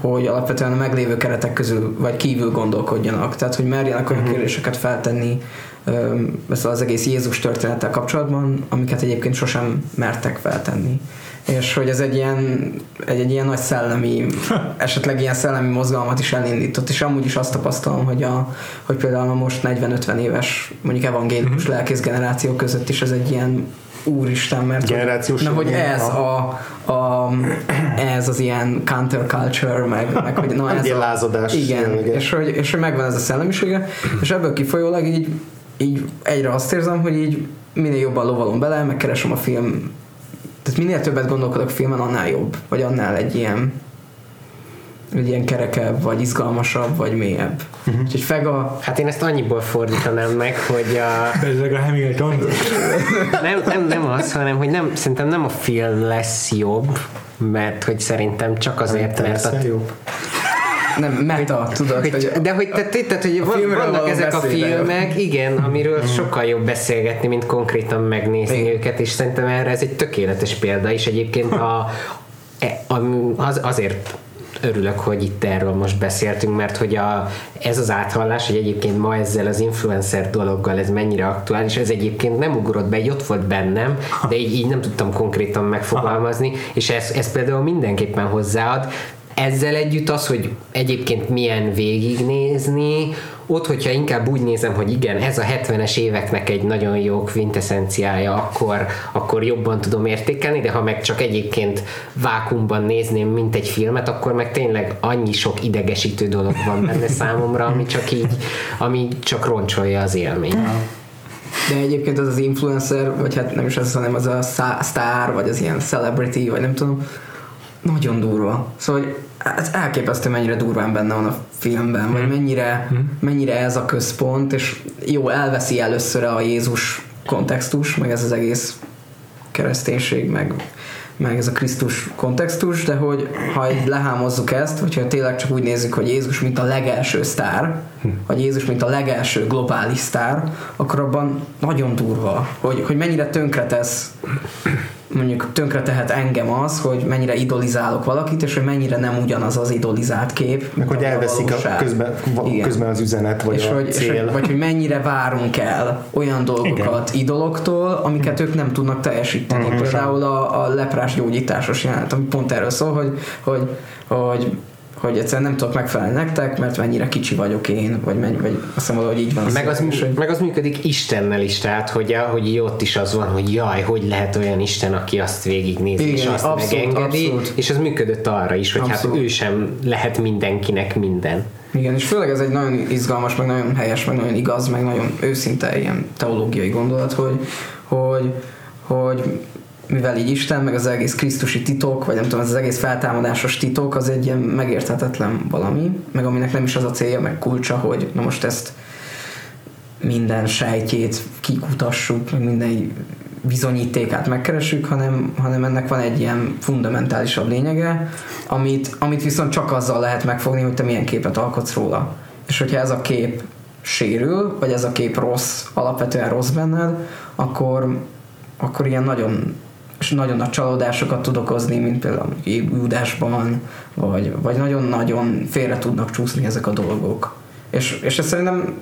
hogy alapvetően a meglévő keretek közül vagy kívül gondolkodjanak, tehát hogy merjenek olyan uh-huh. kérdéseket feltenni ezt az egész Jézus történettel kapcsolatban, amiket egyébként sosem mertek feltenni. És hogy ez egy ilyen, egy, egy ilyen nagy szellemi, esetleg ilyen szellemi mozgalmat is elindított, és amúgy is azt tapasztalom, hogy, a, hogy például a most 40-50 éves, mondjuk evangélikus uh-huh. lelkész generáció között is ez egy ilyen úristen, mert Generációs hogy, hogy ez a, a, ez az ilyen counterculture, meg, meg hogy na ez a, lázadás. Igen, és hogy, és hogy megvan ez a szellemisége, és ebből kifolyólag így, így egyre azt érzem, hogy így minél jobban lovalom bele, megkeresem a film tehát minél többet gondolkodok filmen, annál jobb, vagy annál egy ilyen egy ilyen kerekebb, vagy izgalmasabb, vagy mélyebb. Uh-huh. Úgyhogy Fega... Hát én ezt annyiból fordítanám meg, hogy a... Bezzeg a Hamilton. nem, nem, nem az, hanem hogy nem, szerintem nem a film lesz jobb, mert hogy szerintem csak azért, nem mert a... jobb. Nem, meta, tudod. Hogy, hogy de hogy, te, te, te, hogy vannak ezek a filmek, igen, amiről mm. sokkal jobb beszélgetni, mint konkrétan megnézni igen. őket, és szerintem erre ez egy tökéletes példa, és egyébként a, e, az, azért örülök, hogy itt erről most beszéltünk, mert hogy a, ez az áthallás, hogy egyébként ma ezzel az influencer dologgal ez mennyire aktuális, ez egyébként nem ugrott be, egy ott volt bennem, de így, így nem tudtam konkrétan megfogalmazni, és ez, ez például mindenképpen hozzáad, ezzel együtt az, hogy egyébként milyen végignézni, ott, hogyha inkább úgy nézem, hogy igen, ez a 70-es éveknek egy nagyon jó quintessenciája, akkor, akkor jobban tudom értékelni, de ha meg csak egyébként vákumban nézném, mint egy filmet, akkor meg tényleg annyi sok idegesítő dolog van benne számomra, ami csak így, ami csak roncsolja az élményt. De egyébként az az influencer, vagy hát nem is az, hanem az a sztár, vagy az ilyen celebrity, vagy nem tudom, nagyon durva. Szóval ez elképesztő, mennyire durván benne van a filmben, vagy mennyire, mm. mennyire ez a központ, és jó, elveszi először a Jézus kontextus, meg ez az egész kereszténység, meg, meg ez a Krisztus kontextus, de hogy ha így lehámozzuk ezt, hogyha tényleg csak úgy nézzük, hogy Jézus mint a legelső sztár, hm. vagy Jézus mint a legelső globális sztár, akkor abban nagyon durva, hogy, hogy mennyire tönkretesz mondjuk tönkre tehet engem az, hogy mennyire idolizálok valakit, és hogy mennyire nem ugyanaz az idolizált kép. Meg hogy elveszik a, a közben, közben az üzenet, vagy és a hogy, cél. És, vagy hogy mennyire várunk el olyan dolgokat Igen. idoloktól, amiket ők nem tudnak teljesíteni. Uh-huh. Például a, a leprás gyógyításos jelenet, ami pont erről szól, hogy, hogy, hogy hogy egyszerűen nem tudok megfelelni nektek, mert mennyire kicsi vagyok én, vagy, mennyi, vagy azt hiszem, hogy így van. Meg az, hogy... meg az működik Istennel is, tehát hogy, hogy ott is az van, hogy jaj, hogy lehet olyan Isten, aki azt végignézi, Igen, és azt abszolút, megengedi, abszolút. és az működött arra is, hogy hát abszolút. hát ő sem lehet mindenkinek minden. Igen, és főleg ez egy nagyon izgalmas, meg nagyon helyes, meg nagyon igaz, meg nagyon őszinte ilyen teológiai gondolat, hogy, hogy, hogy mivel így Isten, meg az egész krisztusi titok, vagy nem tudom, ez az egész feltámadásos titok, az egy ilyen megérthetetlen valami, meg aminek nem is az a célja, meg kulcsa, hogy na most ezt minden sejtjét kikutassuk, meg minden bizonyítékát megkeressük, hanem, hanem ennek van egy ilyen fundamentálisabb lényege, amit, amit viszont csak azzal lehet megfogni, hogy te milyen képet alkotsz róla. És hogyha ez a kép sérül, vagy ez a kép rossz, alapvetően rossz benned, akkor, akkor ilyen nagyon és nagyon nagy csalódásokat tud okozni, mint például Judásban, vagy, vagy nagyon-nagyon félre tudnak csúszni ezek a dolgok. És, és ez szerintem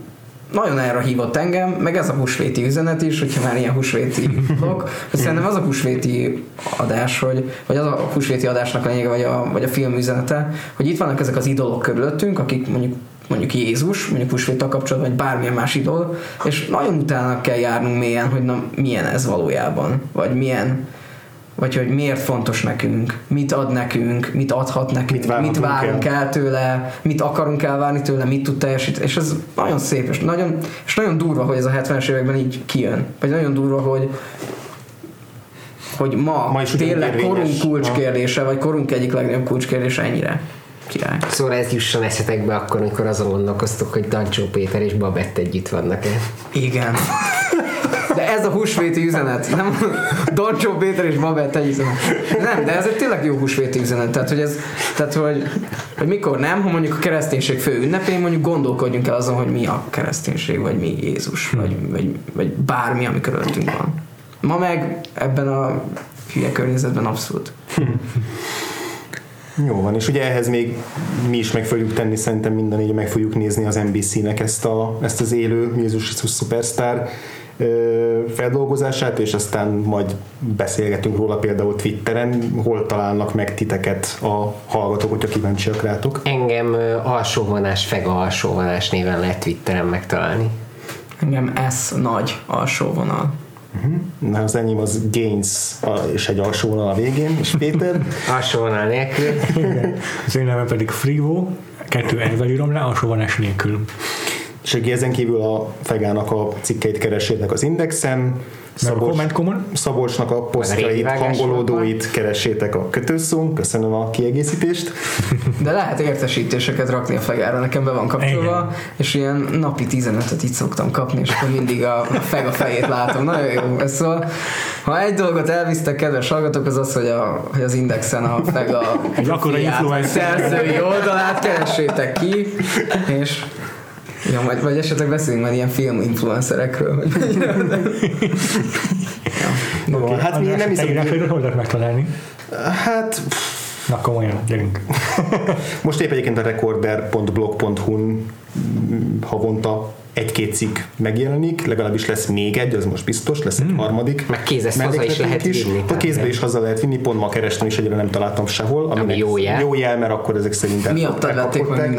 nagyon erre hívott engem, meg ez a húsvéti üzenet is, hogyha már ilyen húsvéti blog, hogy szerintem az a húsvéti adás, hogy, vagy az a húsvéti adásnak a lényege, vagy a, vagy a film üzenete, hogy itt vannak ezek az idolok körülöttünk, akik mondjuk mondjuk Jézus, mondjuk húsvéttal kapcsolatban, vagy bármilyen más idol, és nagyon utána kell járnunk mélyen, hogy na, milyen ez valójában, vagy milyen, vagy hogy miért fontos nekünk, mit ad nekünk, mit adhat nekünk, mit, mit várunk el. el tőle, mit akarunk elvárni tőle, mit tud teljesíteni, és ez nagyon szép, és nagyon, és nagyon durva, hogy ez a 70-es években így kijön, vagy nagyon durva, hogy hogy ma, ma is tényleg korunk kulcskérdése, vagy korunk egyik legnagyobb kulcskérdése ennyire király. Szóval ez jusson eszetekbe akkor, amikor azon gondolkoztok, hogy Dancsó Péter és Babett együtt vannak-e. Igen. De ez a húsvéti üzenet, nem? Doncsó Péter és Babett egy üzenet. Nem, de ez egy tényleg jó húsvéti üzenet. Tehát, hogy, ez, tehát hogy, hogy mikor nem, ha mondjuk a kereszténység fő ünnepén mondjuk gondolkodjunk el azon, hogy mi a kereszténység, vagy mi Jézus, vagy, vagy, vagy bármi, ami körülöttünk van. Ma meg ebben a hülye környezetben abszolút. Jó van, és ugye ehhez még mi is meg fogjuk tenni, szerintem minden így meg fogjuk nézni az NBC-nek ezt, a, ezt az élő Jézus Krisztus Superstar feldolgozását, és aztán majd beszélgetünk róla például Twitteren, hol találnak meg titeket a hallgatók, hogyha kíváncsiak rátok. Engem alsóvonás, fega alsóvonás néven lehet Twitteren megtalálni. Engem S nagy alsóvonal. Uh-huh. Na, az enyém az Gains és egy alsó vonal a végén, és Péter. alsó vonal nélkül. az én nevem pedig Frivo, kettő elvel írom le, alsó vonás nélkül. És ezen kívül a Fegának a cikkeit keresétek az Indexen, Szabolcs, Szabolcsnak a posztjait, hangolódóit keressétek a kötőszón. Köszönöm a kiegészítést. De lehet értesítéseket rakni a fegára, nekem be van kapcsolva, Igen. és ilyen napi 15-et itt szoktam kapni, és akkor mindig a, a feg a fejét látom. Nagyon jó. Ez szóval, ha egy dolgot elvisztek, kedves hallgatók, az az, hogy, a, hogy az Indexen a feg a egy szerzői oldalát keressétek ki, és Ja, vagy, vagy esetleg beszélünk már ilyen film influencerekről. ja. okay. Hát mi nem hiszem... Írásaidat hol lehet megtalálni? Hát... Na komolyan, gyerünk. Most épp egyébként a recorder.blog.hu-n havonta egy-két cikk megjelenik, legalábbis lesz még egy, az most biztos, lesz egy hmm. harmadik. Meg kézes haza is lehet is. vinni. A kézbe is haza lehet vinni, pont ma kerestem is, egyre nem találtam sehol. Ami jó jel. Jó jel, mert akkor ezek szerint Miattad vették meg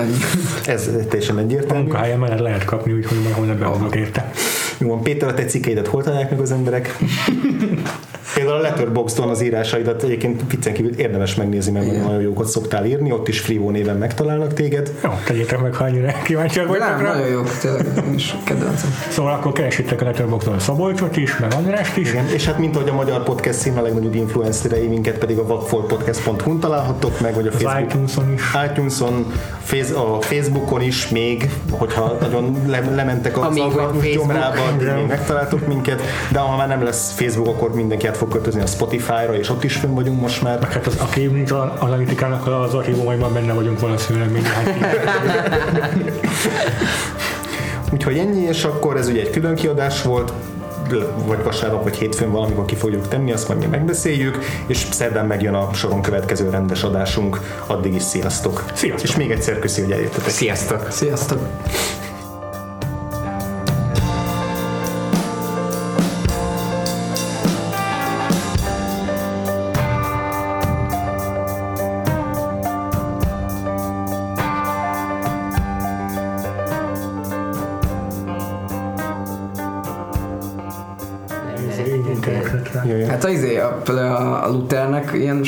Ez teljesen egyértelmű. A munkahelyen mellett lehet kapni, úgyhogy majd holnap beadok érte. Jó van, Péter, a te cikkeidet hol találják meg az emberek? Például a Letterboxdon az írásaidat egyébként viccen kívül érdemes megnézni, mert Igen. nagyon jókat szoktál írni, ott is Frivo néven megtalálnak téged. Jó, tegyétek meg, ha annyira kíváncsiak vagytok Nem, nagyon jó, tényleg, is kedvencem. Szóval akkor keresítek a Letterboxdon a Szabolcsot is, meg Andrást is. Igen, és hát mint ahogy a magyar podcast szín a legnagyobb influencerei, minket pedig a vakfoltpodcast.hu-n találhattok meg, vagy a Facebook, iTunes-on is. iTunes-on, a Facebookon is még, hogyha nagyon lementek az algoritmus gyomrába, addig megtaláltok minket, de ha már nem lesz Facebook, akkor mindenki át fog költözni a Spotify-ra, és ott is fönn vagyunk most már. Hát az, aki nincs az analitikának az archívumaiban benne vagyunk valószínűleg mindjárt. Úgyhogy ennyi, és akkor ez ugye egy külön kiadás volt, vagy vasárnap, vagy hétfőn valamikor ki fogjuk tenni, azt majd mi megbeszéljük, és szerdán megjön a soron következő rendes adásunk. Addig is sziasztok! Sziasztok! És még egyszer köszi, hogy eljöttetek. Sziasztok! Sziasztok!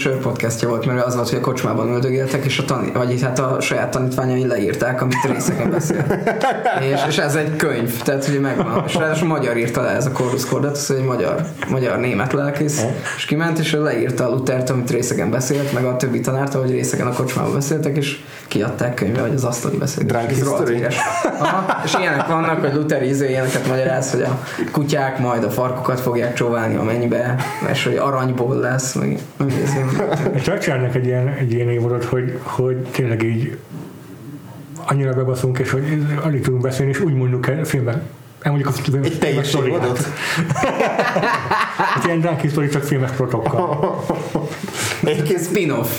wünsche ilyen sörpodcastja volt, mert az volt, hogy a kocsmában üldögéltek, és a tani, vagy hát a saját tanítványai leírták, amit részeken beszél. és, és, ez egy könyv, tehát hogy megvan. És ráadásul magyar írta le ez a Corus Cordat, az egy magyar, magyar-német lelkész, és kiment, és leírta a Luthert, amit részegen beszélt, meg a többi tanárt, hogy részegen a kocsmában beszéltek, és kiadták könyvbe, vagy az asztali beszélgetés. És ilyenek vannak, hogy Luther íző ilyeneket magyaráz, hogy a kutyák majd a farkokat fogják csóválni amennyibe, és hogy aranyból lesz, meg Churchillnek egy ilyen, egy ilyen évadot, hogy, hogy tényleg így annyira bebaszunk, és hogy alig tudunk beszélni, és úgy mondjuk el filmben. Elmondjuk a filmes Egy teljes évadot? Hát ilyen Story csak filmes protokoll. Egyébként Spin-off.